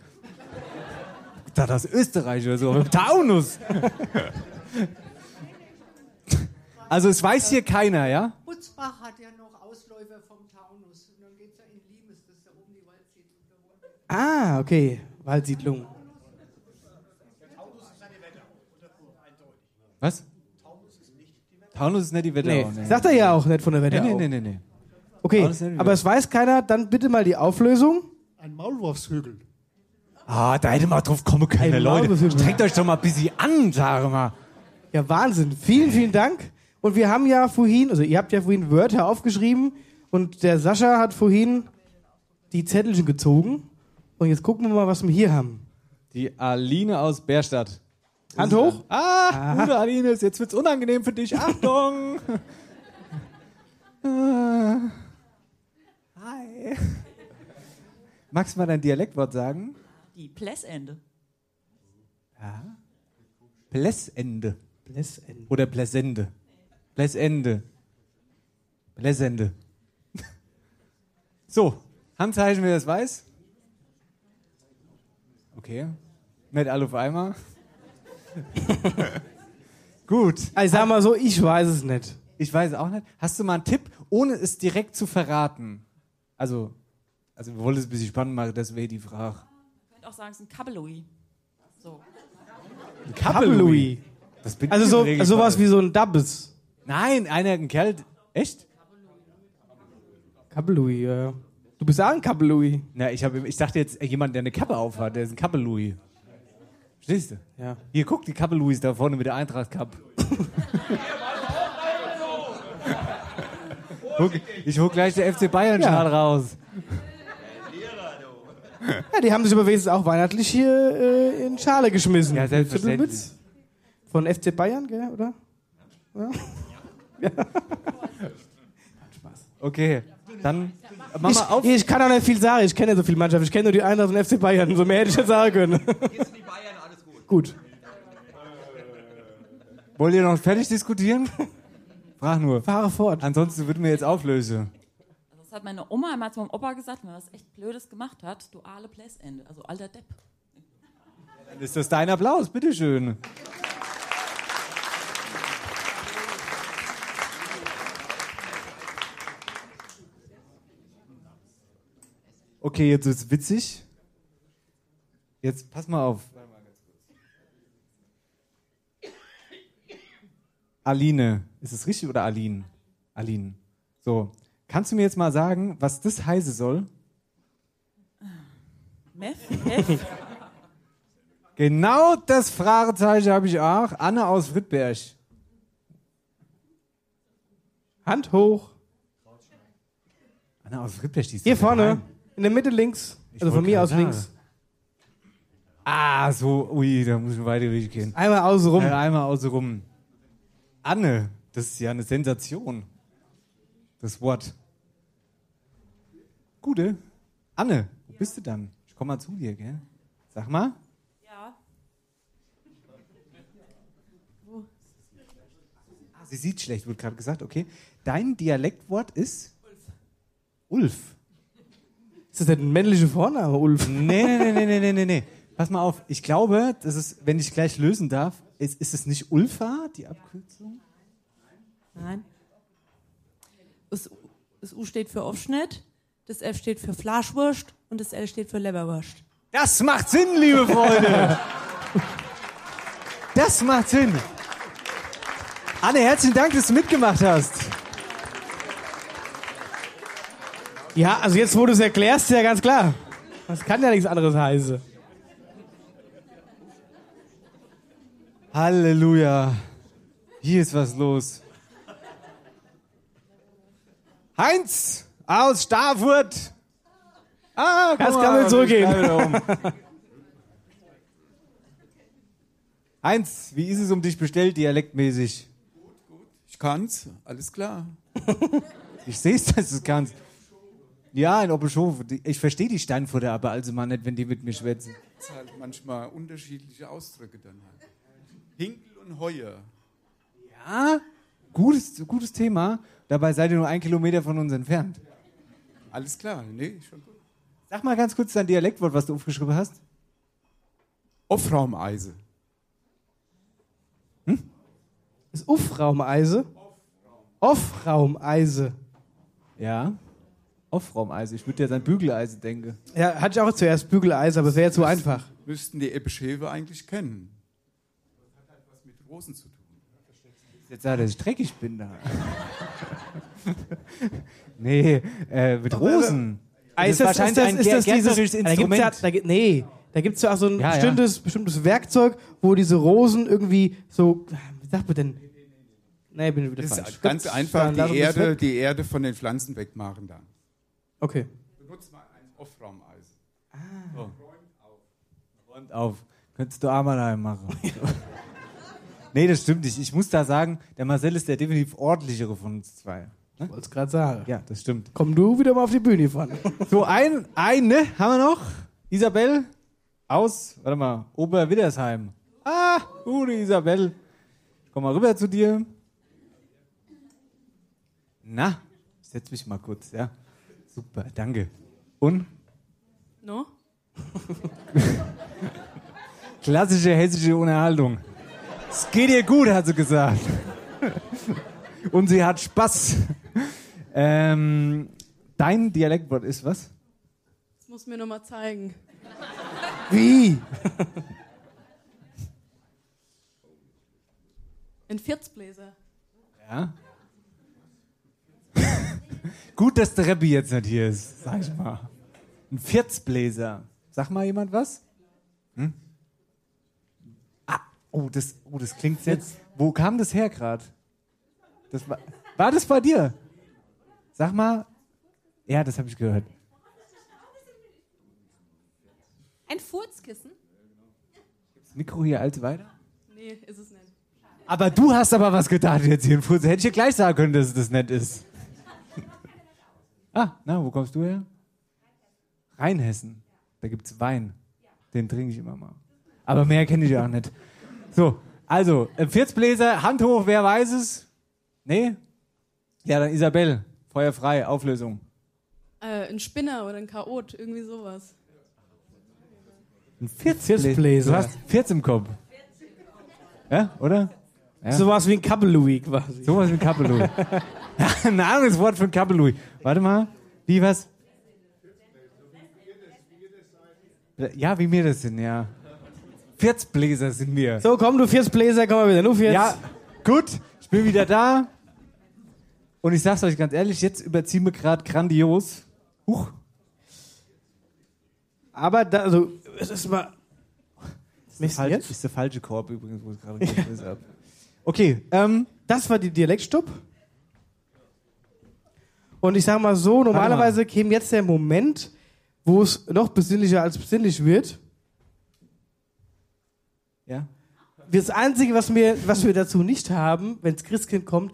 G: Ich dachte aus Österreich oder so. Taunus. Also es weiß hier keiner, ja?
R: Butzbach hat ja noch Ausläufer vom Taunus. Und dann geht's ja in Limes, das ist da oben die Waldsiedlung.
F: Ah, okay. Waldsiedlung.
G: Was? Taunus ist nicht die Wetterau.
F: Nee, sagt er ja auch nicht von der
G: Nee,
F: Wetterau.
G: nee, nee, nee. nee.
F: Okay, aber es weiß keiner, dann bitte mal die Auflösung.
Q: Ein Maulwurfshügel.
G: Ah, da hätte mal drauf kommen können,
F: Ein
G: Leute.
F: Maulwurf-
G: Streckt euch doch mal ein bisschen an, sage mal.
F: Ja, Wahnsinn. Vielen, vielen Dank. Und wir haben ja vorhin, also ihr habt ja vorhin Wörter aufgeschrieben und der Sascha hat vorhin die Zettelchen gezogen. Und jetzt gucken wir mal, was wir hier haben.
G: Die Aline aus Bärstadt.
F: Hand hoch.
G: Ah, gute Aline, jetzt wird's unangenehm für dich. Achtung! Ah. Magst du mal dein Dialektwort sagen?
S: Die Plässende.
G: Ja. Plässende.
F: Plässende.
G: Oder Plässende. Plässende. Plässende. So, Handzeichen, wer das weiß? Okay. Nicht alle auf einmal. Gut.
F: Also ich sag mal so, ich weiß es nicht.
G: Ich weiß es auch nicht. Hast du mal einen Tipp, ohne es direkt zu verraten? Also, also wir wollen es ein bisschen spannend machen, das wäre die Frage.
S: Ich könnte auch sagen, es ist ein Kabelui. So.
G: Ein
F: Kappelui.
G: Das bin
F: Also so,
G: Regelfall.
F: sowas wie so ein Dabbes.
G: Nein, einer, ein Kerl. Echt?
F: Kappelui, ja. Du bist auch ein Kappelui.
G: Na, ich, hab, ich dachte jetzt, jemand, der eine Kappe aufhat, der ist ein Kappelui. Verstehst du?
F: Ja.
G: Hier, guck, die Kappeluis da vorne mit der Eintracht Guck, ich hol gleich der FC Bayern
F: Ja.
G: Schal raus.
F: Ja, die haben sich aber wenigstens auch weihnachtlich hier äh, in Schale geschmissen.
G: Ja, selbstverständlich.
F: Von FC Bayern, gell, oder? Ja.
G: Okay, dann mach
F: Ich,
G: mal auf.
F: ich kann auch nicht viel sagen, ich kenne ja so viel Mannschaft. Ich kenne nur die Eintracht und FC Bayern. So mehr hätte ich jetzt sagen können. Gut.
G: Wollt ihr noch fertig diskutieren? Frag nur.
F: Fahre fort.
G: Ansonsten würden wir jetzt auflösen.
S: Also das hat meine Oma einmal zu meinem Opa gesagt, wenn er was echt Blödes gemacht hat, duale Plässende. Also alter Depp.
G: Dann ist das dein Applaus, bitteschön. Okay, jetzt ist witzig. Jetzt pass mal auf. Aline. Ist es richtig oder Aline? Aline. So. Kannst du mir jetzt mal sagen, was das heißen soll?
S: Meth? Hef?
G: Genau das Fragezeichen habe ich auch. Anne aus Friedberg.
F: Hand hoch.
G: Anne aus Friedberg, die ist
F: Hier vorne.
G: daheim.
F: In der Mitte links.
G: Ich
F: Also von mir aus
G: sagen.
F: links.
G: Ah, so, ui, da muss ich weiter durchgehen.
F: Einmal außen rum.
G: Äh, einmal außen rum. Anne, das ist ja eine Sensation. Das Wort. Gute. Anne, wo bist du dann? Ich komm mal zu dir, gell? Sag mal.
S: Ja.
G: Ah, sie sieht schlecht, wurde gerade gesagt, okay. Dein Dialektwort ist? Ulf.
F: Ist das denn ein männlicher Vorname, Ulf?
G: Nee, nee, nee, nee, nee, nee, nee, nee. Pass mal auf, ich glaube, das ist, wenn ich gleich lösen darf, ist, ist es nicht Ulfa, die Abkürzung?
S: Nein. Das, U- das U steht für Aufschnitt, das F steht für Fleischwurst und das L steht für Leberwurst.
G: Das macht Sinn, liebe Freunde. Das macht Sinn. Anne, herzlichen Dank, dass du mitgemacht hast.
F: Ja, also jetzt, wo du es erklärst, ist ja ganz klar. Das kann ja nichts anderes heißen.
G: Halleluja. Hier ist was los. Heinz aus Starfurt. Ah,
F: Das
G: guck
F: kann man zurückgehen.
G: Heinz, wie ist es um dich bestellt, dialektmäßig?
T: Ich kann's, alles klar.
G: Ich sehe es, dass du es kannst. Ja, in Oppelshofen. Ich verstehe die Steinfurter aber also mal nicht, wenn die mit mir schwätzen.
T: Es ist halt manchmal unterschiedliche Ausdrücke dann halt. Hinkel und Heuer.
G: Ja, gutes, gutes Thema. Dabei seid ihr nur ein Kilometer von uns entfernt.
T: Alles klar, nee, schon gut.
G: Sag mal ganz kurz dein Dialektwort, was du aufgeschrieben hast.
T: Offraumeise.
F: Das Uffraumeise? Offraumeise.
G: Ja. Offraumeise. Ich würde jetzt an Bügeleise denken.
F: Ja, hatte ich auch zuerst Bügeleise, aber es wäre zu einfach.
T: Müssten die Ebeschewe eigentlich kennen. Das hat halt was mit Rosen zu tun.
G: Jetzt sagt er, dass ich dreckig bin da. nee, äh, mit Rosen.
F: Ah, ist das, ist das, ist das dieses, da gibt's
G: Instrument.
F: ja, da, nee, da gibt es ja auch so ein
G: Ja, ja.
F: bestimmtes, bestimmtes Werkzeug, wo diese Rosen irgendwie so, wie sagt man denn? Nee, bin wieder
T: Das
F: falsch.
T: ist ganz
F: Gut,
T: einfach die Erde, die Erde von den Pflanzen wegmachen dann.
F: Okay.
T: Benutzt mal ein Offraumeise.
G: So. Räumt auf. Könntest du einmal daheim machen. nee, das stimmt nicht. Ich muss da sagen, der Marcel ist der definitiv ordentlichere von uns zwei. Ne?
F: Ich wollte es gerade sagen.
G: Ja, das stimmt.
F: Komm du wieder mal auf die Bühne fahren.
G: So, ein, eine haben wir noch. Isabel aus, warte mal, Oberwiddersheim. Ah, gute Isabel. Komm mal rüber zu dir. Na, ich setz mich mal kurz, ja. Super, danke. Und?
S: No?
G: Klassische hessische Unterhaltung. Es geht ihr gut, hat sie gesagt. Und sie hat Spaß. Ähm, dein Dialektwort ist was?
S: Das muss mir noch mal zeigen.
F: Wie?
S: Ein Vierzbläser.
G: Ja. Gut, dass der Rebbi jetzt nicht hier ist, sag ich mal. Ein Vierzbläser. Sag mal jemand was? Hm? Ah, oh, das, oh, das klingt jetzt. Wo kam das her gerade? Das war, war das bei dir? Sag mal. Ja, das habe ich gehört.
S: Ein Furzkissen?
G: Das Mikro hier alt weiter?
S: Nee, ist es nicht.
G: Aber du hast aber was getan jetzt hier in Furz. Hätte ich dir gleich sagen können, dass das nett ist. ah, na, wo kommst du her? Rheinhessen. Da gibt's Wein. Den trinke ich immer mal. Aber mehr kenne ich auch nicht. So, also, äh, Vierzbläser, Hand hoch, wer weiß es? Nee? Ja, dann Isabel. Feuer frei, Auflösung.
S: Äh, ein Spinner oder ein Chaot, irgendwie sowas.
G: Ein Vierzbläser.
F: Vierzbläser.
G: Du hast Vierz im Kopf. Ja, oder? Ja.
F: Sowas wie ein Kappelui quasi.
G: Sowas wie ein Kappelui. ein anderes Wort für ein Kappelui. Warte mal. Wie was? Ja, wie wir das sind, ja. Vierzbläser sind wir.
F: So, komm, du Vierzbläser, komm mal wieder. Nur Vierz.
G: Ja, gut. Ich bin wieder da. Und ich sag's euch ganz ehrlich, jetzt überziehen wir gerade grandios. Huch.
F: Aber da, also, es ist mal.
G: Das ist, der falsche,
F: jetzt?
G: ist der falsche Korb übrigens, wo ich gerade habe. Okay, ähm,
F: Das war die Dialektstub. Und ich sag mal so, normalerweise käme jetzt der Moment, wo es noch besinnlicher als besinnlich wird.
G: Ja.
F: Das Einzige, was wir, was wir dazu nicht haben, wenn das Christkind kommt,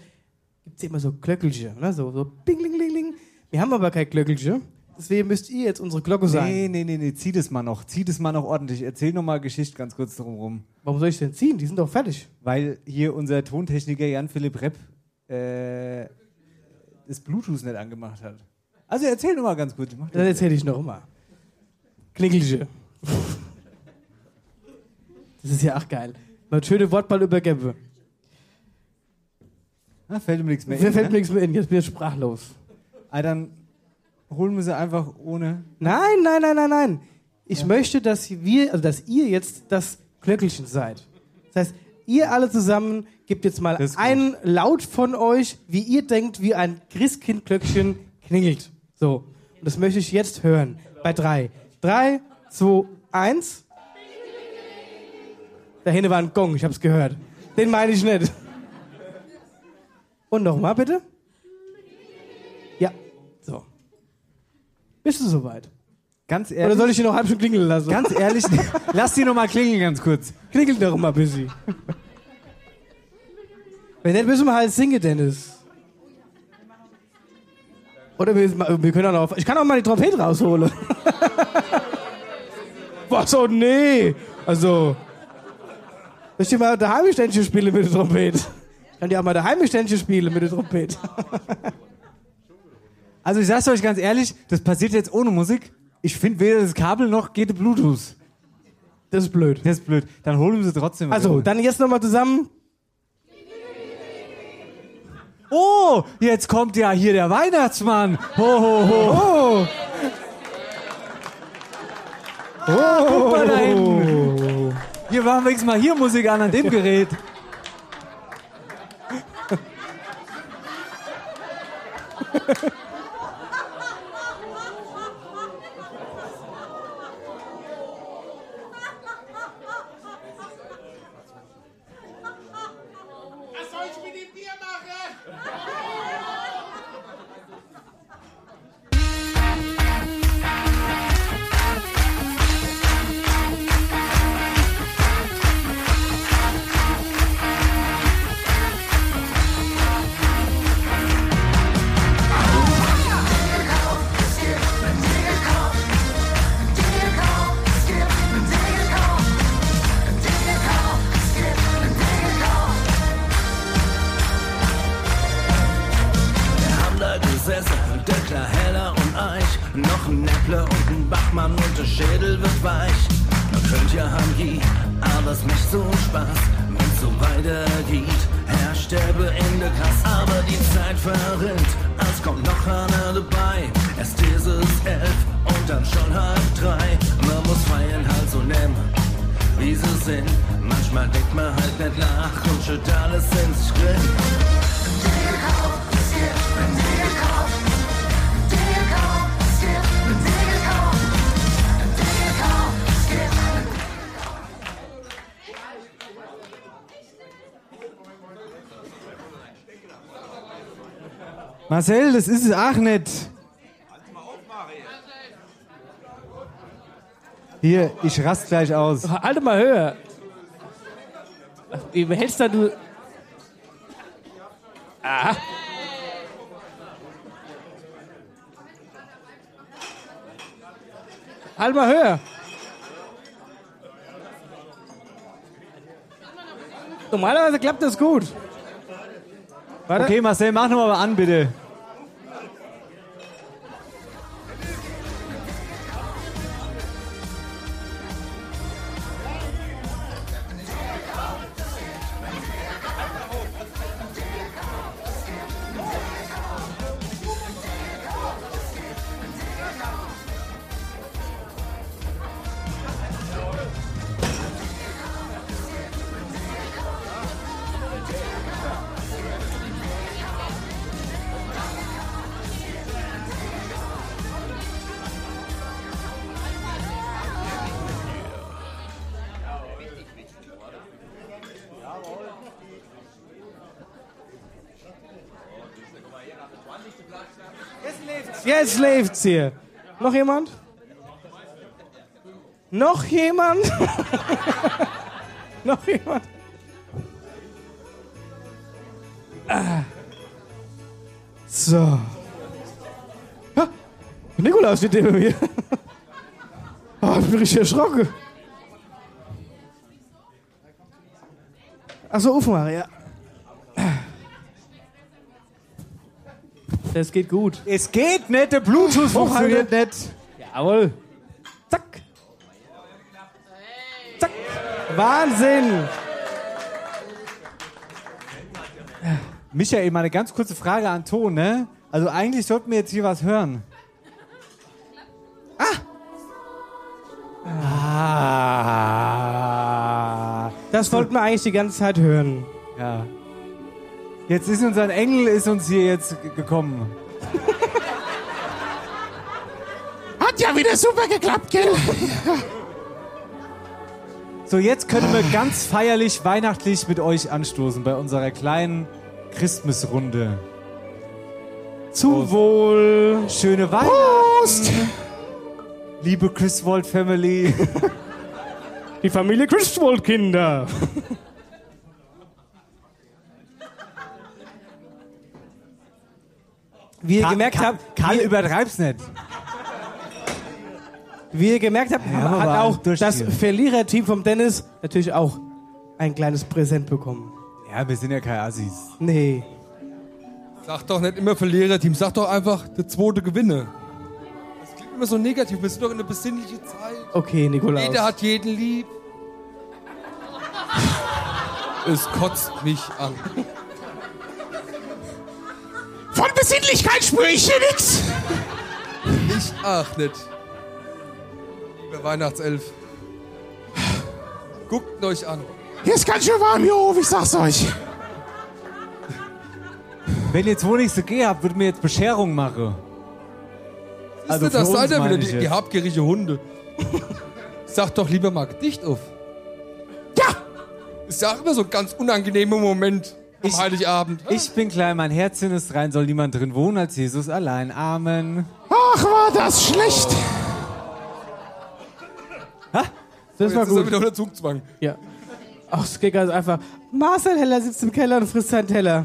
F: gibt es immer so Glöckelchen. Ne? So, so bing, ling, ling, ling. Wir haben aber kein Glöckelchen. Deswegen müsst ihr jetzt unsere Glocke sein.
G: Nee, nee, nee, nee, zieh das mal noch. Zieh das mal noch ordentlich. Erzähl noch mal Geschichte ganz kurz drum rum.
F: Warum soll ich denn ziehen? Die sind doch fertig.
G: Weil hier unser Tontechniker Jan-Philipp Repp äh, das Bluetooth nicht angemacht hat. Also erzähl noch mal ganz kurz. Ich mach das
F: erzähle ich noch immer. Klingelche. Das ist ja auch geil. Mal schöne Wortball übergebe.
G: Ah, fällt mir nichts mehr
F: Mir
G: ein,
F: fällt
G: ne?
F: mir nichts mehr in, jetzt bin ich sprachlos.
G: Ah, dann holen wir sie einfach ohne.
F: Nein, nein, nein, nein, nein. Ich möchte, dass wir, also dass ihr jetzt das Glöckelchen seid. Das heißt, ihr alle zusammen gebt jetzt mal einen Laut von euch, wie ihr denkt, wie ein Christkindglöckchen klingelt. So. Und das möchte ich jetzt hören. Bei drei. Drei, zwei, eins. Da hinten war ein Gong, ich hab's gehört. Den meine ich nicht. Und nochmal bitte. Ja, so. Bist du soweit?
G: Ganz ehrlich.
F: Oder soll ich die noch halb schon klingeln lassen?
G: Ganz ehrlich, lass die noch mal klingeln ganz kurz.
F: Klingelt doch mal ein bisschen. Wenn nicht, müssen wir halt singen, Dennis. Oder wir, wir können auch noch. Ich kann auch mal die Trompete rausholen. Was? Oh nee. Also. Ich dir mal daheim Ständchen spielen mit der Trompete? Ich kann dir auch mal daheim Ständchen spielen mit der Trompete.
G: Also ich sag's euch ganz ehrlich, das passiert jetzt ohne Musik. Ich finde weder das Kabel noch geht Bluetooth.
F: Das ist blöd.
G: Das ist blöd. Dann holen wir sie trotzdem.
F: Also, dann jetzt nochmal zusammen.
G: Oh, jetzt kommt ja hier der Weihnachtsmann. Ho, ho, ho.
F: Oh.
G: Oh, guck mal da hinten. Hier machen wir wenigstens mal hier Musik an, an dem Gerät. Marcel, das ist es auch nicht. Hier, ich rast gleich aus.
F: Halte mal höher. Wie hältst da du. Ah. Halt mal höher. Normalerweise klappt das gut. Warte.
G: Okay, Marcel, mach noch mal an, bitte.
F: Jetzt läuft's hier. Noch jemand? Noch jemand? Noch jemand? Ah. So. Ha, Nikolaus steht neben mir. Oh, ich bin richtig erschrocken. Achso, aufmachen, ja. Das geht gut.
G: Es geht nicht, der Bluetooth funktioniert nicht.
F: Jawohl. Zack. Zack. Wahnsinn.
G: Michael, mal eine ganz kurze Frage an Ton, ne? Also eigentlich sollten wir jetzt hier was hören. Ah! Ah!
F: Das wollten wir eigentlich die ganze Zeit hören.
G: Ja. Jetzt ist unser Engel ist uns hier jetzt ge- gekommen.
J: Hat ja wieder super geklappt, gell?
G: So, jetzt können wir ganz feierlich weihnachtlich mit euch anstoßen bei unserer kleinen Christmasrunde.
F: Zum Wohl.
G: Schöne Weihnachten. Liebe Christwald Family.
F: Die Familie Christwold Kinder. Wie ihr
G: Karl-
F: gemerkt
G: Karl-
F: habt,
G: Karl,
F: wie-
G: übertreib's nicht.
F: Wie ihr gemerkt habt,
G: Ja,
F: hat auch
G: durch
F: das. Verliererteam vom Dennis natürlich auch ein kleines Präsent bekommen.
G: Ja, wir sind ja keine Assis.
F: Nee.
L: Sag doch nicht immer Verliererteam, sag doch einfach, der zweite Gewinne. Das klingt immer so negativ, wir sind doch in einer besinnlichen Zeit.
F: Okay, Nikolaus.
L: Jeder hat jeden lieb. Es kotzt mich an.
J: Besinnlichkeit spüre ich hier nix.
L: Ich ach nicht. Liebe Weihnachtself. Guckt euch an.
J: Hier ist ganz schön warm hier oben, ich sag's euch.
G: Wenn ihr jetzt wohl nicht so geh habt, würden wir jetzt Bescherung machen.
L: Also
G: für
L: das seid ihr wieder, die, die habgierige Hunde. Sag doch lieber mal dicht auf. Ja! Ist ja auch immer so ein ganz unangenehmer Moment am Heiligabend.
G: Ich bin klein, mein Herz ist rein, soll niemand drin wohnen als Jesus allein. Amen.
J: Ach, war das schlecht.
F: Das war
L: Jetzt ist er
F: gut.
L: wieder unter Zugzwang.
F: Ja. Ach, es geht ganz einfach. Marcel Heller sitzt im Keller und frisst seinen Teller.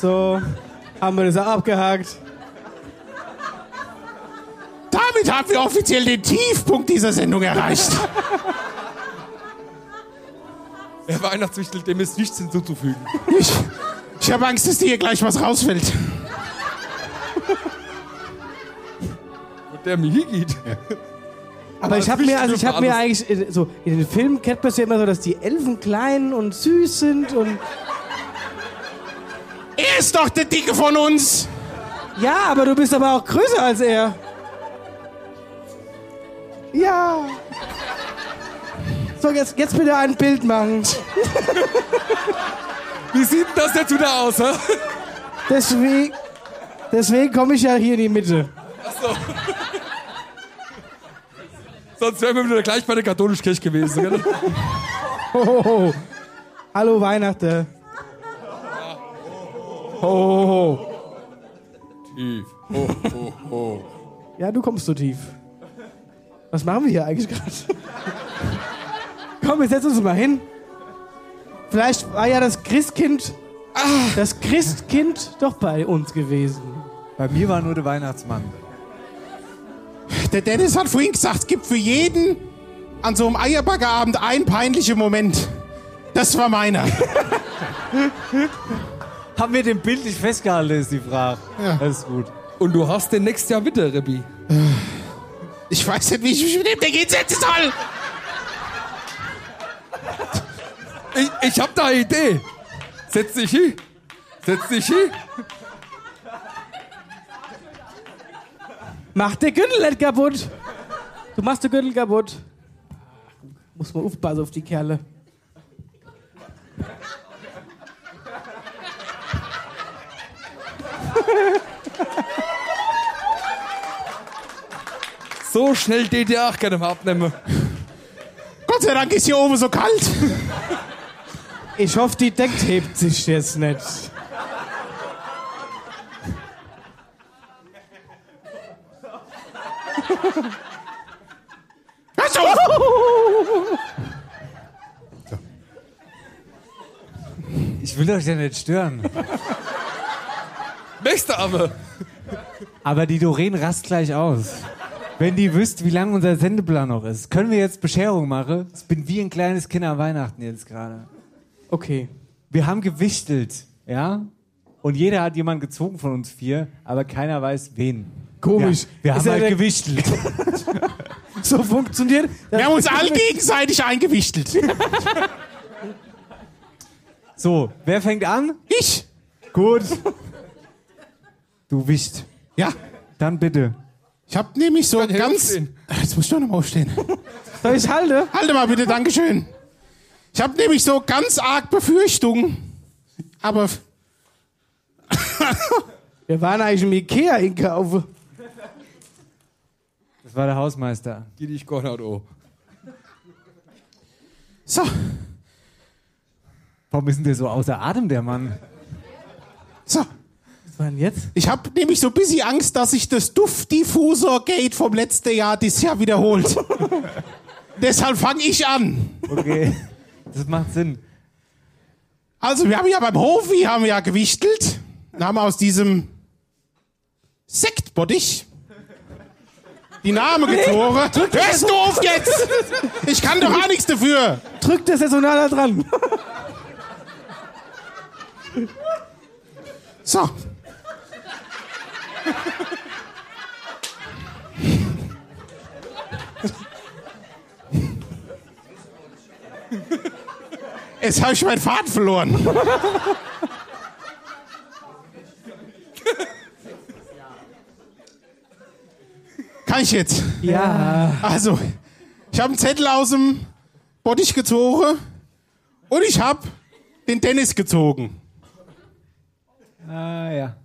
F: So, haben wir das auch abgehakt.
J: Damit haben wir offiziell den Tiefpunkt dieser Sendung erreicht.
L: Der Weihnachtswichtel, dem ist nichts hinzuzufügen.
J: Ich, ich habe Angst, dass dir hier gleich was rausfällt.
L: Wo der mir hier geht.
F: Aber ich habe mir, also ich habe mir eigentlich äh, so in den Filmen kennt man es ja immer so, dass die Elfen klein und süß sind und
J: Er ist doch der Dicke von uns.
F: ja, aber du bist aber auch größer als er. Ja. So jetzt jetzt bitte ein Bild machen.
L: Wie sieht denn das jetzt wieder aus, hä?
F: Deswegen deswegen komme ich ja hier in die Mitte.
L: Achso. Sonst wären wir wieder gleich bei der katholischen Kirche gewesen. Gell?
F: Ho, ho, ho. Hallo Weihnachten. Ho, ho, ho.
L: Tief. Ho, ho, ho.
F: Ja, du kommst so tief. Was machen wir hier eigentlich gerade? Komm, wir setzen uns mal hin. Vielleicht war ja das Christkind, das Christkind doch bei uns gewesen.
G: Bei mir war nur der Weihnachtsmann.
J: Der Dennis hat vorhin gesagt, es gibt für jeden an so einem Eierbackerabend einen peinlichen Moment. Das war meiner.
G: Haben wir den bildlich festgehalten, ist die Frage.
J: Ja.
G: Das ist gut.
L: Und du hast den nächstes Jahr wieder, Rebbi.
J: Ich weiß nicht, wie ich mich mit dem Ding hinsetzen soll.
L: Ich, ich hab da eine Idee. Setz dich hin. Setz dich hin.
F: Mach den Gürtel nicht kaputt. Du machst den Gürtel kaputt. Muss man aufpassen auf die Kerle.
L: So schnell DDR kann man abnehmen.
J: Sei Dank ist hier oben so kalt.
F: Ich hoffe, die Deckt hebt sich jetzt nicht.
J: Hörst auf!
G: Ich will euch ja nicht stören.
L: Nächste aber.
G: Aber die Doreen rast gleich aus. Wenn die wüsst, wie lang unser Sendeplan noch ist. Können wir jetzt Bescherung machen? Ich bin wie ein kleines Kind an Weihnachten jetzt gerade.
F: Okay.
G: Wir haben gewichtelt, ja? Und jeder hat jemanden gezogen von uns vier, aber keiner weiß wen.
F: Komisch.
G: Ja, wir
F: Ist
G: haben halt gewichtelt.
F: So funktioniert.
J: Wir haben uns alle gegenseitig eingewichtelt.
G: So, wer fängt an?
J: Ich.
G: Gut. Du wicht.
J: Ja.
G: Dann bitte.
J: Ich habe nämlich so ganz. Jetzt muss ich doch noch mal aufstehen.
F: Soll ich halte?
J: Halte mal bitte, Dankeschön. Ich habe nämlich so ganz arg Befürchtungen. Aber
F: Wir waren eigentlich im Ikea einkaufen.
G: Das war der Hausmeister.
L: Geh dich Konrad oh.
J: So.
G: Warum ist denn der so außer Atem, der Mann?
J: So.
F: Denn jetzt?
J: Ich habe nämlich so ein bisschen Angst, dass sich das Duftdiffusor-Gate vom letzten Jahr dieses Jahr wiederholt. Deshalb fange ich an.
G: Okay, das macht Sinn.
J: Also, wir haben ja beim Hofi haben wir ja gewichtelt. Dann haben aus diesem Sektbottich die Name gezogen. Hörst du auf jetzt? Ich kann doch auch nichts dafür.
F: Drück das Saisonaler dran.
J: So. Jetzt habe ich meinen Faden verloren. Kann ich jetzt?
F: Ja.
J: Also, ich habe einen Zettel aus dem Bottich gezogen und ich habe den Dennis gezogen.
G: Ah, ja.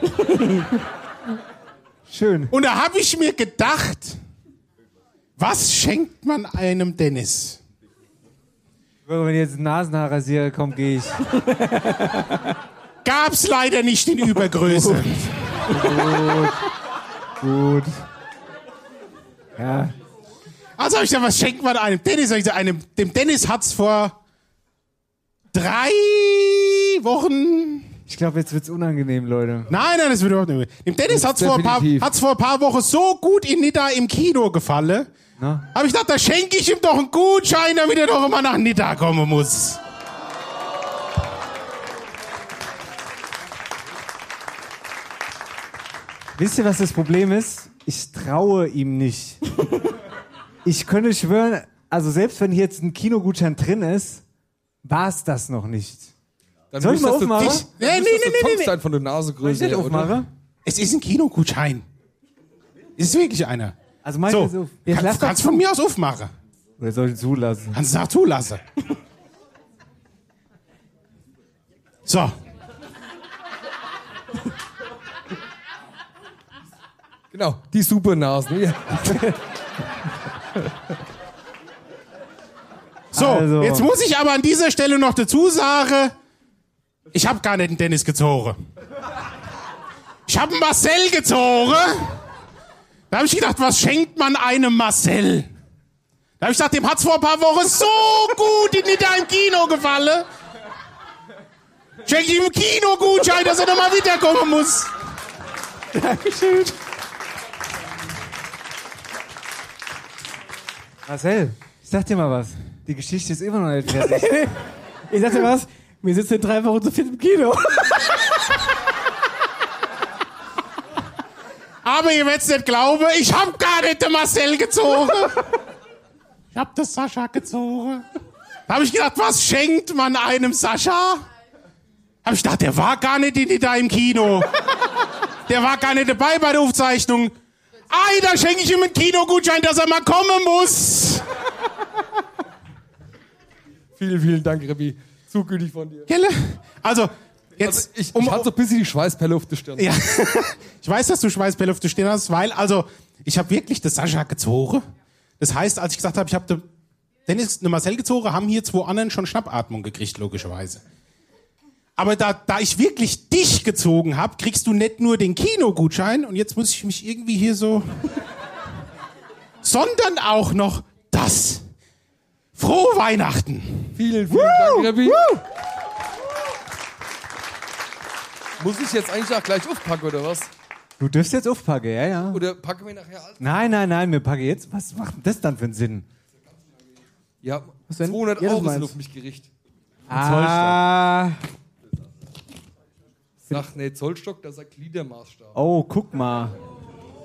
G: Schön.
J: Und da habe ich mir gedacht, was schenkt man einem Dennis?
G: Wenn jetzt ein Nasenhaarrasierer kommt, gehe ich.
J: Gab's leider nicht in Übergröße.
G: Gut. Gut. Ja.
J: Also habe ich gesagt, was schenkt man einem Dennis? Ich gesagt, einem, dem Dennis hat's vor drei Wochen.
G: Ich glaube, jetzt wird's unangenehm, Leute.
J: Nein, nein, das wird überhaupt nicht. Dem Dennis hat's vor, ein paar,
G: Definitiv.
J: hat's vor ein paar Wochen so gut in Nidda im Kino gefallen.
G: Na?
J: Habe ich gedacht, da schenke ich ihm doch einen Gutschein, damit er doch immer nach Nidda kommen muss.
G: Wisst ihr, was das Problem ist? Ich traue ihm nicht. Ich könnte schwören, also selbst wenn hier jetzt ein Kinogutschein drin ist, war es das noch nicht.
L: Dann
G: Soll ich mal aufmachen?
L: Ich- dann müsstest du Tonks sein von der Nasegröße.
G: Soll ich nicht aufmachen?
J: Es ist ein Kinogutschein. Es ist wirklich einer.
G: Also meinst
J: So,
G: du so?
J: kann,
G: lass doch
J: kannst von mir aus aufmachen.
G: Oder soll ich ihn zulassen?
J: Kannst du auch zulassen. So.
L: Genau, die Supernasen. Ja.
J: So,
G: Also.
J: jetzt muss ich aber an dieser Stelle noch dazu sagen, ich habe gar nicht einen Dennis gezogen. Ich habe einen Marcel gezogen. Da habe ich gedacht, was schenkt man einem Marcel? Da habe ich gedacht, dem hat's vor ein paar Wochen so gut in im Kino gefallen. Schenke ich ihm Kinogutschein, dass er nochmal wiederkommen muss.
F: Dankeschön.
G: Marcel, ich sag dir mal was. Die Geschichte ist immer noch nicht fertig.
F: Ich sag dir was, wir sitzen in drei Wochen zu viert im Kino.
J: Aber ihr werdet nicht glauben, ich hab gar nicht den Marcel gezogen. Ich hab das Sascha gezogen. Da hab ich gedacht, was schenkt man einem Sascha? Hab ich gedacht, der war gar nicht in, da im Kino. Der war gar nicht dabei bei der Aufzeichnung. Ei, da schenke ich ihm einen Kinogutschein, dass er mal kommen muss.
L: Vielen, vielen Dank, Rebi. Zu gütig von dir.
J: Gelle? Also, jetzt.
L: Also ich, ich hatte so ein bisschen die Schweißpelle auf der Stirn.
J: Ja. Ich weiß, dass du Schweißbälle auf der Stirn hast, weil, also, ich habe wirklich das Sascha gezogen. Das heißt, als ich gesagt habe, ich habe den Dennis, eine Marcel gezogen, haben hier zwei anderen schon Schnappatmung gekriegt, logischerweise. Aber da, da ich wirklich dich gezogen habe, kriegst du nicht nur den Kinogutschein und jetzt muss ich mich irgendwie hier so, sondern auch noch das. Frohe Weihnachten.
L: Vielen, vielen Dank, Rebi. Muss ich jetzt eigentlich auch gleich aufpacken, oder was?
G: Du dürfst jetzt aufpacken, ja, ja.
L: Oder packen wir nachher alles?
G: Nein, nein, nein, wir packen jetzt. Was macht denn das dann für einen Sinn?
L: Ja,
F: denn?
L: 200
F: Ja, das
L: Euro sind
F: meinst.
L: auf mich gerichtet.
G: Ah.
L: Sag, nee, Zollstock, das ist ein Gliedermaßstab.
G: Oh, guck mal.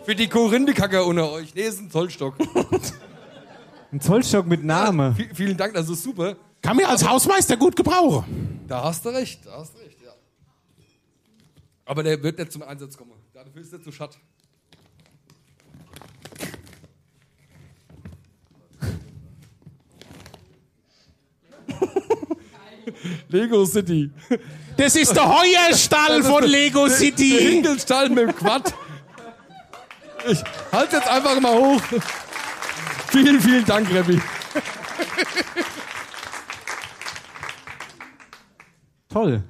L: Für die Korinthekacker unter euch. Nee, ist ein Zollstock.
G: Ein Zollstock mit Name.
L: Ja, vielen Dank, das ist super.
J: Kann mir als Hausmeister gut gebrauchen.
L: Da hast du recht, da hast du recht, ja. Aber der wird nicht zum Einsatz kommen. Dafür ist er zu schatt. Lego City.
J: Das ist der Heuerstall von Lego City.
L: Der Hinkelstall mit dem Quad. Ich halte jetzt einfach mal hoch. Vielen, vielen Dank, Rebbi.
G: Toll.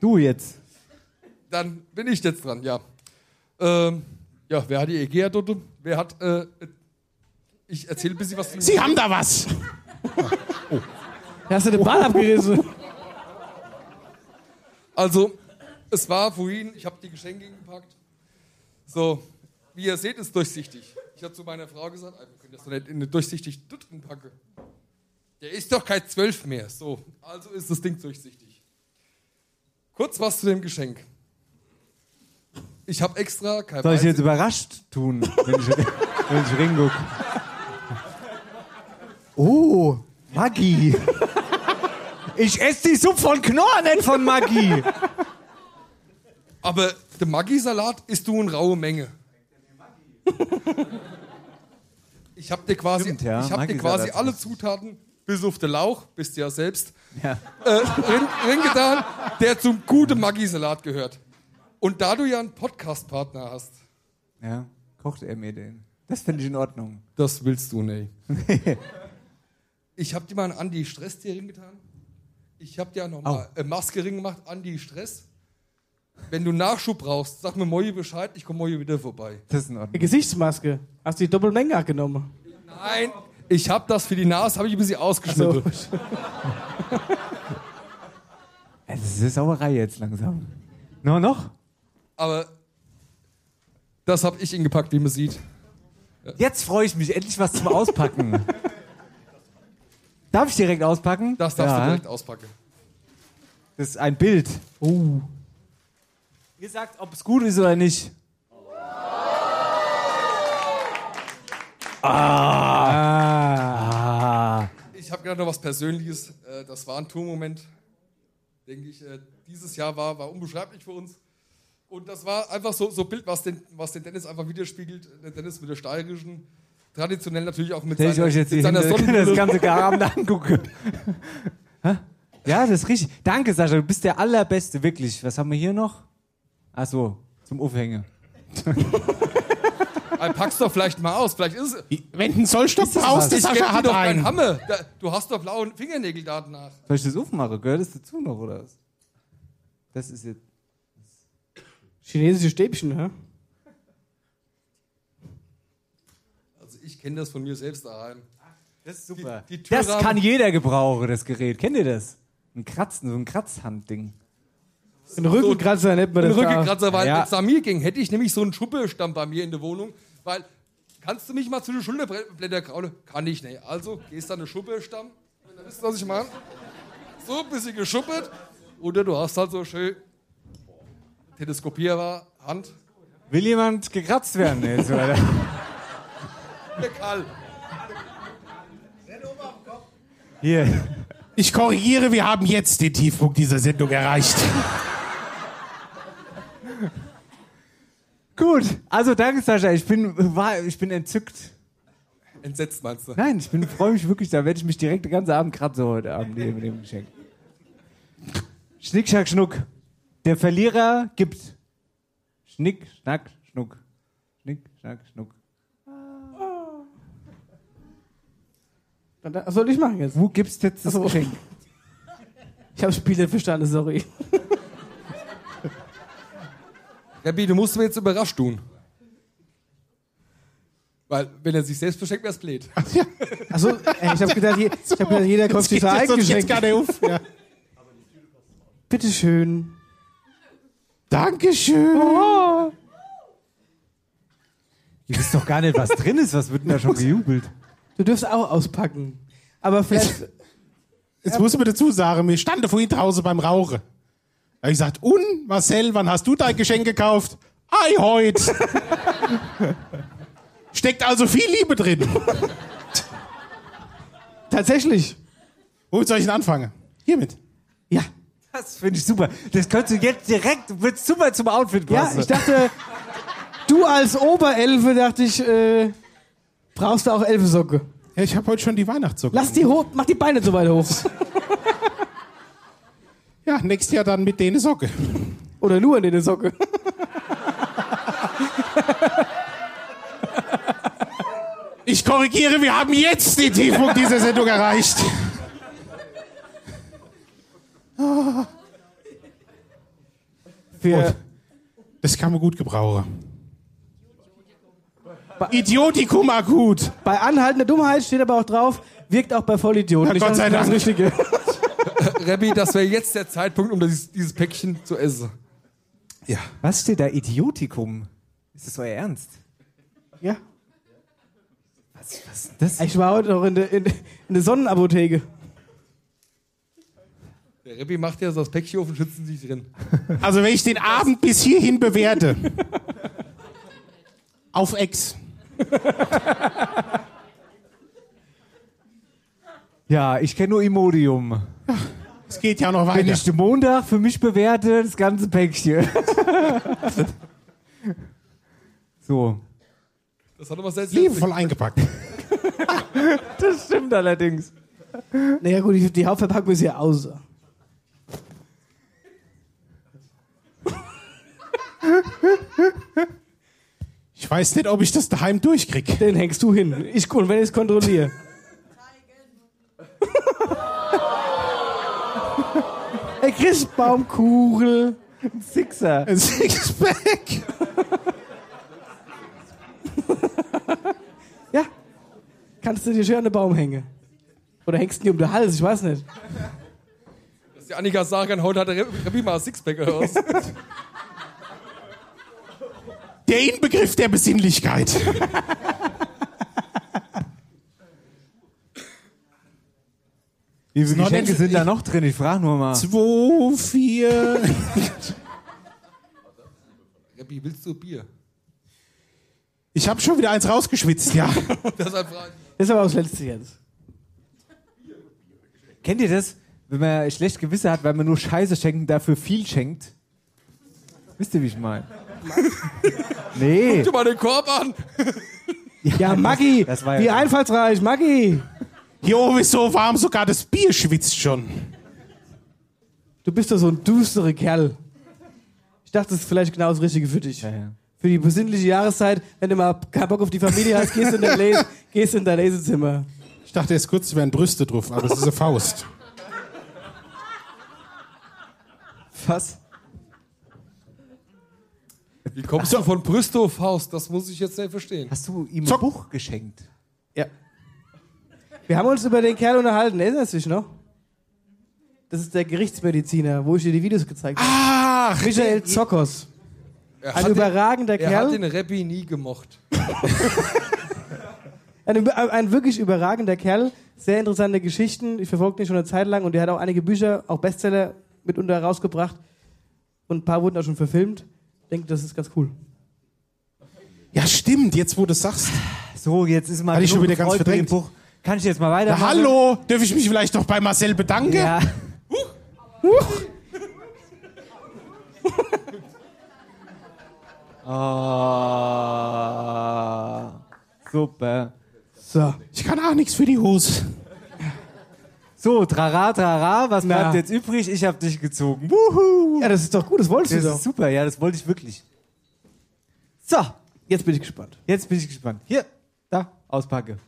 G: Du jetzt.
L: Dann bin ich jetzt dran, ja. Ähm, ja, wer hat die Egea dort? Wer hat. Äh, ich erzähle ein bisschen was. zu-
J: Sie haben da was.
F: Hast du den Ball abgerissen?
L: Also, es war vorhin, ich habe die Geschenke gepackt. So, wie ihr seht, ist durchsichtig. Ich habe zu meiner Frau gesagt, "Ey, wir können das doch nicht in eine durchsichtig Dutten packen. Der ist doch kein 12 mehr. So, also ist das Ding durchsichtig. Kurz was zu dem Geschenk. Ich habe extra kein
G: Soll ich jetzt überrascht tun, wenn ich, wenn ich ringuck? Oh, Maggi. Ich esse die Suppe von Knorr, nicht von Maggi.
L: Aber der Maggi-Salat isst du in raue Menge. Ich habe dir quasi,
G: Stimmt, ja,
L: ich hab dir quasi alle Zutaten, bis auf den Lauch, bist du ja selbst,
G: Ja.
L: äh, drin, drin getan, der zum guten Maggi-Salat gehört. Und da du ja einen Podcast-Partner hast,
G: Ja, kocht er mir den. Das finde ich in Ordnung.
L: das willst du nicht. Ich habe dir mal einen Anti-Stress-Ring getan. Ich habe dir nochmal eine Maske Ring gemacht, Anti-Stress. Wenn du Nachschub brauchst, sag mir Moje Bescheid, ich komme Moje wieder vorbei.
G: Das ist in Ordnung.
F: Die Gesichtsmaske. Hast du die Doppelmenge genommen?
L: Nein, ich habe das für die Nase, habe ich ein bisschen ausgeschnitten.
G: Es ist eine Sauerei jetzt langsam. No, noch?
L: Aber das habe ich ingepackt, wie man sieht.
G: Jetzt freue ich mich, endlich was zum Auspacken. Darf ich direkt auspacken?
L: Das darfst
G: Ja.
L: du direkt auspacken.
G: Das ist ein Bild. Oh. Ihr sagt, ob es gut ist oder nicht. Ah.
L: Ich habe gerade noch was Persönliches. Äh, Das war ein Tourmoment, denke ich. äh, Dieses Jahr war, war unbeschreiblich für uns. Und das war einfach so so ein Bild, was den, was den Dennis einfach widerspiegelt. Der Dennis mit der steirischen, traditionell natürlich auch mit
G: Wenn ich
L: seiner,
G: euch jetzt
L: mit
G: die
L: seiner Sonnenbrille.
G: das ganze Abend angucke. Ja, das ist richtig. Danke, Sascha, du bist der Allerbeste, wirklich. Was haben wir hier noch? Ach so, zum Aufhängen.
L: Ey, Pack's doch vielleicht mal aus. Vielleicht ist es.
J: Wenn du einen Zollstock
L: Ist das
J: brauchst?
L: Ich
J: Sascha hat
L: doch
J: einen.
L: Hammer. Da- Du hast doch blaue Fingernägel da nach.
G: Soll ich das aufmachen? Gehört das dazu noch, oder was? Das ist jetzt.
F: Chinesische Stäbchen, hä?
L: Also ich kenne das von mir selbst daheim.
G: Das ist super.
L: Die, die
G: Das kann jeder gebrauchen, das Gerät. Kennt ihr das? Ein Kratzen, so ein Kratzhandding.
F: Ein Rückenkratzer nennt man
L: Ein
F: das. da.
L: Rückenkratzer, weil
G: Ja.
L: wenn es nach mir ging, hätte ich nämlich so einen Schuppestamm bei mir in der Wohnung, weil kannst du mich mal zu den Schulterblätter kraulen? Kann ich nicht. Also gehst du an den Schupperstamm, wenn du wisst, was ich meine. So ein bisschen geschuppert. Oder du hast halt so schön Teleskopierer Hand.
G: Will jemand gekratzt werden jetzt, oder?
L: Der Karl.
G: Hier.
J: Ich korrigiere, wir haben jetzt den Tiefpunkt dieser Sendung erreicht.
G: Gut, also danke Sascha, ich bin, war, ich bin entzückt.
L: Entsetzt meinst du?
G: Nein, ich bin freue mich wirklich, da werde ich mich direkt den ganzen Abend kratzen heute Abend hier mit dem Geschenk. Schnick, Schnack, Schnuck. Der Verlierer gibt Schnick, Schnack, Schnuck. Schnick, Schnack, Schnuck.
F: Was soll ich machen jetzt?
G: Wo gibt's jetzt das
F: Ach so.
G: Geschenk?
F: Ich habe Spiel nicht verstanden, sorry.
L: Gabi, du musst mir jetzt überrascht tun. Weil, wenn er sich selbst verschenkt, wär's blöd.
F: Also, ey, ich habe gedacht, je- ich hab gedacht, jeder kauft sich sein Geschenk.
J: Ja.
F: Bitteschön.
J: Dankeschön.
F: Oh.
G: Ihr wisst doch gar nicht, was drin ist. Was wird denn da schon gejubelt?
F: Du dürfst auch auspacken. Aber vielleicht.
J: Jetzt muss ich mir dazu sagen, wir standen vorhin draußen beim Rauchen. Da hab ich gesagt, und Marcel, wann hast du dein Geschenk gekauft? Ei, heut. Steckt also viel Liebe drin.
F: Tatsächlich.
J: Womit soll ich denn anfangen? Hiermit.
F: Ja.
G: Das finde ich super. Das könntest du jetzt direkt, wird super zum Outfit
F: Ja,
G: passen.
F: ich dachte, du als Oberelfe, dachte ich, äh, brauchst du auch Elfensocke.
J: Ja, ich habe heute schon die Weihnachtssocke.
F: Lass die hoch, mach die Beine so weit hoch.
J: Ja, nächstes Jahr dann mit denen Socke.
F: Oder nur in den Socke.
J: Ich korrigiere, wir haben jetzt den Tiefpunkt dieser Sendung erreicht.
F: Für,
J: Das kann man gut gebrauchen. Idiotikum akut.
F: bei anhaltender Dummheit steht aber auch drauf, wirkt auch bei Vollidioten. Ich
J: Gott sei Dank.
F: Das Richtige.
L: Rebbi, das wäre jetzt der Zeitpunkt, um dieses, dieses Päckchen zu essen.
J: Ja.
G: Was steht da? Idiotikum? Ist das euer Ernst?
F: Ja.
G: Was, was ist das?
F: Ich war heute noch in der, in, in der Sonnenapotheke.
L: Der Rebbi macht ja so das Päckchen auf und schützen sich drin.
J: Also wenn ich den Abend bis hierhin bewerte. Auf Ex.
G: Ja, ich kenne nur Imodium.
J: Es geht ja noch
G: Wenn
J: weiter.
G: ich den Montag für mich bewerte, das ganze Päckchen. so.
L: Das hat aber selbst
J: Liebevoll eingepackt.
G: Das stimmt allerdings.
F: Naja gut, die, Hauptverpackung ist ja außer.
J: Ich weiß nicht, ob ich das daheim durchkriege.
F: Den hängst du hin. Ich, und wenn ich es kontrolliere. Ey, Christbaumkugel.
G: Ein Sixer.
J: Ein Sixpack.
F: ja. Kannst du dir schön an den Baum hängen. Oder hängst du dir um den Hals, ich weiß nicht.
L: Dass die Annika sagen kann, heute hat der Rebbi mal ein Sixpack raus.
J: Der Inbegriff der Besinnlichkeit.
G: Wie viele Geschenke
J: nicht-
G: sind da noch drin? Ich frage nur mal.
J: Zwei, vier.
L: Rebbi, willst du Bier?
J: Ich habe schon wieder eins rausgeschwitzt, ja.
L: Deshalb frage ich.
F: Das ist aber auch das letzte jetzt.
G: Kennt ihr das? Wenn man schlecht Gewisse hat, weil man nur Scheiße schenkt und dafür viel schenkt? Wisst ihr, wie ich meine? nee.
L: Guck dir mal den Korb an.
F: Ja, Maggi,
G: das war ja-
F: wie einfallsreich, Maggi.
J: Hier oben ist so warm, sogar das Bier schwitzt schon.
F: Du bist doch so ein düsterer Kerl. Ich dachte, das ist vielleicht genau das Richtige für dich. Für die besinnliche Jahreszeit, wenn du mal keinen Bock auf die Familie hast, gehst du in dein, Les gehst in dein Lesezimmer.
J: Ich dachte erst kurz, es wären Brüste drauf, aber es ist eine Faust.
G: Was?
L: Wie kommst du von Brüste auf Faust? Das muss ich jetzt nicht verstehen.
G: Hast du ihm
J: Zock.
G: ein Buch geschenkt?
F: Ja. Wir haben uns über den Kerl unterhalten, erinnerst du dich noch? Das ist der Gerichtsmediziner, wo ich dir die Videos gezeigt habe.
J: Ach,
F: Michael Zokos.
L: Er
F: Ein
L: hat
F: überragender
L: den, Er
F: Kerl.
L: hat den Rebbi nie gemocht.
F: Ein, ein wirklich überragender Kerl, sehr interessante Geschichten. Ich verfolge ihn schon eine Zeit lang und der hat auch einige Bücher, auch Bestseller mitunter rausgebracht. Und ein paar wurden auch schon verfilmt. Ich denke, das ist ganz cool.
J: Ja, stimmt, jetzt wo du es sagst.
G: So, jetzt ist mal
J: Hatte ich schon wieder ganz verdrängt.
G: Buch. Kann ich jetzt mal
J: Na,
G: weitermachen?
J: hallo, darf ich mich vielleicht noch bei Marcel bedanken?
G: Ja. Ah, super.
F: So.
J: Ich kann auch nichts für die Hose.
G: So, trara, trara, was
F: Na.
G: bleibt jetzt übrig? Ich hab dich gezogen. Wuhu.
F: Ja, das ist doch gut, das wolltest
G: Das
F: du
G: ist
F: doch.
G: super, ja, das wollte ich wirklich. So,
F: Jetzt bin ich gespannt.
G: jetzt bin ich gespannt. Hier, da, auspacke.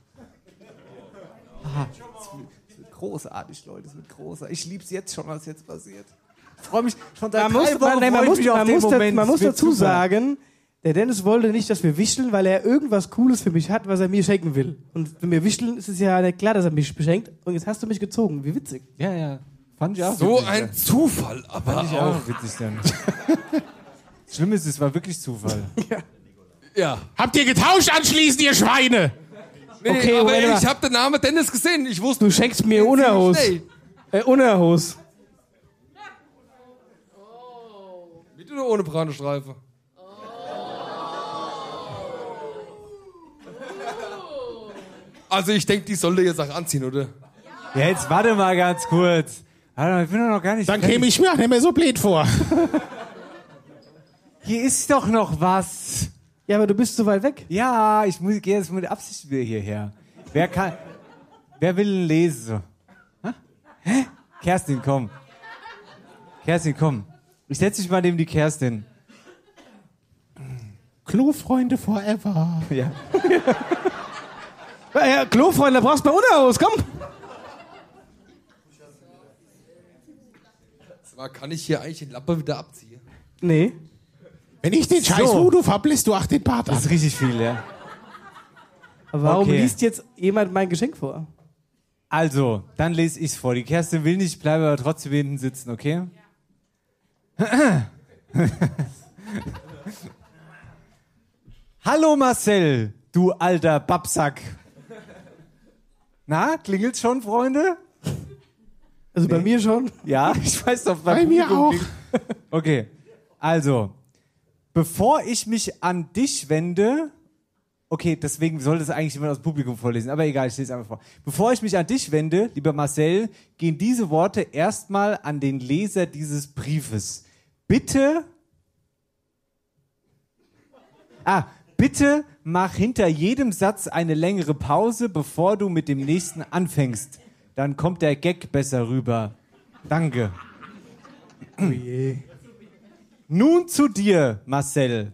G: Ah, es wird- es wird großartig, Leute, es wird großartig. Ich lieb's jetzt schon, was jetzt passiert. Ich freue mich schon seit
F: Man muss,
G: Wochen
F: man, nee, man muss, man muss, da- man
G: Es
F: muss dazu
G: super.
F: sagen, der Dennis wollte nicht, dass wir wichteln, weil er irgendwas Cooles für mich hat, was er mir schenken will. Und wenn wir wichteln, ist es ja klar, dass er mich beschenkt. Und jetzt hast du mich gezogen. Wie witzig.
G: Ja, ja. Fand ich auch
L: So
G: witzig,
L: ein
G: ja.
L: Zufall, aber
G: Fand ich
L: auch.
G: auch witzig dann. Schlimm ist, es war wirklich Zufall.
L: Ja.
J: Habt ihr getauscht anschließend, ihr Schweine?
L: Nee,
F: Okay,
L: aber ey, ich habe den Namen Dennis gesehen. Ich wusste.
F: Du schenkst mir Unerhos. Äh, Unerhos.
L: Mit oder ohne Brandestreife? Also ich denke, die sollte jetzt auch anziehen, oder?
G: Ja, jetzt warte mal ganz kurz. Warte mal, ich bin doch noch gar nicht
J: Dann käme ich mir auch nicht mehr so blöd vor.
G: Hier ist doch noch was.
F: Ja, aber du bist zu weit weg.
G: Ja, ich muss, gehe jetzt mit Absicht wieder hierher. Wer kann, wer will denn lesen? Hä? Hä? Kerstin, komm. Kerstin, komm. Ich setze dich mal neben die Kerstin.
J: Klofreunde forever.
G: Ja.
F: Ja, ja, Klofreunde, da brauchst du bei Unterhaus, komm.
L: Mal, kann ich hier eigentlich den Lappe wieder abziehen?
F: Nee.
J: Wenn ich den scheiß
G: So.
J: Voodoo hab, lässt du auch den Bart ab.
G: Das ist richtig viel, ja.
F: Aber warum
G: Okay.
F: liest jetzt jemand mein Geschenk vor?
G: Also, dann lese ich's vor. Die Kerstin will nicht, ich bleibe aber trotzdem hinten sitzen, okay? Hallo Marcel, du alter Babsack. Na, klingelt's schon, Freunde?
F: Also bei mir schon?
G: Ja, ich weiß doch,
J: Bei mir
G: Publikum
J: auch.
G: klingelt. Okay, also, bevor ich mich an dich wende, okay, deswegen sollte es eigentlich jemand aus dem Publikum vorlesen, aber egal, ich lese einfach vor. Bevor ich mich an dich wende, lieber Marcel, gehen diese Worte erstmal an den Leser dieses Briefes. Bitte, ah, bitte mach hinter jedem Satz eine längere Pause, bevor du mit dem nächsten anfängst. Dann kommt der Gag besser rüber. Danke. Nun zu dir, Marcel.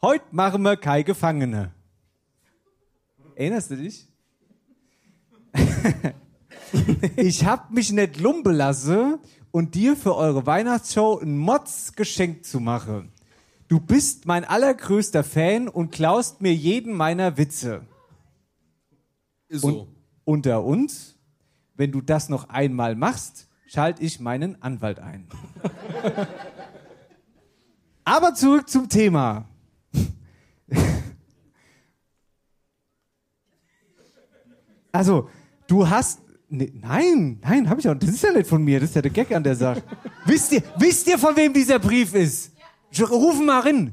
G: Heute machen wir keine Gefangene. Erinnerst du dich? ich hab mich nicht lumpen lassen und dir für eure Weihnachtsshow ein Mods geschenkt zu machen. Du bist mein allergrößter Fan und klaust mir jeden meiner Witze.
L: Ist
G: Und
L: so.
G: unter uns, wenn du das noch einmal machst, schalte ich meinen Anwalt ein. Aber zurück zum Thema. Also, du hast. Nee, nein, nein, hab ich auch. Das ist ja nicht von mir, das ist ja der Gag an der Sache. wisst, ihr, wisst ihr, von wem dieser Brief ist? Rufen mal rein.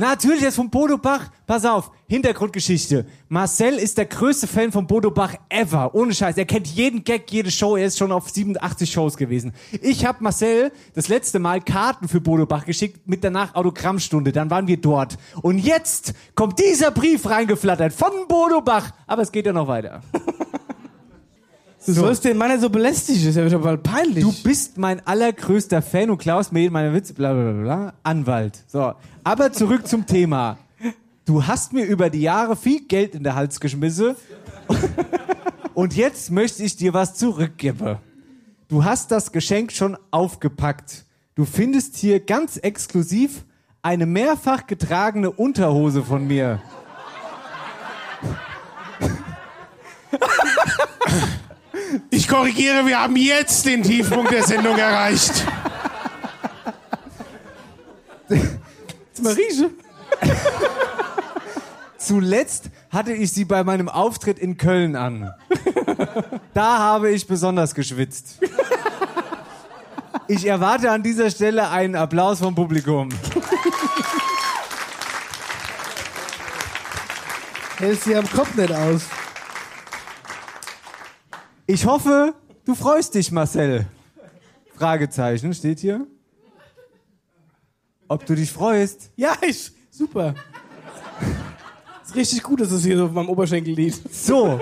G: Natürlich, er ist von Bodo Bach. Pass auf, Hintergrundgeschichte. Marcel ist der größte Fan von Bodo Bach ever. Ohne Scheiß. Er kennt jeden Gag, jede Show. Er ist schon auf 87 Shows gewesen. Ich habe Marcel das letzte Mal Karten für Bodo Bach geschickt mit danach Autogrammstunde. Dann waren wir dort. Und jetzt kommt dieser Brief reingeflattert von Bodo Bach. Aber es geht ja noch weiter.
F: Du sollst den Mann ja so belästigen, das ist ja schon mal peinlich.
G: Du bist mein allergrößter Fan und klaust mir jeden meiner Witze, bla bla bla bla. Anwalt. So. Aber zurück zum Thema. Du hast mir über die Jahre viel Geld in der Hals geschmissen. Und jetzt möchte ich dir was zurückgeben. Du hast das Geschenk schon aufgepackt. Du findest hier ganz exklusiv eine mehrfach getragene Unterhose von mir.
J: Ich korrigiere, wir haben jetzt den Tiefpunkt der Sendung erreicht.
F: Marieche.
G: Zuletzt hatte ich sie bei meinem Auftritt in Köln an. Da habe ich besonders geschwitzt. Ich erwarte an dieser Stelle einen Applaus vom Publikum.
F: Hält sie am Kopf nicht aus.
G: Ich hoffe, du freust dich, Marcel. Fragezeichen steht hier. Ob du dich freust?
F: Ja, ich. Super. ist richtig gut, dass es hier so auf meinem Oberschenkel liegt.
G: So,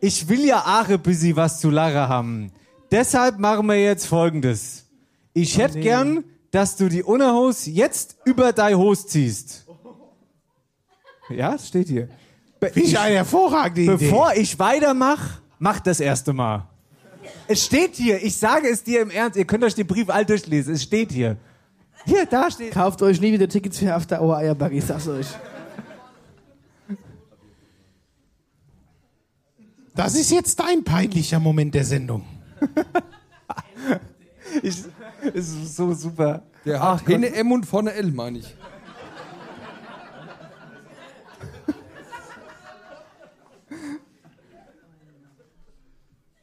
G: ich will ja auch ein bisschen was zu lachen haben. Deshalb machen wir jetzt folgendes. Ich hätte
F: nee.
G: gern, dass du die Unterhose jetzt über dein Hose ziehst. Ja, steht hier. Be
J: Finde ich eine hervorragende Idee.
G: Bevor ich weitermache, mach das erste Mal. Es steht hier, ich sage es dir im Ernst, ihr könnt euch den Brief all durchlesen, es steht hier. Hier, da steht.
F: Kauft euch nie wieder Tickets für After Hour Eierbug, ich sag's euch.
J: Das ist jetzt dein peinlicher Moment der Sendung.
G: Ich, es ist so super.
L: Der
G: Ach
L: hat
G: Gott.
L: hinten M und vorne L, meine ich.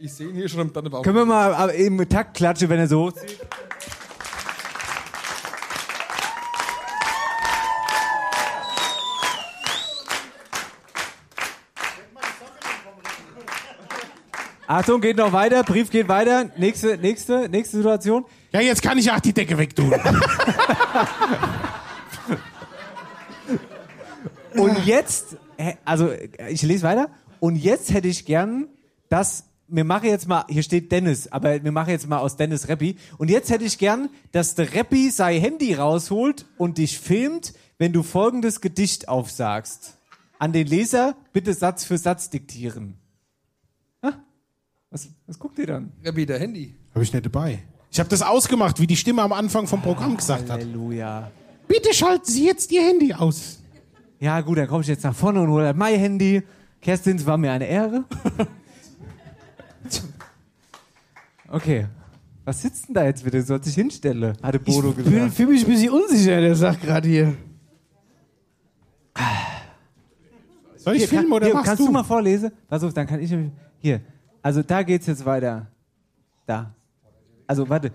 L: Ich sehe ihn hier schon am Tannenbaum.
G: Können wir mal im Takt klatschen, wenn er so hochzieht? Achtung, geht noch weiter, Brief geht weiter. Nächste, nächste, nächste Situation.
J: Ja, jetzt kann ich auch die Decke wegtun.
G: Und jetzt, also ich lese weiter. Und jetzt hätte ich gern, dass wir machen jetzt mal, hier steht Dennis, aber wir machen jetzt mal aus Dennis Rappi. Und jetzt hätte ich gern, dass der Rappi sein Handy rausholt und dich filmt, wenn du folgendes Gedicht aufsagst. An den Leser bitte Satz für Satz diktieren. Was, was guckt ihr dann?
L: Rappi, der Handy.
J: Habe ich nicht dabei. Ich habe das ausgemacht, wie die Stimme am Anfang vom Programm gesagt hat.
G: Halleluja.
J: Bitte schalten Sie jetzt Ihr Handy aus.
G: Ja, gut, dann komme ich jetzt nach vorne und hole mein Handy. Kerstin, es war mir eine Ehre. okay. Was sitzt denn da jetzt wieder? Soll sich hinstellen? Hatte Bodo
F: Ich bin-
G: gesagt.
F: fühle mich ein bisschen unsicher, der sagt gerade hier.
J: Soll ich
G: Hier,
J: filmen
G: kann,
J: oder
G: hier,
J: machst
G: kannst
J: du?
G: du mal vorlesen? Pass auf, dann kann ich nämlich. Hier. Also da geht's jetzt weiter. Da. Also warte.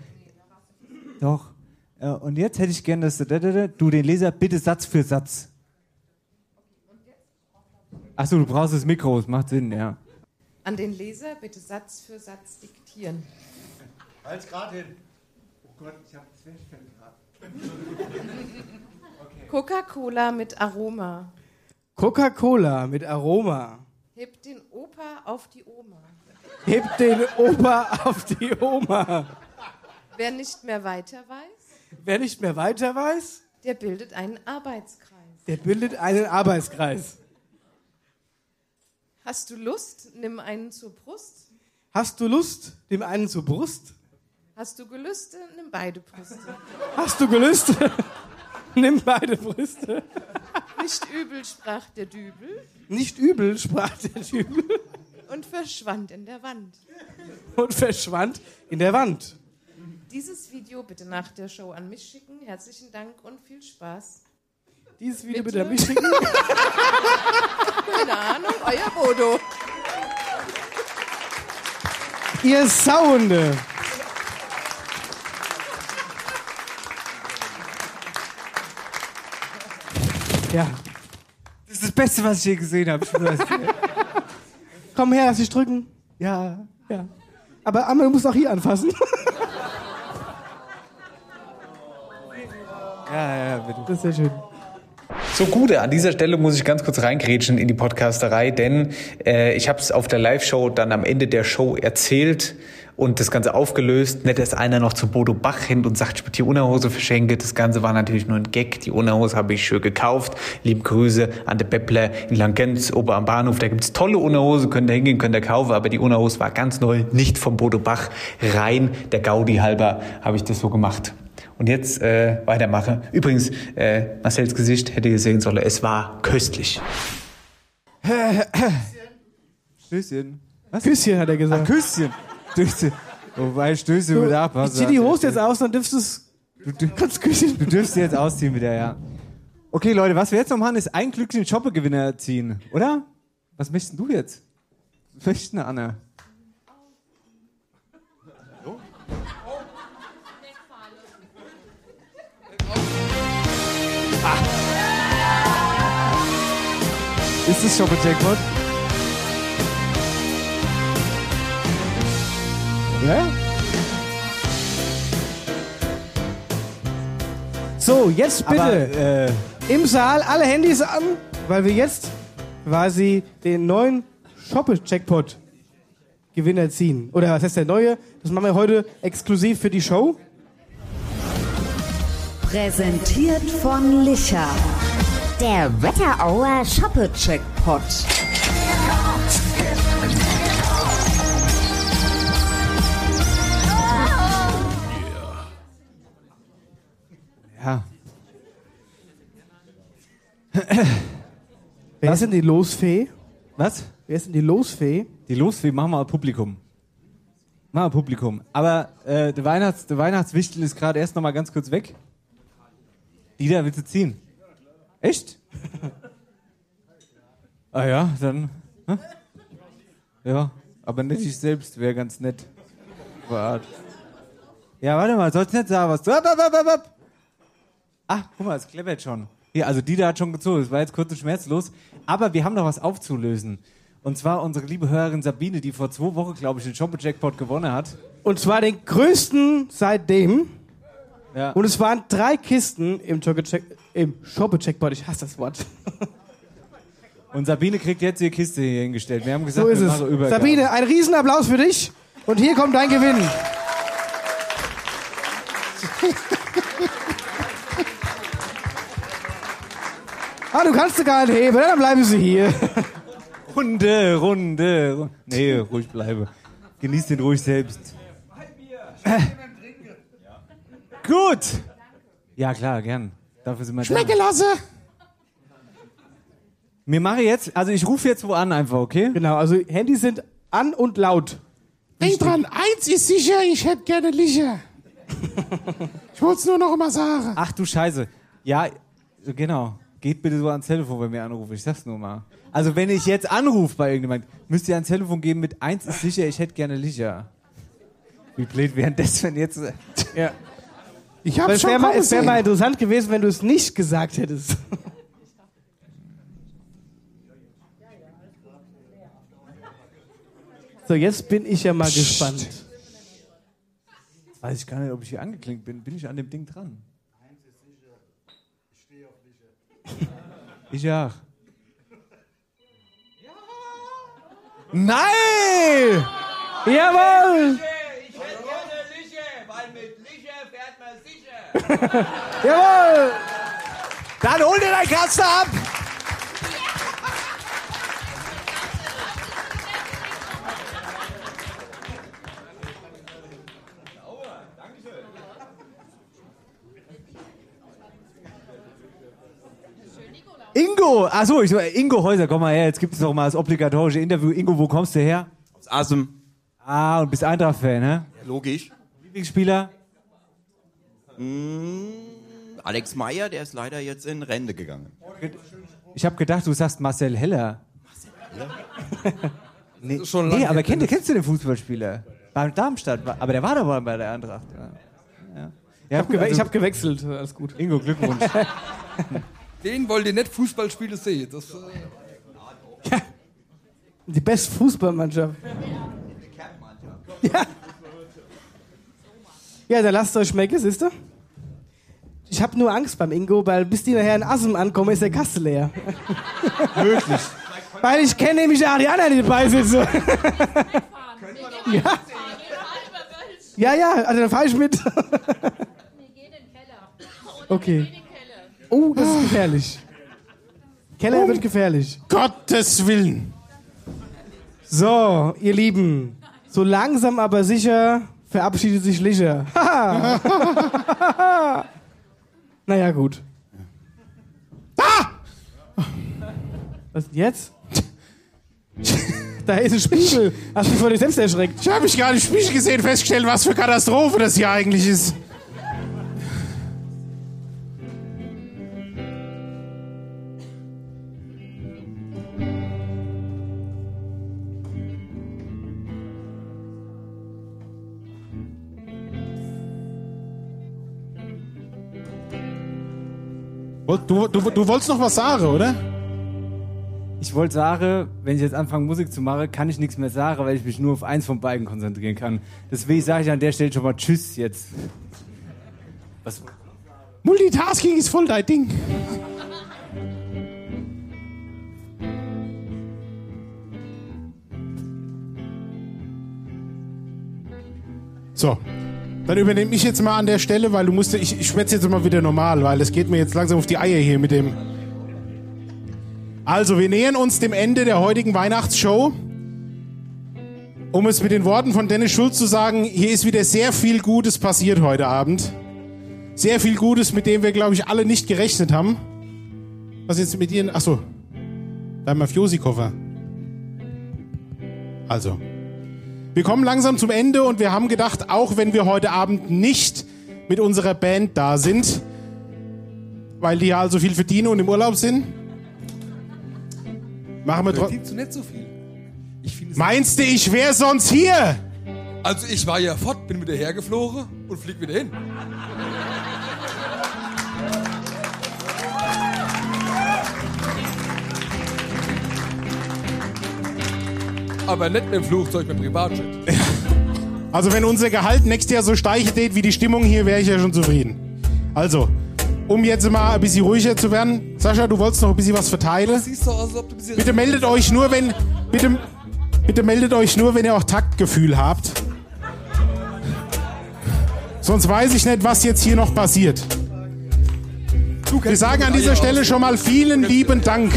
G: Doch. Äh, Und jetzt hätte ich gern, dass du, da, da, da, du den Leser bitte Satz für Satz. Achso, du brauchst das Mikro, es macht Sinn, ja.
U: An den Leser bitte Satz für Satz diktieren.
Q: Halt's gerade hin.
G: Oh Gott, ich hab Zwerchfell gerade.
U: Coca-Cola mit Aroma.
F: Coca-Cola mit Aroma.
U: Hebt den Opa auf die Oma.
F: Hebt den Opa auf die Oma.
U: Wer nicht mehr weiter weiß,
F: Wer nicht mehr weiter weiß,
U: der bildet einen Arbeitskreis.
F: der bildet einen Arbeitskreis.
U: Hast du Lust, nimm einen zur Brust.
F: Hast du Lust, dem einen zur Brust?
U: Hast du Gelüste, nimm beide Brüste.
F: Hast du Gelüste? Nimm beide Brüste.
U: Nicht übel sprach der Dübel
F: Nicht übel, sprach der Dübel
U: und verschwand in der Wand.
F: und verschwand in der Wand.
U: Dieses Video bitte nach der Show an mich schicken. Herzlichen Dank und viel Spaß.
F: Dieses Video
U: Bitte?
F: bitte an mich schicken.
U: Keine Ahnung, euer Bodo.
F: Ihr Sauhunde. Ja.
G: Das ist das Beste, was ich je gesehen habe.
F: Komm her, lass dich drücken.
G: ja.
F: Ja. Aber Amma, du musst auch hier anfassen.
G: Ja, ja, bitte.
F: Das ist sehr schön.
V: So Gude, an dieser Stelle muss ich ganz kurz reingrätschen in die Podcasterei, denn äh, ich habe es auf der Live-Show dann am Ende der Show erzählt und das Ganze aufgelöst. Nicht erst einer noch zu Bodo Bach hin und sagt, ich würde die Unterhose verschenke. Das Ganze war natürlich nur ein Gag. Die Unterhose habe ich schön gekauft. Liebe Grüße an der Beppler in Langenz, ober am Bahnhof. Da gibt's tolle Unterhose, könnt ihr hingehen, könnt ihr kaufen. Aber die Unterhose war ganz neu, nicht vom Bodo Bach. Rein der Gaudi halber habe ich das so gemacht. Und jetzt äh, weitermache. Übrigens, äh, Marcells Gesicht hätte ihr sehen sollen. Es war köstlich.
G: Stößchen. Was?
F: Küsschen, hat er gesagt.
G: Ach, Küsschen. Stößchen. Wobei Stößchen
F: Du, ich
G: abpassen.
F: zieh die Hose jetzt aus, dann dürfst du es. Kannst Küsschen.
G: du dürfst sie jetzt ausziehen wieder, ja. Okay, Leute, was wir jetzt noch machen, ist einen glücklichen Shoppegewinner ziehen, oder? Was möchtest du jetzt? Was möchtest du, Anna? Ist das Shopper-Jackpot?
F: Ja? So, jetzt bitte
G: Aber, äh,
F: im Saal alle Handys an, weil wir jetzt quasi den neuen Shoppe-Jackpot Gewinner ziehen. Oder was heißt der neue? Das machen wir heute exklusiv für die Show.
N: Präsentiert von Licher. Der Wetterauer Shoppe-Checkpot.
G: Ja.
F: Wer ist denn die Losfee?
G: Was?
F: Wer ist denn die Losfee?
G: Die Losfee machen wir Publikum. Machen wir Publikum. Aber äh, der, Weihnachts-, der Weihnachtswichtel ist gerade erst noch mal ganz kurz weg. Dieter, willst du ziehen? Echt? ah ja, dann. Hä? Ja, aber nicht ich selbst, wäre ganz nett. Ja, warte mal, sollst nicht sagen, was ab, ab, ab, ab. Ah, guck mal, es kleppert schon. Hier, also Dieter hat schon gezogen, es war jetzt kurz und schmerzlos. Aber wir haben noch was aufzulösen. Und zwar unsere liebe Hörerin Sabine, die vor zwei Wochen, glaube ich, den Shoppe-Jackpot gewonnen hat.
F: Und zwar den größten seitdem.
G: Ja.
F: Und es waren drei Kisten im, im Shoppe-Checkpot. Ich hasse das Wort.
G: Und Sabine kriegt jetzt ihre Kiste hier hingestellt. Wir haben gesagt,
F: So ist
G: wir
F: es.
G: machen Übergabe.
F: Sabine, ein Riesenapplaus für dich. Und hier kommt dein Gewinn. ah, du kannst sie gar nicht heben, dann bleiben sie hier.
G: Runde, Runde, Runde. Nee, ruhig bleibe. Genieß den ruhig selbst. Äh. Gut. Ja, klar, gern. Dafür sind wir
J: Schmecke
G: da.
J: lasse.
G: Mir mache jetzt, also ich rufe jetzt wo an einfach, okay?
F: Genau, also Handys sind an und laut.
J: Denk dran, eins ist sicher, ich hätte gerne Licher. ich wollte es nur noch mal sagen.
G: Ach du Scheiße. Ja, genau. Geht bitte so ans Telefon, wenn mir anruft. Ich sag's nur mal. Also wenn ich jetzt anrufe bei irgendjemand, müsst ihr ans Telefon gehen mit eins ist sicher, ich hätte gerne Licher. Wie blöd wäre das, wenn jetzt...
F: Ja.
J: Ich hab's
F: es
J: schon
F: wäre mal, es wär
J: sehen.
F: mal interessant gewesen, wenn du es nicht gesagt hättest. So, jetzt bin ich ja mal gespannt.
G: Jetzt weiß ich gar nicht, ob ich hier angeklingt bin. Bin ich an dem Ding dran? Ich auch. Nein!
F: Jawohl! Jawohl!
G: Dann hol dir dein Kasten ab! Ingo! Achso, ich, Ingo Häuser, komm mal her, jetzt gibt es noch mal das obligatorische Interview. Ingo, wo kommst du her?
W: Aus Asem.
G: Ah, und bist Eintracht-Fan, ne?
W: Ja, logisch.
G: Lieblingsspieler?
W: Hm, Alex Meyer, der ist leider jetzt in Rente gegangen.
G: Ich habe gedacht, du sagst Marcel Heller. nee,
L: schon
G: nee aber kenn, kennst du den Fußballspieler? Bei Darmstadt, war- aber der war doch bei der Eintracht. Ja. Ja.
F: Ich habe gewe
G: also-
F: hab gewechselt, alles gut.
G: Ingo, Glückwunsch.
L: Den wollt ihr nicht Fußballspiele sehen. Das, äh,
F: Die beste Fußballmannschaft. Ja. Ja, dann lasst euch schmecken, siehst du? Ich habe nur Angst beim Ingo, weil bis die nachher in Assem ankommen, ist der Kasse leer.
G: Möglich.
F: Weil ich kenne nämlich auch die anderen, die dabei sitzen. ja. Ja, ja, also dann fahre ich mit. okay. Oh, das ist gefährlich. Keller wird gefährlich.
J: Gottes Willen.
F: So, ihr Lieben, so langsam aber sicher verabschiedet sich Licher. naja, gut.
J: Ah!
F: Was denn jetzt? da ist ein Spiegel. Hast du dich vor dir selbst erschreckt?
J: Ich habe mich gerade im Spiegel gesehen, festgestellt, was für Katastrophe das hier eigentlich ist. Du, du, du wolltest noch was sagen, oder?
G: Ich wollte sagen, wenn ich jetzt anfange Musik zu machen, kann ich nichts mehr sagen, weil ich mich nur auf eins von beiden konzentrieren kann. Deswegen sage ich an der Stelle schon mal Tschüss jetzt. Was?
J: Multitasking ist voll dein Ding. So, dann übernehme ich jetzt mal an der Stelle, weil du musst, ich, ich schwätze jetzt mal wieder normal, weil es geht mir jetzt langsam auf die Eier hier mit dem. Also, wir nähern uns dem Ende der heutigen Weihnachtsshow. Um es mit den Worten von Dennis Schulz zu sagen, hier ist wieder sehr viel Gutes passiert heute Abend. Sehr viel Gutes, mit dem wir, glaube ich, alle nicht gerechnet haben. Was jetzt mit Ihren. Achso. Dein Mafiosi-Koffer. Also. Wir kommen langsam zum Ende und wir haben gedacht, auch wenn wir heute Abend nicht mit unserer Band da sind, weil die ja also viel verdienen und im Urlaub sind, machen wir trotzdem.
L: so
J: Meinst du, ich wäre sonst hier?
L: Also ich war ja fort, bin wieder hergeflogen und flieg wieder hin. Aber nicht mit dem Flugzeug, mit dem Privatjet.
J: Also, wenn unser Gehalt nächstes Jahr so steigen geht wie die Stimmung hier, wäre ich ja schon zufrieden. Also, um jetzt mal ein bisschen ruhiger zu werden, Sascha, du wolltest noch ein bisschen was verteilen.
L: Siehst du aus, als ob du ein bisschen
J: Bitte meldet euch nur, wenn. Bitte, bitte meldet euch nur, wenn ihr auch Taktgefühl habt. Sonst weiß ich nicht, was jetzt hier noch passiert. Wir sagen an dieser Stelle schon mal vielen lieben Dank,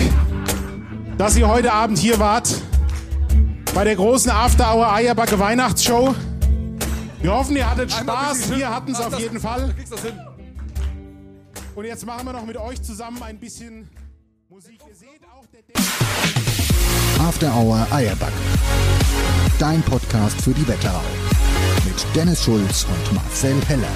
J: dass ihr heute Abend hier wart bei der großen After Hour Eierbacke Weihnachtsshow. Wir hoffen, ihr hattet Spaß. Wir hatten es auf jeden Fall. Und jetzt machen wir noch mit euch zusammen ein bisschen Musik. Ihr seht auch der
B: After Hour Eierbacke. Dein Podcast für die Wetterau. Mit Dennis Schulz und Marcel Heller.